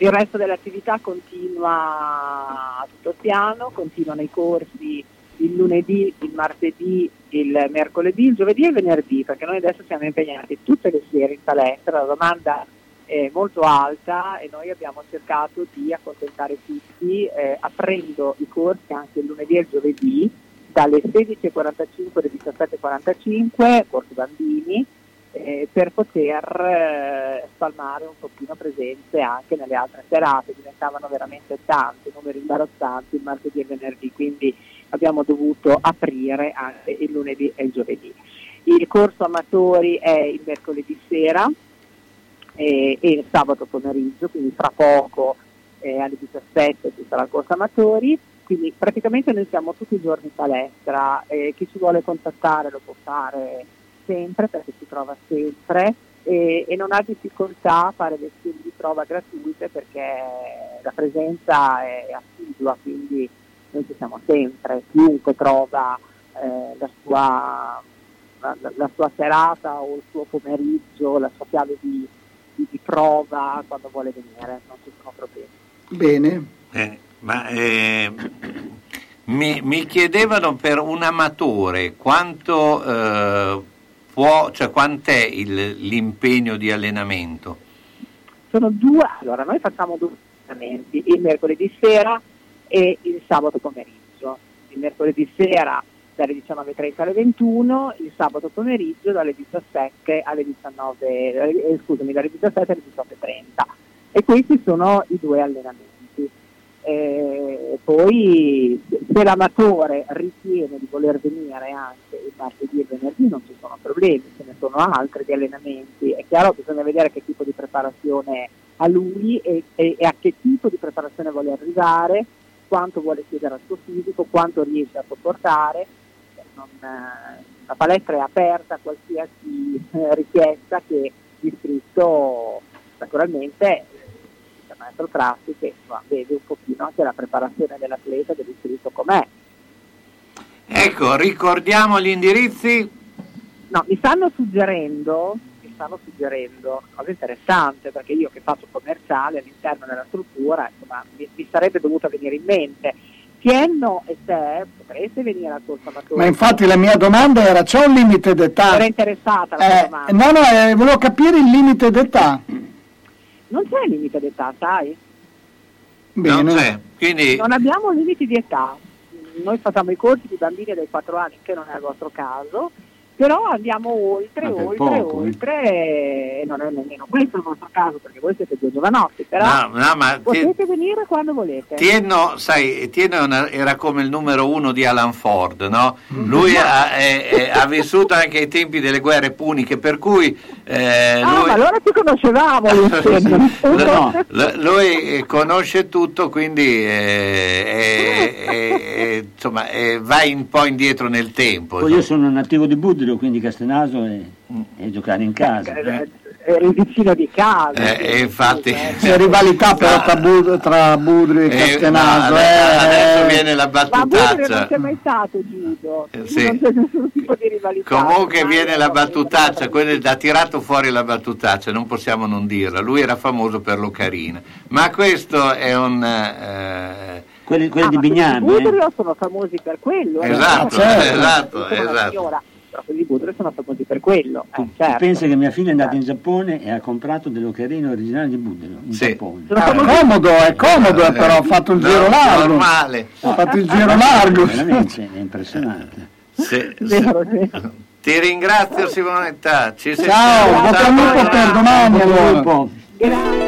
Il resto dell'attività continua a tutto piano, continuano i corsi il lunedì, il martedì, il mercoledì, il giovedì e il venerdì, perché noi adesso siamo impegnati tutte le sere in palestra, la domanda è molto alta e noi abbiamo cercato di accontentare tutti eh, aprendo i corsi anche il lunedì e il giovedì dalle 16.45 alle 17.45, corsi bambini, eh, per poter eh, spalmare un pochino presenze anche nelle altre serate, diventavano veramente tanti, numeri imbarazzanti il martedì e venerdì, quindi abbiamo dovuto aprire anche il lunedì e il giovedì. Il corso amatori è il mercoledì sera e, e il sabato pomeriggio, quindi fra poco eh, alle 17 ci sarà il corso amatori, quindi praticamente noi siamo tutti i giorni in palestra, eh, chi ci vuole contattare lo può fare sempre perché si trova sempre e, e non ha difficoltà a fare lezioni di prova gratuite perché la presenza è assidua, quindi noi ci siamo sempre, chiunque trova eh, la, sua, la, la sua serata o il suo pomeriggio, la sua chiave di, di- di prova quando vuole venire, non ci sono problemi. Bene. Eh, ma eh, mi, mi chiedevano per un amatore quanto eh, può, cioè quant'è il- l'impegno di allenamento? Sono due, allora noi facciamo due allenamenti, il mercoledì sera e il sabato pomeriggio. Il mercoledì sera dalle 19.30 alle 21, il sabato pomeriggio dalle 17 alle 19, eh, scusami, dalle 17 alle 18.30. E questi sono i due allenamenti. Eh, poi se l'amatore ritiene di voler venire anche il martedì e venerdì non ci sono problemi, ce ne sono altri di allenamenti. È chiaro bisogna vedere che tipo di preparazione ha lui e, e- e a che tipo di preparazione vuole arrivare, quanto vuole chiedere al suo fisico, quanto riesce a sopportare. Non, eh, la palestra è aperta a qualsiasi eh, richiesta che l'iscritto naturalmente eh, il maestro Trassi che insomma, vede un pochino anche la preparazione dell'atleta dell'iscritto com'è. Ecco, ricordiamo gli indirizzi. No, mi stanno suggerendo, mi stanno suggerendo, cosa interessante, perché io che faccio commerciale all'interno della struttura, insomma, mi, mi sarebbe dovuta venire in mente. Tienno e te potreste venire al corso amatore. Ma infatti la mia domanda era, c'è un limite d'età? Era interessata la Eh, domanda. no, no, eh, volevo capire il limite d'età. Non c'è limite d'età, sai? Bene. Non c'è, quindi Non abbiamo limiti di età. Noi facciamo i corsi di bambini dai 4 anni, che non è il vostro caso, però andiamo oltre, per oltre, poco, eh. oltre, e non è nemmeno questo il vostro caso perché voi siete due giovanotti, però No, no, ma ti- potete venire quando volete. Tienno, sai, Tienno era come il numero uno di Alan Ford, no? Mm. Lui ha, è- è- ha vissuto anche ai tempi delle guerre puniche, per cui eh, Ah, lui, ma allora ci conoscevamo. No, lui eh, conosce tutto, quindi eh, è- è- è- insomma, eh, va un po' indietro nel tempo. Poi io sono nativo di Budrio, quindi Castenaso e, Mm. e giocare in casa. Eri il vicino di casa. Eh, e infatti C'è rivalità però tra, Bud- tra Budrio e Eh, Castenaso. eh. adesso, adesso viene la Ma Budrio non battutaccia. c'è mai stato Giudo, Eh, sì. non c'è nessun tipo di rivalità. Comunque viene la battutaccia, quello ha tirato fuori la battutaccia, non possiamo non dirla. Lui era famoso per l'Ocarina. Ma questo è un. eh, Quelli, quelli Ah, di Bignami, eh? Budrio sono famosi per quello. eh. Esatto, Ah, certo. esatto, esatto. Quelli di Budrio sono famosi per quello. eh, certo. pensa che mia figlia è andata in Giappone e ha comprato delle ocarine originali di Budrio in Giappone. Ah, è comodo, è comodo, eh, però ha fatto il No, giro largo. normale. Ha fatto il giro largo. Veramente, è impressionante. se- Vero, ti ringrazio Simonetta. Ci Ciao, bocca al lupo per domani allora.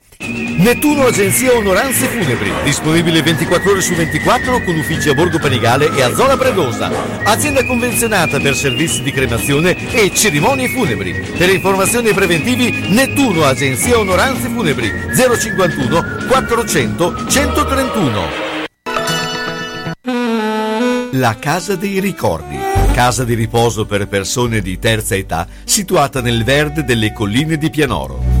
Nettuno Agenzia Onoranze Funebri, disponibile 24 ore su 24 con uffici a Borgo Panigale e a Zola Predosa. Azienda convenzionata per servizi di cremazione e cerimonie funebri. Per informazioni e preventivi Nettuno Agenzia Onoranze Funebri 051 400 131. La Casa dei Ricordi. Casa di riposo per persone di terza età situata nel verde delle colline di Pianoro.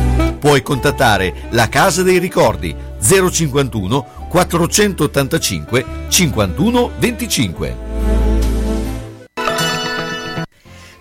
Puoi contattare la Casa dei Ricordi 051 485 51 25.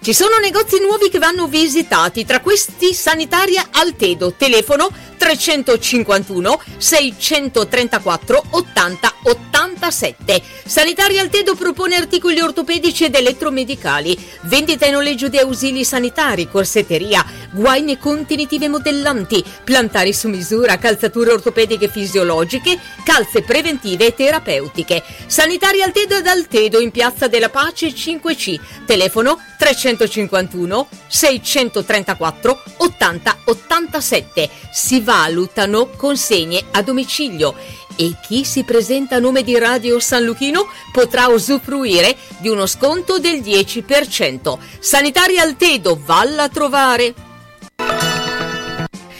Ci sono negozi nuovi che vanno visitati, tra questi Sanitaria Altedo, telefono 351 634 80 87. Sanitaria Altedo propone articoli ortopedici ed elettromedicali, vendita e noleggio di ausili sanitari, corsetteria, guaine contenitive modellanti, plantari su misura, calzature ortopediche fisiologiche, calze preventive e terapeutiche. Sanitaria Altedo ed Altedo in Piazza della Pace 5C, telefono 351 634 80 87. Si valutano consegne a domicilio e chi si presenta a nome di Radio San Luchino potrà usufruire di uno sconto del 10%. Sanitaria Altedo, valla a trovare!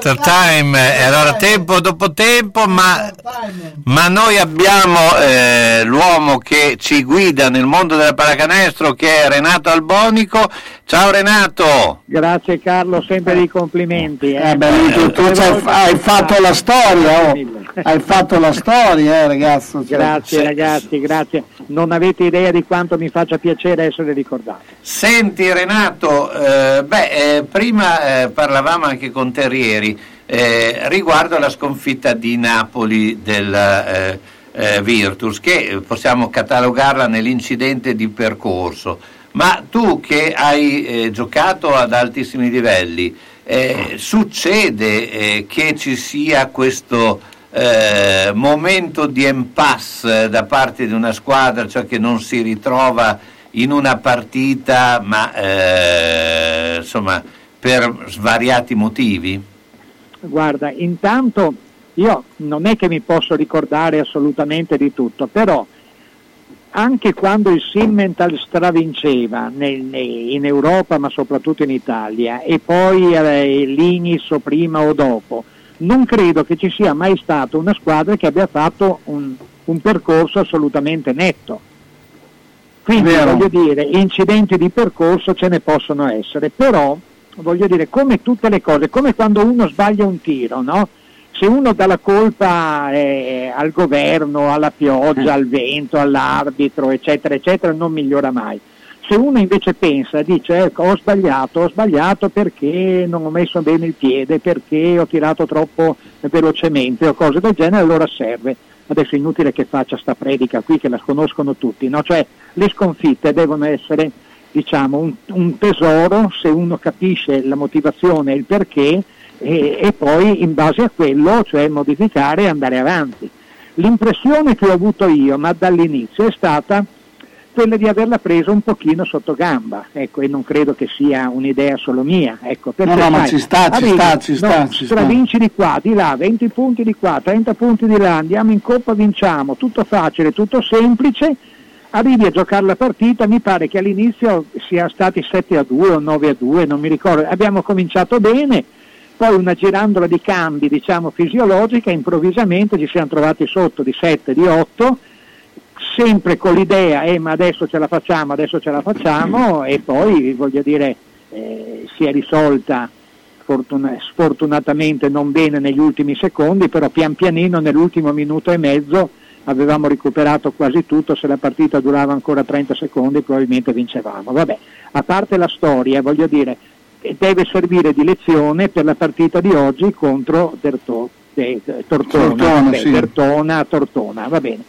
after time, e allora tempo dopo tempo, ma, ma noi abbiamo eh, l'uomo che ci guida nel mondo della pallacanestro che è Renato Albonico. Ciao Renato! Grazie Carlo, sempre dei complimenti. Eh. Eh beh, tu, tu hai fatto la storia, oh. Hai fatto la storia, eh, ragazzo. Cioè, Grazie se- ragazzi, grazie. Non avete idea di quanto mi faccia piacere essere ricordato. Senti Renato, eh, beh, eh, prima eh, parlavamo anche con Terrieri eh, riguardo alla sconfitta di Napoli del eh, eh, Virtus, che possiamo catalogarla nell'incidente di percorso. Ma tu che hai eh, giocato ad altissimi livelli, eh, succede eh, che ci sia questo eh, momento di impasse da parte di una squadra, cioè che non si ritrova in una partita, ma eh, insomma per svariati motivi? Guarda, intanto io non è che mi posso ricordare assolutamente di tutto, però anche quando il Simmental stravinceva nel- in Europa ma soprattutto in Italia e poi eh, l'Inis prima o dopo, non credo che ci sia mai stata una squadra che abbia fatto un, un percorso assolutamente netto. Quindi Vero. voglio dire, incidenti di percorso ce ne possono essere, però voglio dire, come tutte le cose, come quando uno sbaglia un tiro, no? Se uno dà la colpa eh, al governo, alla pioggia, al vento, all'arbitro, eccetera, eccetera, non migliora mai. Se uno invece pensa, dice ecco, ho sbagliato, ho sbagliato perché non ho messo bene il piede, perché ho tirato troppo velocemente o cose del genere, allora serve. Adesso è inutile che faccia sta predica qui che la conoscono tutti, no? Cioè le sconfitte devono essere diciamo, un, un tesoro se uno capisce la motivazione e il perché e, e poi in base a quello, cioè modificare e andare avanti. L'impressione che ho avuto io, ma dall'inizio, è stata quella di averla presa un pochino sotto gamba, ecco, e non credo che sia un'idea solo mia, ecco, perché No, no, ma ci sta, ci arrivi, sta, ci sta, no, ci sta. stravinci di qua, di là, 20 punti di qua, 30 punti di là, andiamo in coppa, vinciamo, tutto facile, tutto semplice, arrivi a giocare la partita, mi pare che all'inizio sia stati 7 a 2 o 9 a 2, non mi ricordo, abbiamo cominciato bene, poi una girandola di cambi, diciamo, fisiologica, improvvisamente ci siamo trovati sotto di 7, di 8, sempre con l'idea, eh, ma adesso ce la facciamo, adesso ce la facciamo, e poi, voglio dire, eh, si è risolta fortuna- sfortunatamente non bene negli ultimi secondi, però pian pianino nell'ultimo minuto e mezzo avevamo recuperato quasi tutto, se la partita durava ancora 30 secondi probabilmente vincevamo. Vabbè, a parte la storia, voglio dire, eh, deve servire di lezione per la partita di oggi contro Derto- eh, Tortona, Tortona, vabbè, sì. Dertona, Tortona, va bene.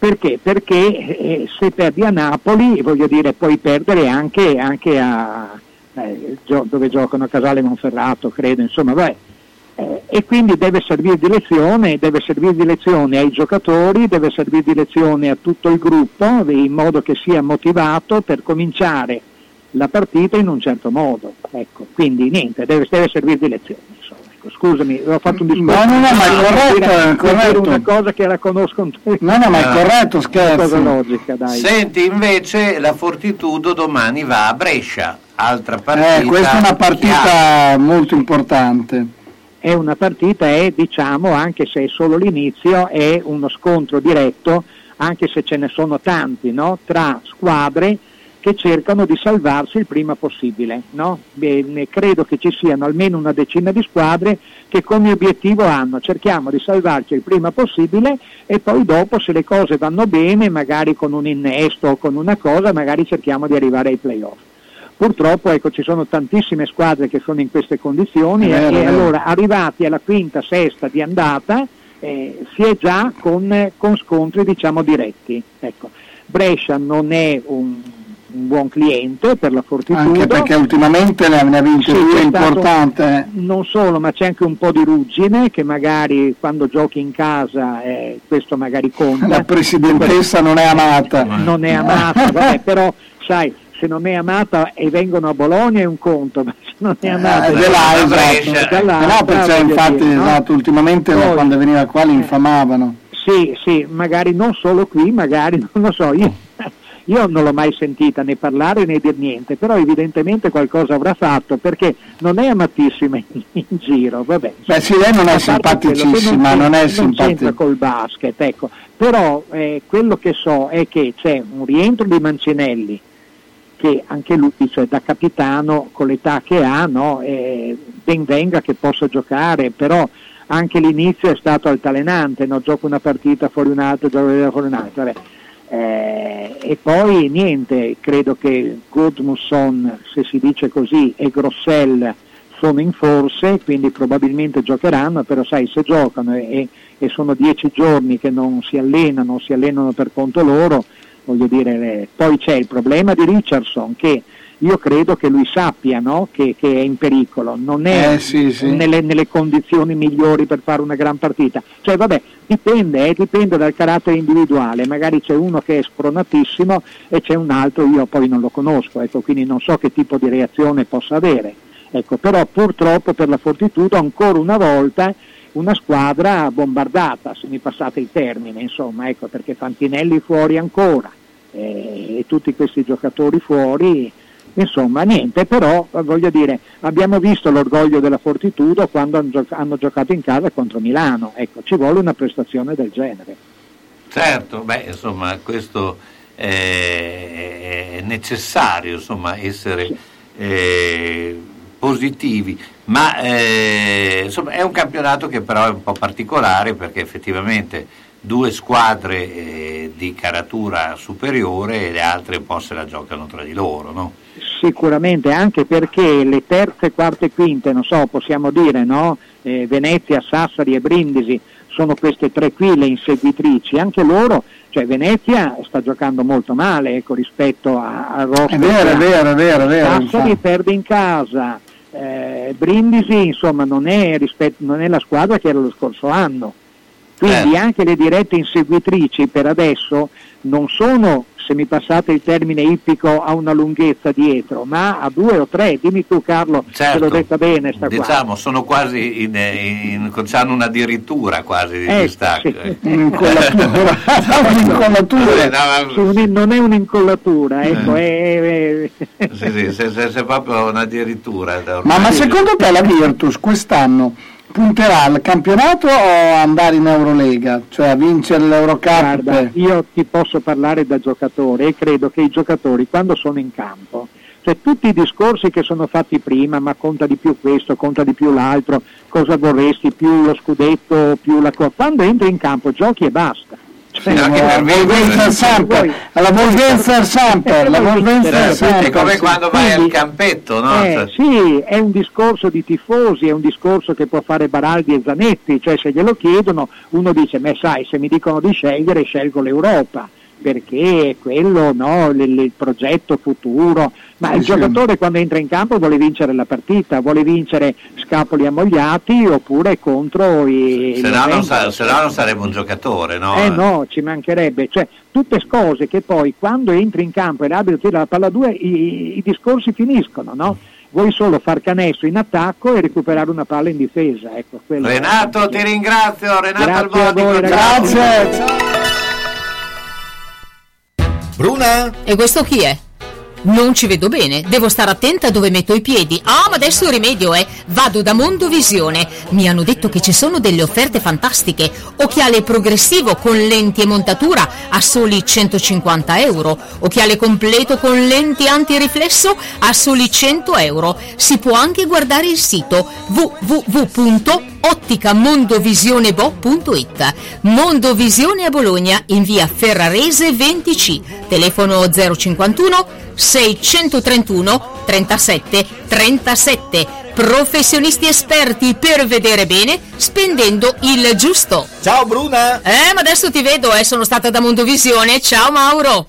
Perché? Perché eh, se perdi a Napoli, voglio dire, puoi perdere anche, anche a eh, gio- dove giocano Casale Monferrato, credo, insomma, vabbè. Eh, e quindi deve servire di lezione, deve servire di lezione ai giocatori, deve servire di lezione a tutto il gruppo, in modo che sia motivato per cominciare la partita in un certo modo. Ecco, quindi niente, deve, deve servire di lezione. Scusami, ho fatto un discorso. No, no, no, ma è corretto, Per dire- è corretto. una cosa che la conoscono tutti. No, no, ma è corretto, Una cosa scherzo. logica, dai. Senti, invece la Fortitudo domani va a Brescia, altra partita. Eh, questa è una partita molto importante. è una partita, è diciamo, anche se è solo l'inizio, è uno scontro diretto, anche se ce ne sono tanti, no? tra squadre che cercano di salvarsi il prima possibile. No? Bene, credo che ci siano almeno una decina di squadre che come obiettivo hanno cerchiamo di salvarci il prima possibile e poi dopo se le cose vanno bene, magari con un innesto o con una cosa, magari cerchiamo di arrivare ai playoff. Purtroppo ecco, ci sono tantissime squadre che sono in queste condizioni vero, e, è e vero. allora arrivati alla quinta, sesta di andata eh, si è già con, eh, con scontri diciamo diretti. Ecco. Brescia non è un, un buon cliente per la Fortitudo. Anche perché ultimamente ne ne ha vinte Sì, due importante. Non solo, ma c'è anche un po' di ruggine che magari quando giochi in casa eh, questo magari conta. La presidentessa non è amata. Non è amata, vabbè, però sai, se non è amata e vengono a Bologna è un conto, ma se non è amata Eh, di là, Brescia, esatto. No, perché infatti dire, no? esatto, ultimamente Poi- quando veniva qua li infamavano. Sì, sì, magari non solo qui, magari non lo so, io, io non l'ho mai sentita né parlare né dir niente, però evidentemente qualcosa avrà fatto perché non è amatissima in, in giro, vabbè. Beh sì, lei non è simpaticissima, non è non simpatica. c'entra col basket, ecco. Però eh, quello che so è che c'è un rientro di Mancinelli che anche lui, cioè da capitano con l'età che ha, no, eh, ben venga che possa giocare, però anche l'inizio è stato altalenante, no? gioco una partita fuori un'altra, gioco fuori un'altra. vabbè. Eh, e poi niente, credo che Goodmusson, se si dice così, e Grossell sono in forse, quindi probabilmente giocheranno, però sai, se giocano e, e- e sono dieci giorni che non si allenano, si allenano per conto loro, voglio dire, eh, poi c'è il problema di Richardson che io credo che lui sappia no? che, che è in pericolo, non è Eh, sì, sì. Nelle, nelle condizioni migliori per fare una gran partita. Cioè vabbè, dipende, eh, dipende dal carattere individuale, magari c'è uno che è spronatissimo e c'è un altro, io poi non lo conosco, ecco, quindi non so che tipo di reazione possa avere. Ecco, però purtroppo per la Fortitudo ancora una volta una squadra bombardata, se mi passate il termine, insomma, ecco, perché Fantinelli fuori ancora eh, e tutti questi giocatori fuori, insomma niente, però eh, voglio dire, abbiamo visto l'orgoglio della Fortitudo quando hanno, gioc- hanno giocato in casa contro Milano, ecco, ci vuole una prestazione del genere. Certo, beh, insomma, questo è, necessario, insomma, essere eh, positivi, ma eh, insomma, è un campionato che però è un po' particolare perché effettivamente due squadre eh, di caratura superiore e le altre un po' se la giocano tra di loro, no? Sicuramente, anche perché le terze, quarte e quinte, non so, possiamo dire, no? Eh, Venezia, Sassari e Brindisi sono queste tre qui le inseguitrici, anche loro, cioè Venezia sta giocando molto male ecco, rispetto a, a roster È vero, è vero, è vero, è vero, Sassari perde in casa, eh, Brindisi insomma non è, rispetto- non è la squadra che era lo scorso anno. Quindi anche le dirette inseguitrici per adesso non sono, se mi passate il termine ippico, a una lunghezza dietro, ma a due o tre. Dimmi tu Carlo, se l'ho detta bene sta qua. Diciamo, sono quasi in, in, in- hanno una dirittura quasi di Ecco, distacco. sì. eh. Un'incollatura, un'incollatura. Eh, no, ma- Sì, un- non è un'incollatura, ecco, è- è- Sì, sì, se, se- se proprio una dirittura. Ma, ma secondo te la Virtus quest'anno punterà al campionato o andare in Eurolega, cioè a vincere l'Eurocup? Guarda, io ti posso parlare da giocatore e credo che i giocatori quando sono in campo, cioè tutti i discorsi che sono fatti prima, ma conta di più questo, conta di più l'altro, cosa vorresti, più lo scudetto, più la cosa, quando entri in campo giochi e basta. Cioè, la Volvenza Samper, la Volvenza Samper, la Volvenza Samper. È come quando vai al Quindi- campetto, no? Eh, Cioè- sì, è un discorso di tifosi, è un discorso che può fare Baraldi e Zanetti, cioè se glielo chiedono uno dice, ma sai, se mi dicono di scegliere scelgo l'Europa, perché è quello no, il, il progetto futuro, ma Sì, il sì. giocatore quando entra in campo vuole vincere la partita, vuole vincere scapoli ammogliati oppure contro i... Se no, non sa- se no non sarebbe un giocatore, no? Eh no, ci mancherebbe, cioè tutte cose che poi quando entri in campo e l'arbitro tira la palla a due i, i discorsi finiscono, no? Vuoi solo far canestro in attacco e recuperare una palla in difesa, ecco, quello Renato, ti ringrazio, Renato Grazie a Albodi. voi, ragazzi. Grazie. Bruna? E questo chi è? Non ci vedo bene, devo stare attenta a dove metto i piedi. Ah, ma adesso il rimedio è vado da Mondovisione. Mi hanno detto che ci sono delle offerte fantastiche. Occhiale progressivo con lenti e montatura a soli 150 euro. Occhiale completo con lenti antiriflesso a soli 100 euro. Si può anche guardare il sito www.otticamondovisionebo.it Mondovisione a Bologna in via Ferrarese 20C. Telefono 051 631 37 37. Professionisti esperti per vedere bene spendendo il giusto. Ciao Bruna! Eh, ma adesso ti vedo, eh, sono stata da Mondovisione. Ciao Mauro!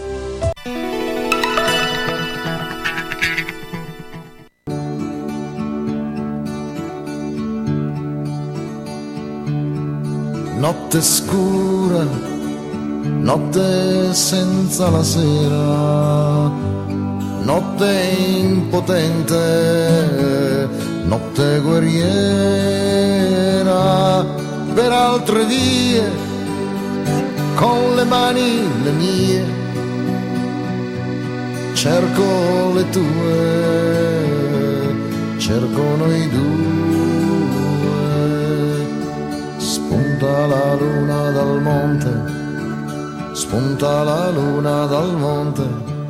Notte scura, notte senza la sera, notte impotente, notte guerriera per altre vie, con le mani le mie, cerco le tue, cerco noi due. Spunta la luna dal monte, spunta la luna dal monte.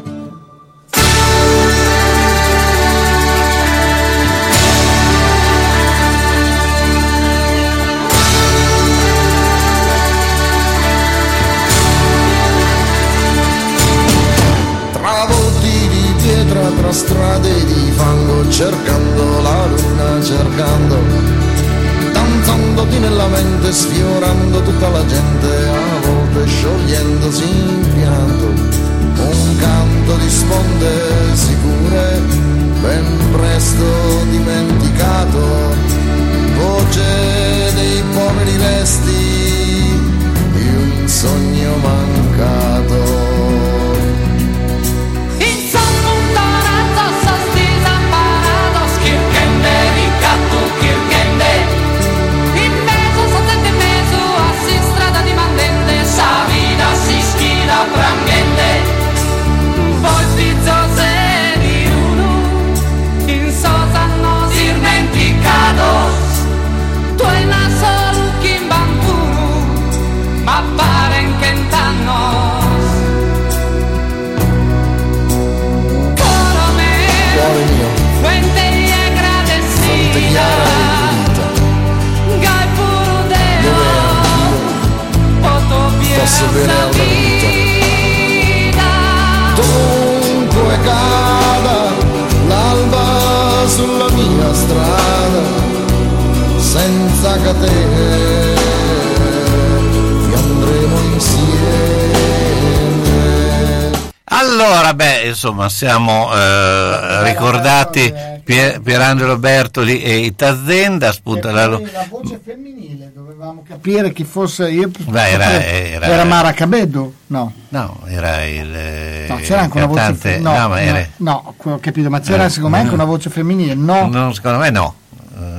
Siamo eh, ricordati Pier- Pierangelo Bertoli e i Tazzenda, spunta la, la voce femminile, dovevamo capire chi fosse. Io Beh, era- era- era Mara Cabeddo? No. No, era il eh, No, c'era anche una voce cantante. femminile. No, no, no, no, ho capito, ma c'era Eh, secondo me anche una voce femminile? No. No, secondo me no, eh,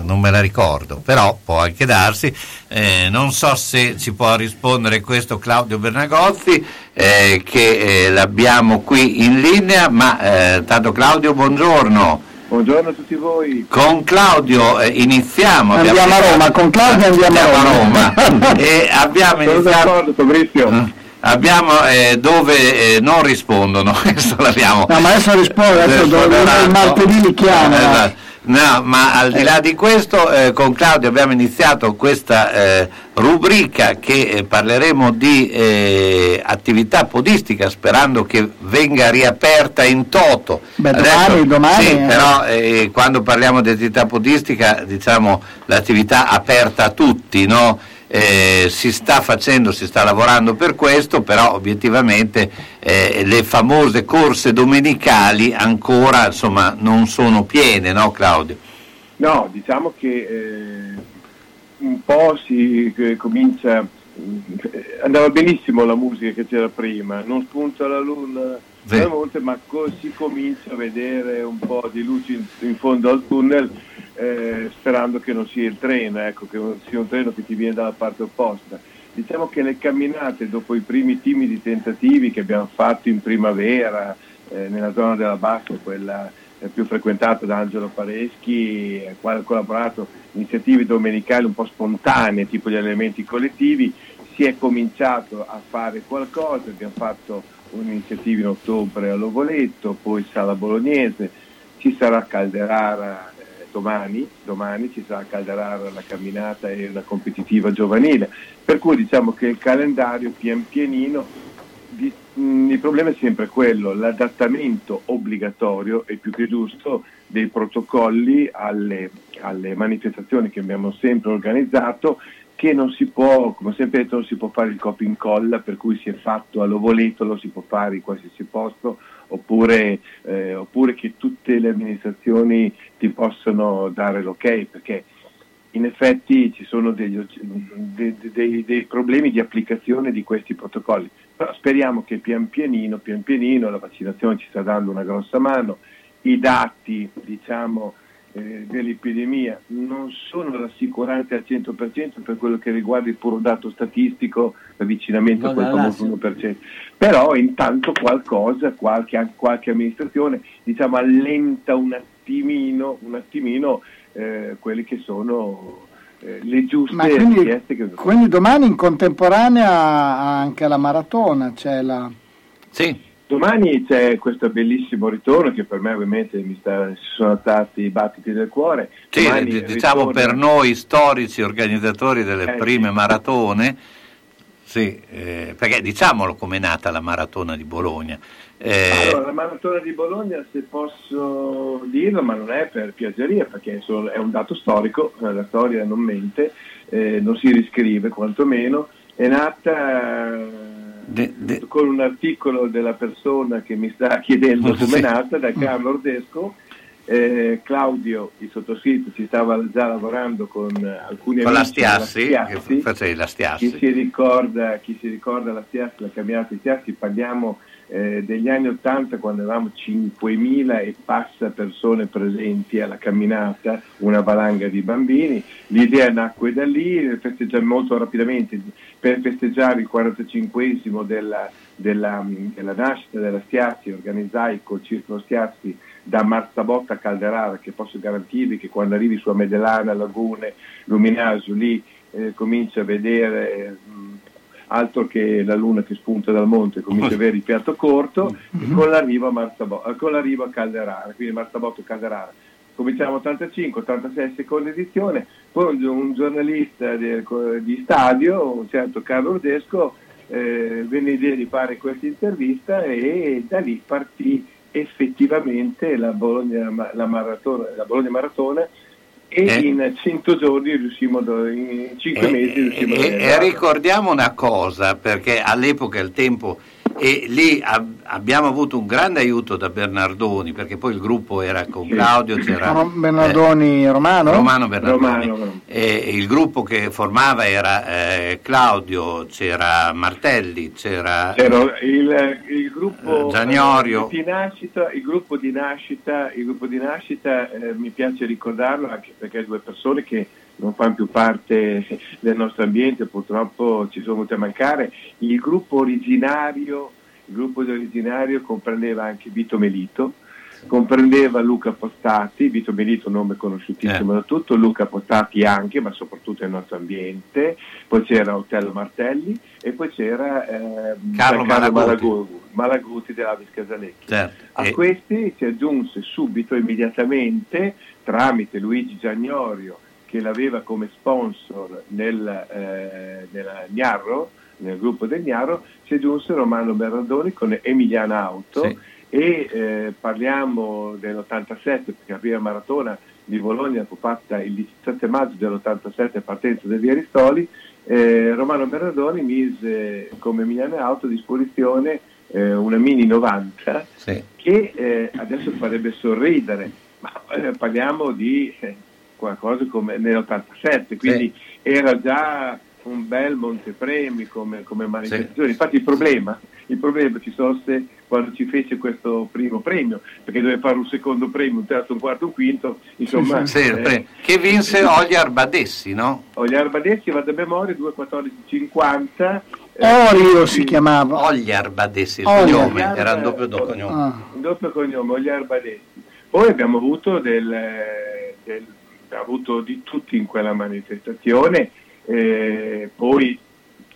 non me la ricordo, però può anche darsi. Eh, non so se ci può rispondere questo Claudio Bernagozzi, eh, che eh, l'abbiamo qui in linea, ma eh, tanto Claudio, buongiorno. Buongiorno a tutti voi. Con Claudio eh, iniziamo. Andiamo a iniziato- Roma, con Claudio andiamo a Roma. e abbiamo Sono iniziato. d'accordo, Fabrizio. Abbiamo eh, dove eh, non rispondono, questo l'abbiamo. No, ma adesso rispondo, adesso dove Risponderanno. il martedì li chiamo. Esatto. No, ma al di là di questo, eh, con Claudio abbiamo iniziato questa eh, rubrica che eh, parleremo di eh, attività podistica, sperando che venga riaperta in toto. Beh, domani- domani, Sì, eh. però eh, quando parliamo di attività podistica, diciamo l'attività aperta a tutti, no? Eh, si sta facendo, si sta lavorando per questo, però obiettivamente eh, le famose corse domenicali ancora insomma, non sono piene, no Claudio? No, diciamo che eh, un po' si eh, comincia, eh, andava benissimo la musica che c'era prima, non spunta la luna Al monte, ma si comincia a vedere un po' di luce in, in fondo al tunnel, eh, sperando che non sia il treno, ecco, che non sia un treno che ti viene dalla parte opposta. Diciamo che le camminate dopo i primi timidi tentativi che abbiamo fatto in primavera, eh, nella zona della Bassa, quella eh, più frequentata da Angelo Pareschi, eh, quale ha collaborato in iniziative domenicali un po' spontanee, tipo gli elementi collettivi, si è cominciato a fare qualcosa, abbiamo fatto un'iniziativa in ottobre a Lovoletto, poi Sala Bolognese, ci sarà Calderara eh, domani, domani ci sarà Calderara la camminata e la competitiva giovanile, per cui diciamo che il calendario pian pianino di- mh, il problema è sempre quello, l'adattamento obbligatorio e più che giusto dei protocolli alle, alle manifestazioni che abbiamo sempre organizzato che non si può, come sempre detto, non si può fare il copia incolla, per cui si è fatto all'ovoletto, lo si può fare in qualsiasi posto, oppure, eh, oppure che tutte le amministrazioni ti possono dare l'ok, perché in effetti ci sono degli oggi- de- de- dei, dei problemi di applicazione di questi protocolli, però speriamo che pian pianino, pian pianino la vaccinazione ci sta dando una grossa mano, i dati diciamo, eh, dell'epidemia non sono rassicuranti al 100% per quello che riguarda il puro dato statistico, l'avvicinamento a quel famoso 1%, però intanto qualcosa, qualche, qualche amministrazione diciamo, allenta un attimino, un attimino eh, quelle che sono eh, le giuste Ma quindi, richieste che quindi domani in contemporanea anche la maratona c'è la... Sì. Domani c'è questo bellissimo ritorno che per me ovviamente mi sta, ci sono stati i battiti del cuore. Sì, d- diciamo ritorna- per noi storici organizzatori delle Eh, prime sì. maratone, sì, eh, perché diciamolo com'è nata la maratona di Bologna. Eh, Allora, la maratona di Bologna, se posso dirlo, ma non è per piaggeria, perché è un dato storico, eh, la storia non mente, eh, non si riscrive quantomeno, è nata eh, con un articolo della persona che mi sta chiedendo come è nata, da Carlo Ordesco. Eh, Claudio, il sottoscritto, ci stava già lavorando con alcuni con la amici della Stiassi, Stiassi. che facevi la Chi Stiassi. si ricorda, chi si ricorda la Stiassi, la camminata di Stiassi, parliamo eh, degli anni 80 quando avevamo 5.000 e passa persone presenti alla camminata, una valanga di bambini. L'idea nacque da lì, molto rapidamente per festeggiare il 45esimo della, della, della nascita della Stiassi, organizzai col Circolo Stiassi da Marsabotta a Calderara, che posso garantirvi che quando arrivi su a Medellana, Lagune, Luminasio, lì eh, cominci a vedere mh, altro che la luna che spunta dal monte, comincia a avere il piatto corto, e con l'arrivo a, Marzabo- eh, con l'arrivo a Calderara, quindi Marzabotto Calderara. Cominciamo 85, 86 seconda edizione, poi un, un giornalista di, di stadio, un certo Carlo Ordesco, eh, venne l'idea di fare questa intervista e da lì partì effettivamente la Bologna, la maratona, la Bologna Maratona e in 100 giorni riuscimmo, a- in 5 mesi riuscimmo a E, e realizzarla. ricordiamo una cosa, perché all'epoca il tempo, e lì ab- abbiamo avuto un grande aiuto da Bernardoni, perché poi il gruppo era con Claudio, c'era Ro- Bernardoni Romano? Romano Bernardoni. Romano, E il gruppo che formava era eh, Claudio, c'era Martelli, c'era C'era il, il gruppo Eh, Gianiorio. eh, di nascita, il gruppo di nascita, il gruppo di nascita eh, mi piace ricordarlo anche perché due persone che non fanno più parte del nostro ambiente purtroppo ci sono venute a mancare. Il gruppo originario, il gruppo di originario comprendeva anche Vito Melito, comprendeva Luca Postati, Vito Melito nome conosciutissimo da tutto, Luca Postati anche, ma soprattutto nel nostro ambiente, poi c'era Otello Martelli e poi c'era ehm, Carlo Giancarlo Malaguti. Malagu- Malaguti dell'Avis Casalecchi. certo, A e- questi si aggiunse subito, immediatamente, tramite Luigi Giagnorio, che l'aveva come sponsor nel, eh, nella Gnarro, nel gruppo del Gnarro, si aggiunse Romano Berardoni con Emiliana Auto Sì. e eh, parliamo dell'87 perché la prima maratona di Bologna fu fatta il 17 maggio dell'87 partenza del Via Aristoli, eh, Romano Berardoni mise come Emiliana Auto a disposizione eh, una Mini 90 sì. che eh, adesso farebbe sorridere, ma eh, parliamo di qualcosa come nell'87, quindi era già un bel montepremi come, come manifestazione. Infatti il problema, il problema ci sorse quando ci fece questo primo premio, perché doveva fare un secondo premio, un terzo, un quarto, un quinto, insomma... Sì, eh, che vinse Ogliar Badessi, no? Ogliar Badeschi, vado a memoria, 2.14.50. Orio si chiamava. Ogliar Badessi, il Ogliar. cognome, era un doppio do- cognome. Ah. Un doppio cognome, Ogliar Badeschi. Poi abbiamo avuto, del, del- abbiamo avuto di tutti in quella manifestazione, eh, poi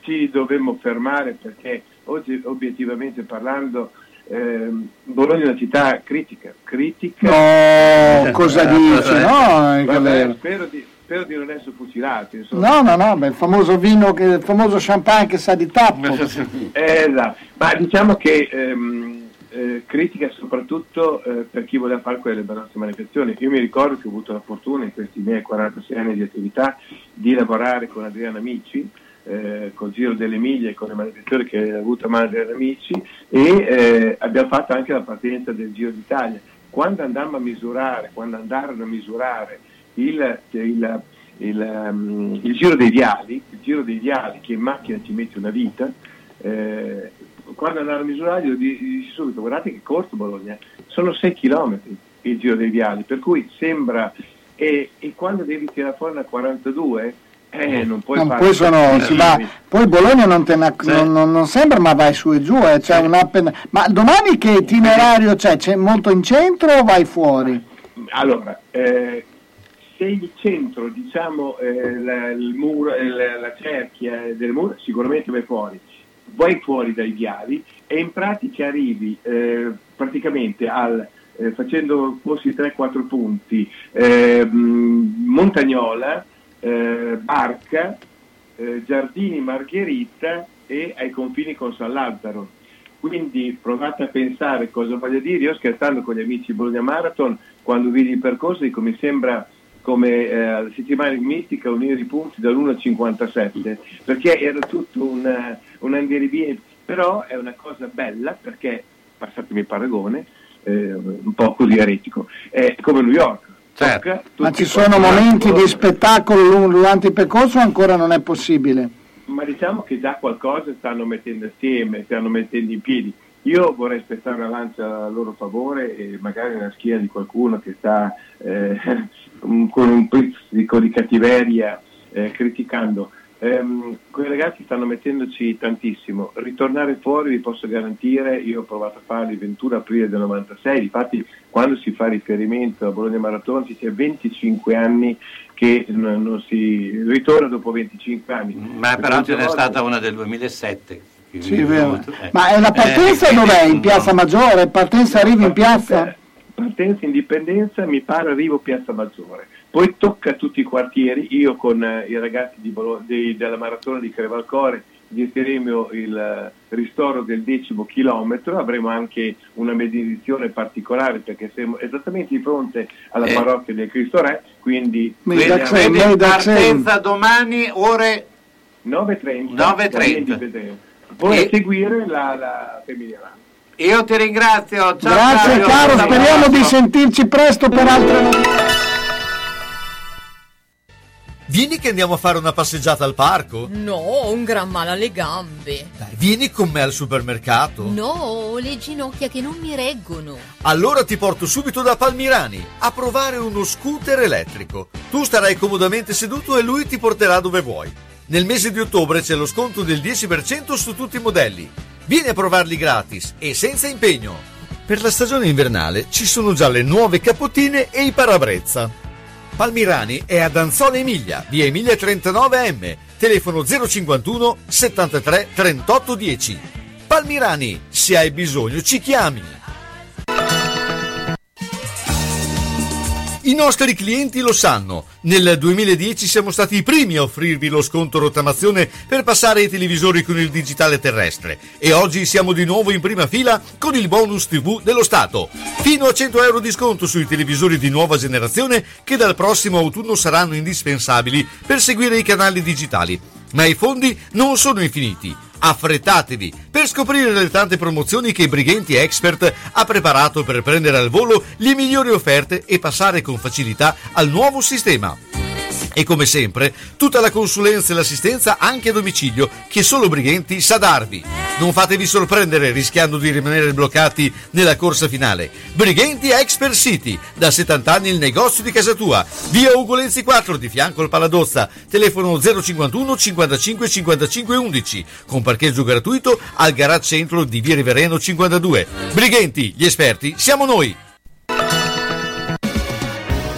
ci dovemmo fermare perché oggi obiettivamente parlando ehm, Bologna è una città critica, critica. No, cosa dice? No, Vabbè, spero, di, spero di non essere fucilato. Insomma. No, no, no, beh, il famoso vino, che, il famoso champagne che sa di tappo. Eh, esatto. Ma diciamo che ehm, eh, critica soprattutto eh, per chi voleva fare quelle nostre manifestazioni. Io mi ricordo che ho avuto la fortuna in questi miei 46 anni di attività di lavorare con Adriana Amici, eh, col Giro delle Miglia e con le manifestazioni che ha avuto a mano Adriana Amici e eh, abbiamo fatto anche la partenza del Giro d'Italia. Quando andammo a misurare, quando andarono a misurare il, il- il, ehm, il giro dei viali, il giro dei viali che in macchina ci mette una vita, eh, quando andavo a misurare io di- dissi subito guardate che corto Bologna, sono 6 km il giro dei viali, per cui sembra, e, e quando devi tirare fuori una 42, eh, non puoi Non fare... poi, sono, va, poi Bologna non, te ne- non- non- non sembra, ma vai su e giù. eh, c'è un up and- Ma domani che itinerario c'è? C'è molto in centro o vai fuori? Allora, eh, se il centro, diciamo, eh, la, il muro, eh, la, la cerchia del muro, sicuramente vai fuori. Vai fuori dai viali e in pratica arrivi eh, praticamente al, eh, facendo forse 3-4 punti, eh, mh, Montagnola, eh, Barca, eh, Giardini Margherita e ai confini con San Lazzaro. Quindi provate a pensare cosa voglio dire. Io scherzando con gli amici Bologna Marathon, quando vidi il percorso, dico mi sembra come eh, settimana mistica unire i punti dall'1 al 57, perché era tutto un, un andirivieni, però è una cosa bella perché, passatemi il paragone, eh, un po' così eretico, è come New York. Tocca Ma ci sono momenti di spettacolo durante il percorso o ancora non è possibile? ma diciamo che già qualcosa stanno mettendo assieme, stanno mettendo in piedi. Io vorrei spezzare una lancia a loro favore e magari nella schiena di qualcuno che sta eh, un- con un pizzico di cattiveria eh, criticando. Ehm, quei ragazzi stanno mettendoci tantissimo. Ritornare fuori vi posso garantire, io ho provato a farli il 21 aprile del 96, infatti quando si fa riferimento a Bologna Marathon ci sia 25 anni che non, non si ritorna dopo 25 anni. Ma però ce n'è stata una del 2007. Sì, è vero. Eh. Ma è la partenza Eh, dov'è? In quindi- Piazza Maggiore? Partenza arrivi in piazza? Partenza Indipendenza, mi pare arrivo Piazza Maggiore. Poi tocca a tutti i quartieri, io con eh, i ragazzi di Bolo- di- della maratona di Crevalcore gestiremo il eh, ristoro del decimo chilometro, avremo anche una benedizione particolare perché siamo esattamente di fronte alla Eh. parrocchia del Cristo Re, quindi quindi partenza domani ore 9.30. 9.30. Poi E- a seguire la, la femminile. Io ti ringrazio. Ciao, Grazie Fabio. caro, speriamo di sentirci presto per altre novità. Vieni che andiamo a fare una passeggiata al parco? No, ho un gran male alle gambe. Vieni con me al supermercato? No, ho le ginocchia che non mi reggono. Allora ti porto subito da Palmirani a provare uno scooter elettrico. Tu starai comodamente seduto e lui ti porterà dove vuoi. Nel mese di ottobre c'è lo sconto del 10% su tutti i modelli. Vieni a provarli gratis e senza impegno. Per la stagione invernale ci sono già le nuove capottine e i parabrezza. Palmirani è ad Anzola Emilia, via Emilia 39M, telefono 051 73 38 10. Palmirani, se hai bisogno ci chiami. I nostri clienti lo sanno. Nel 2010 siamo stati i primi a offrirvi lo sconto rottamazione per passare ai televisori con il digitale terrestre e oggi siamo di nuovo in prima fila con il bonus TV dello Stato. Fino a 100 euro di sconto sui televisori di nuova generazione che dal prossimo autunno saranno indispensabili per seguire i canali digitali. Ma i fondi non sono infiniti. Affrettatevi per scoprire le tante promozioni che Brighenti Expert ha preparato per prendere al volo le migliori offerte e passare con facilità al nuovo sistema. E come sempre, tutta la consulenza e l'assistenza anche a domicilio che solo Brighenti sa darvi. Non fatevi sorprendere rischiando di rimanere bloccati nella corsa finale. Brighenti Expert City, da 70 anni il negozio di casa tua. Via Ugolenzi 4 di fianco al Paladozza. Telefono 051 55 55 11 con parcheggio gratuito al garage centro di Via Rivereno 52. Brighenti, gli esperti, siamo noi!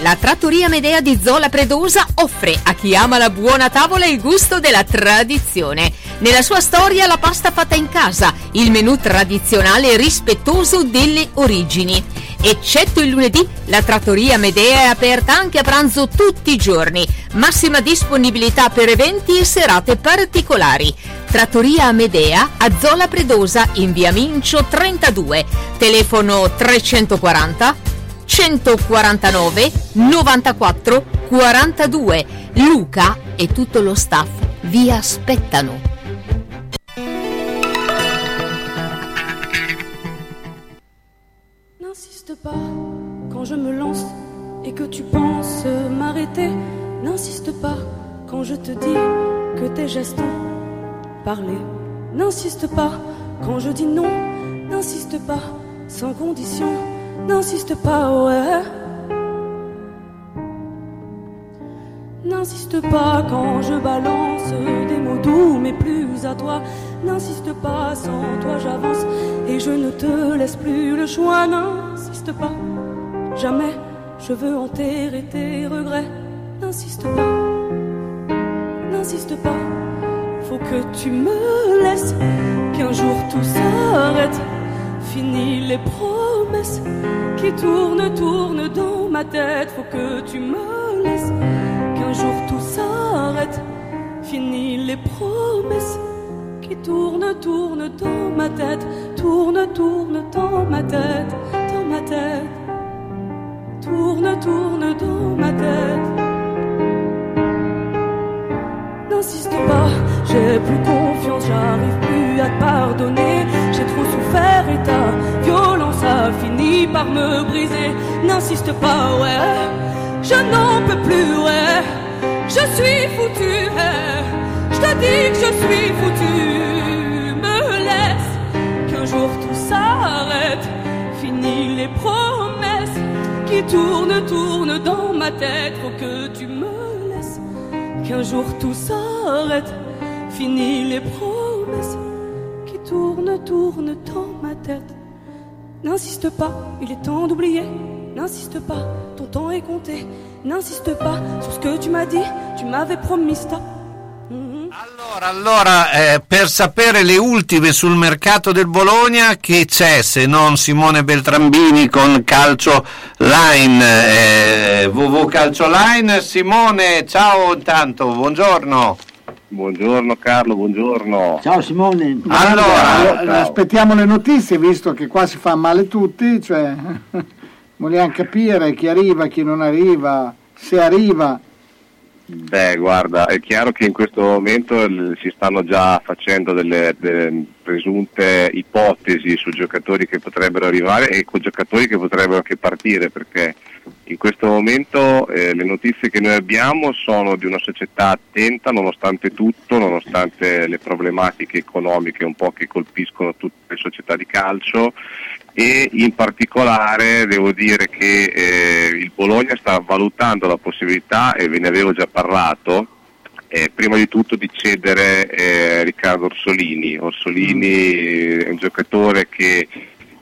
La trattoria Medea di Zola Predosa offre a chi ama la buona tavola il gusto della tradizione. Nella sua storia la pasta fatta in casa, il menù tradizionale rispettoso delle origini. Eccetto il lunedì, la trattoria Medea è aperta anche a pranzo tutti i giorni. Massima disponibilità per eventi e serate particolari. Trattoria Medea a Zola Predosa in via Mincio 32. Telefono 340 149 94 42. Luca e tutto lo staff vi aspettano. N'insiste pas quand je me lance et que tu penses m'arrêter. N'insiste pas quand je te dis que tes gestes ont parlé. N'insiste pas quand je dis non. N'insiste pas sans condition. N'insiste pas, ouais. N'insiste pas quand je balance des mots doux, mais plus à toi. N'insiste pas, sans toi j'avance et je ne te laisse plus le choix. N'insiste pas, jamais je veux enterrer tes regrets. N'insiste pas, n'insiste pas. Faut que tu me laisses, qu'un jour tout s'arrête. Fini les promesses qui tournent, tournent dans ma tête. Faut que tu me laisses, qu'un jour tout s'arrête. Fini les promesses qui tournent, tournent dans ma tête. Tourne, tourne dans ma tête, dans ma tête. Tourne, tourne dans ma tête. N'insiste pas, j'ai plus confiance, j'arrive plus à te pardonner. J'ai trop souffert et ta violence a fini par me briser. N'insiste pas, ouais, je n'en peux plus, ouais. Je suis foutu, ouais. Je te dis que je suis foutu. Me laisse, qu'un jour tout s'arrête. Fini les promesses qui tournent, tournent dans ma tête. Faut que tu me qu'un jour tout s'arrête. Fini les promesses qui tournent, tournent dans ma tête. N'insiste pas, il est temps d'oublier. N'insiste pas, ton temps est compté. N'insiste pas sur ce que tu m'as dit. Tu m'avais promis stop. Allora, eh, per sapere le ultime sul mercato del Bologna, che c'è se non Simone Beltrambini con Calcio Line, eh, WW Calcio Line. Simone, ciao intanto, buongiorno. Buongiorno Carlo, buongiorno. Ciao Simone. Allora, eh, aspettiamo le notizie visto che qua si fa male tutti, cioè vogliamo capire chi arriva, chi non arriva, se arriva. Beh, guarda, è chiaro che in questo momento l- si stanno già facendo delle, delle presunte ipotesi su giocatori che potrebbero arrivare e con giocatori che potrebbero anche partire, perché in questo momento eh, le notizie che noi abbiamo sono di una società attenta nonostante tutto, nonostante le problematiche economiche un po' che colpiscono tutte le società di calcio. E in particolare devo dire che eh, il Bologna sta valutando la possibilità, e ve ne avevo già parlato, eh, prima di tutto di cedere eh, Riccardo Orsolini. Orsolini è un giocatore che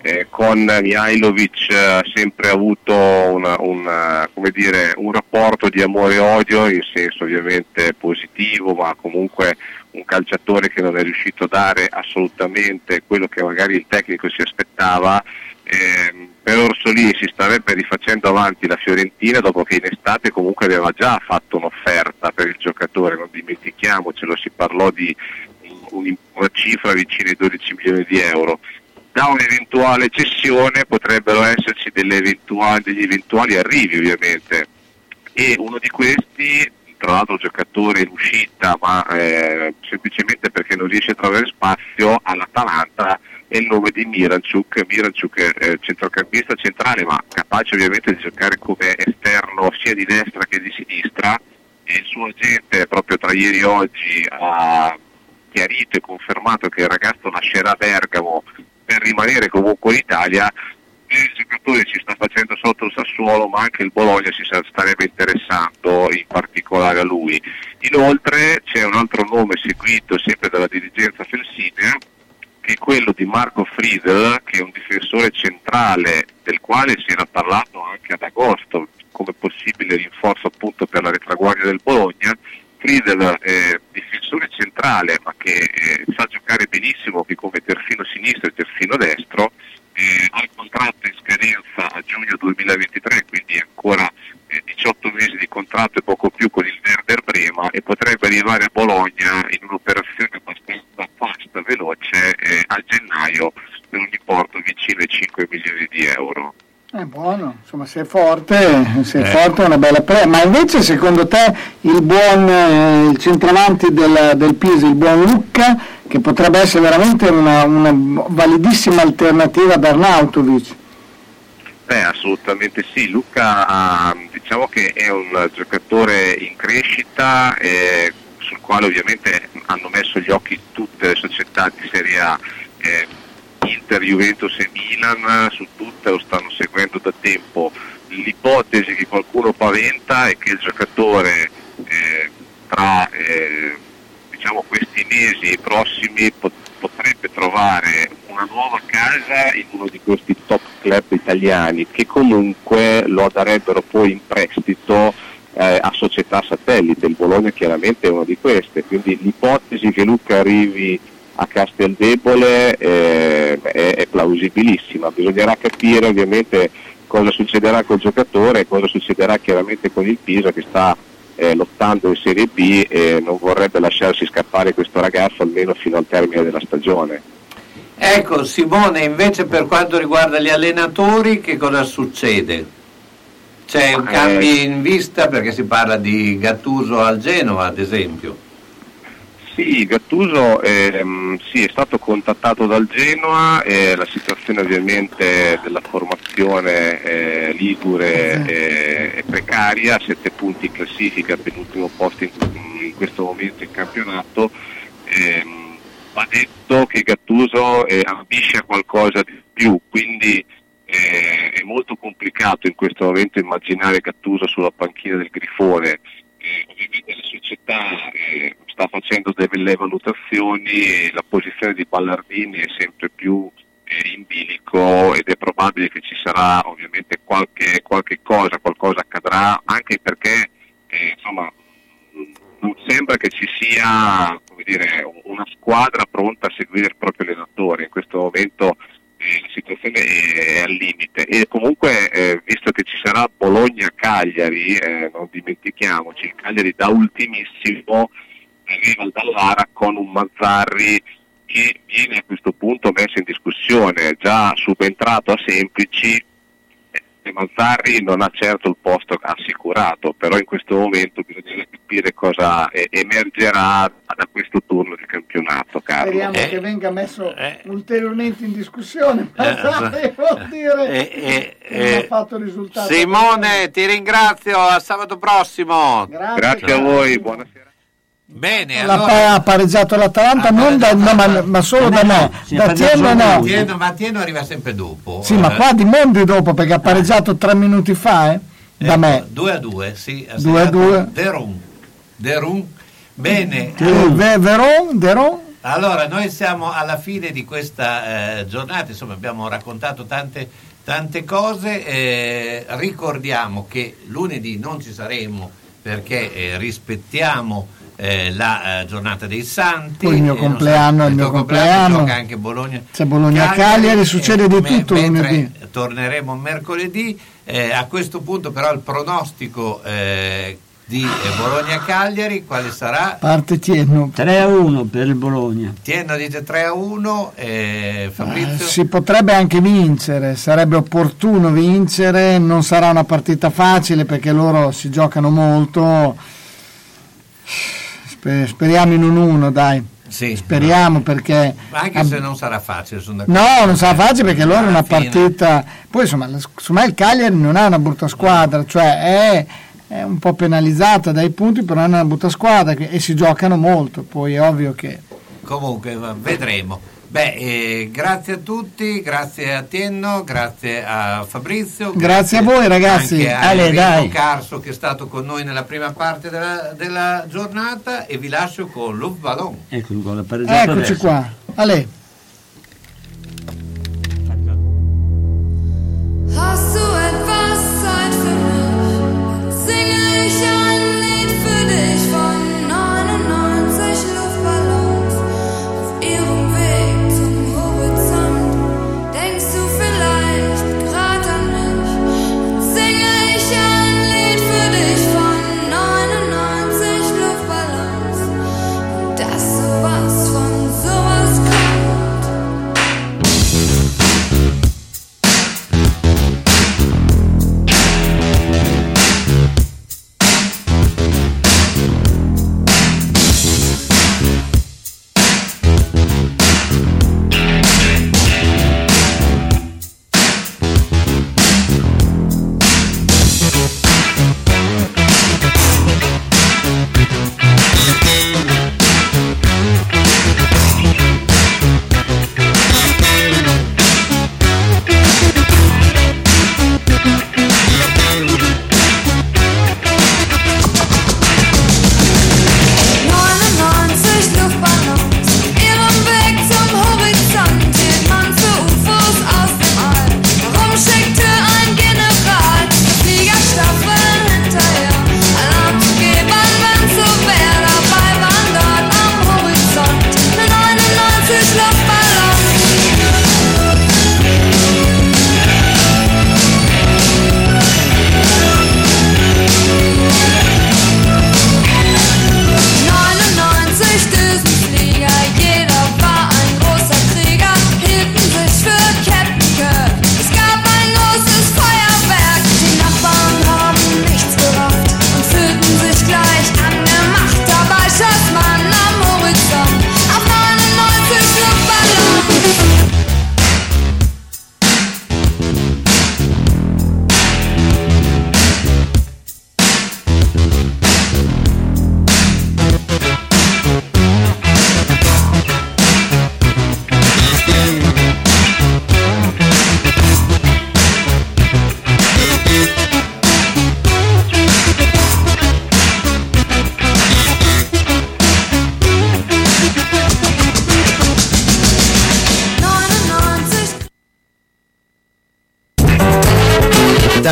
eh, con Mihailovic ha sempre avuto una- una- come dire, un rapporto di amore e odio, in senso ovviamente positivo, ma comunque un calciatore che non è riuscito a dare assolutamente quello che magari il tecnico si aspettava. Ehm, per Orsolini si starebbe rifacendo avanti la Fiorentina dopo che in estate comunque aveva già fatto un'offerta per il giocatore, non dimentichiamocelo, si parlò di un- una cifra vicina ai 12 milioni di euro. Da un'eventuale cessione potrebbero esserci eventuali- degli eventuali arrivi ovviamente e uno di questi, tra l'altro giocatore in uscita ma eh, semplicemente perché non riesce a trovare spazio all'Atalanta è il nome di Miranchuk, Miranchuk eh, centrocampista centrale ma capace ovviamente di giocare come esterno sia di destra che di sinistra. E il suo agente proprio tra ieri e oggi ha chiarito e confermato che il ragazzo lascerà Bergamo per rimanere comunque in Italia. Il giocatore ci sta facendo sotto il Sassuolo ma anche il Bologna si starebbe interessando in particolare a lui. Inoltre c'è un altro nome seguito sempre dalla dirigenza felsinea che è quello di Marco Friedel che è un difensore centrale del quale si era parlato anche ad agosto come possibile rinforzo appunto per la retraguardia del Bologna. Friedel è difensore centrale ma che eh, sa giocare benissimo che come terzino sinistro e terzino destro. Eh, ha il contratto in scadenza a giugno 2023 quindi ancora 18 mesi di contratto e poco più con il Werder Brema e potrebbe arrivare a Bologna in un'operazione abbastanza fast, veloce eh, a gennaio per un importo vicino ai 5 milioni di euro. È buono, insomma, se è forte, se è Eh. forte è una bella pre. Ma invece secondo te il buon eh, il centravanti del, del Pisa, il buon Lucca, che potrebbe essere veramente una, una validissima alternativa ad Arnautovic? Beh, assolutamente sì. Luca ha- diciamo che è un giocatore in crescita eh, sul quale ovviamente hanno messo gli occhi tutte le società di Serie A. eh, Inter, Juventus e Milan su tutte lo stanno seguendo da tempo. L'ipotesi che qualcuno paventa è che il giocatore eh, tra eh, diciamo, questi mesi prossimi pot- potrebbe trovare una nuova casa in uno di questi top club italiani che comunque lo darebbero poi in prestito eh, a società satellite. Il Bologna chiaramente è una di queste, quindi l'ipotesi che Luca arrivi a Casteldebole eh, è, è plausibilissima. Bisognerà capire ovviamente cosa succederà col giocatore e cosa succederà chiaramente con il Pisa che sta eh, lottando in Serie B e non vorrebbe lasciarsi scappare questo ragazzo almeno fino al termine della stagione. Ecco, Simone, invece per quanto riguarda gli allenatori, che cosa succede? C'è un Eh. cambio in vista perché si parla di Gattuso al Genova, ad esempio. Sì, Gattuso ehm, sì, è stato contattato dal Genoa, e la situazione ovviamente della formazione eh, ligure eh, è precaria, sette punti in classifica, penultimo posto in, in questo momento in campionato. Ehm, va detto che Gattuso eh, ambisce a qualcosa di più, quindi eh, è molto complicato in questo momento immaginare Gattuso sulla panchina del Grifone. Eh, ovviamente la società eh, sta facendo delle valutazioni e la posizione di Ballardini è sempre più eh, in bilico ed è probabile che ci sarà ovviamente qualche, qualche cosa, qualcosa accadrà, anche perché eh, insomma non sembra che ci sia dire, una squadra pronta a seguire il proprio allenatore. In questo momento eh, la situazione è, è al limite e comunque eh, visto che ci sarà Bologna-Cagliari, eh, non dimentichiamoci, il Cagliari da ultimissimo arriva dall'Ara con un Mazzarri che viene a questo punto messo in discussione, già subentrato a Semplici e Mazzarri non ha certo il posto assicurato, però in questo momento bisogna capire cosa eh, emergerà da questo turno di campionato, Carlo. Speriamo che venga messo ulteriormente in discussione, ma devo dire Eh, che non ha fatto risultato. Simone, ti ringrazio, a sabato prossimo. Grazie. Grazie a voi, buonasera. Bene, La allora... ha pareggiato l'Atalanta non da, no, ma, ma solo da me, da Tieno no. Tieno, ma Tieno arriva sempre dopo. Sì, ma Eh, qua di Mondi dopo perché ha pareggiato tre minuti fa, eh? Da me. 2 a 2, sì. ha 2 a segnato 2. Derun. Derun Bene, Eh, Ve- Veron, Deron? Allora, noi siamo alla fine di questa eh, giornata, insomma abbiamo raccontato tante, tante cose, eh, ricordiamo che lunedì non ci saremo perché eh, rispettiamo eh, la eh, giornata dei santi. Poi il mio e non compleanno, sa- il mio compleanno. gioca anche Bologna. C'è Bologna-Cagliari, succede di eh, me- tutto lunedì. Torneremo mercoledì, eh, a questo punto però il pronostico eh, di eh, Bologna-Cagliari quale sarà? Parte Tienno. 3 a 1 per il Bologna. Tienno dite 3 a 1, eh, Fabrizio? Si potrebbe anche vincere, sarebbe opportuno vincere, non sarà una partita facile perché loro si giocano molto. Spe- Speriamo in un 1, dai. Sì. Speriamo perché Ma anche ab- se non sarà facile, sono d'accordo. No, non sarà facile perché loro è una fine. partita. Poi insomma, insomma il Cagliari non è una brutta squadra, cioè è, è un po' penalizzata dai punti, però è una brutta squadra e si giocano molto. Poi è ovvio che. Comunque, vedremo. Beh, eh, grazie a tutti, grazie a Tienno, grazie a Fabrizio. Grazie a voi, ragazzi. Anche a Ale. Carso che è stato con noi nella prima parte della, della giornata e vi lascio con. Ecco, con la pareggiata Eccoci adesso. qua. Ale. Hast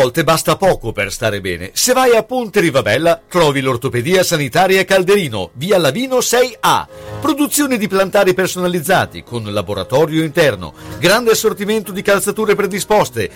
Volte basta poco per stare bene. Se vai a Ponte Rivabella trovi l'ortopedia sanitaria Calderino, via Lavino 6A. Produzione di plantari personalizzati con laboratorio interno, grande assortimento di calzature predisposte,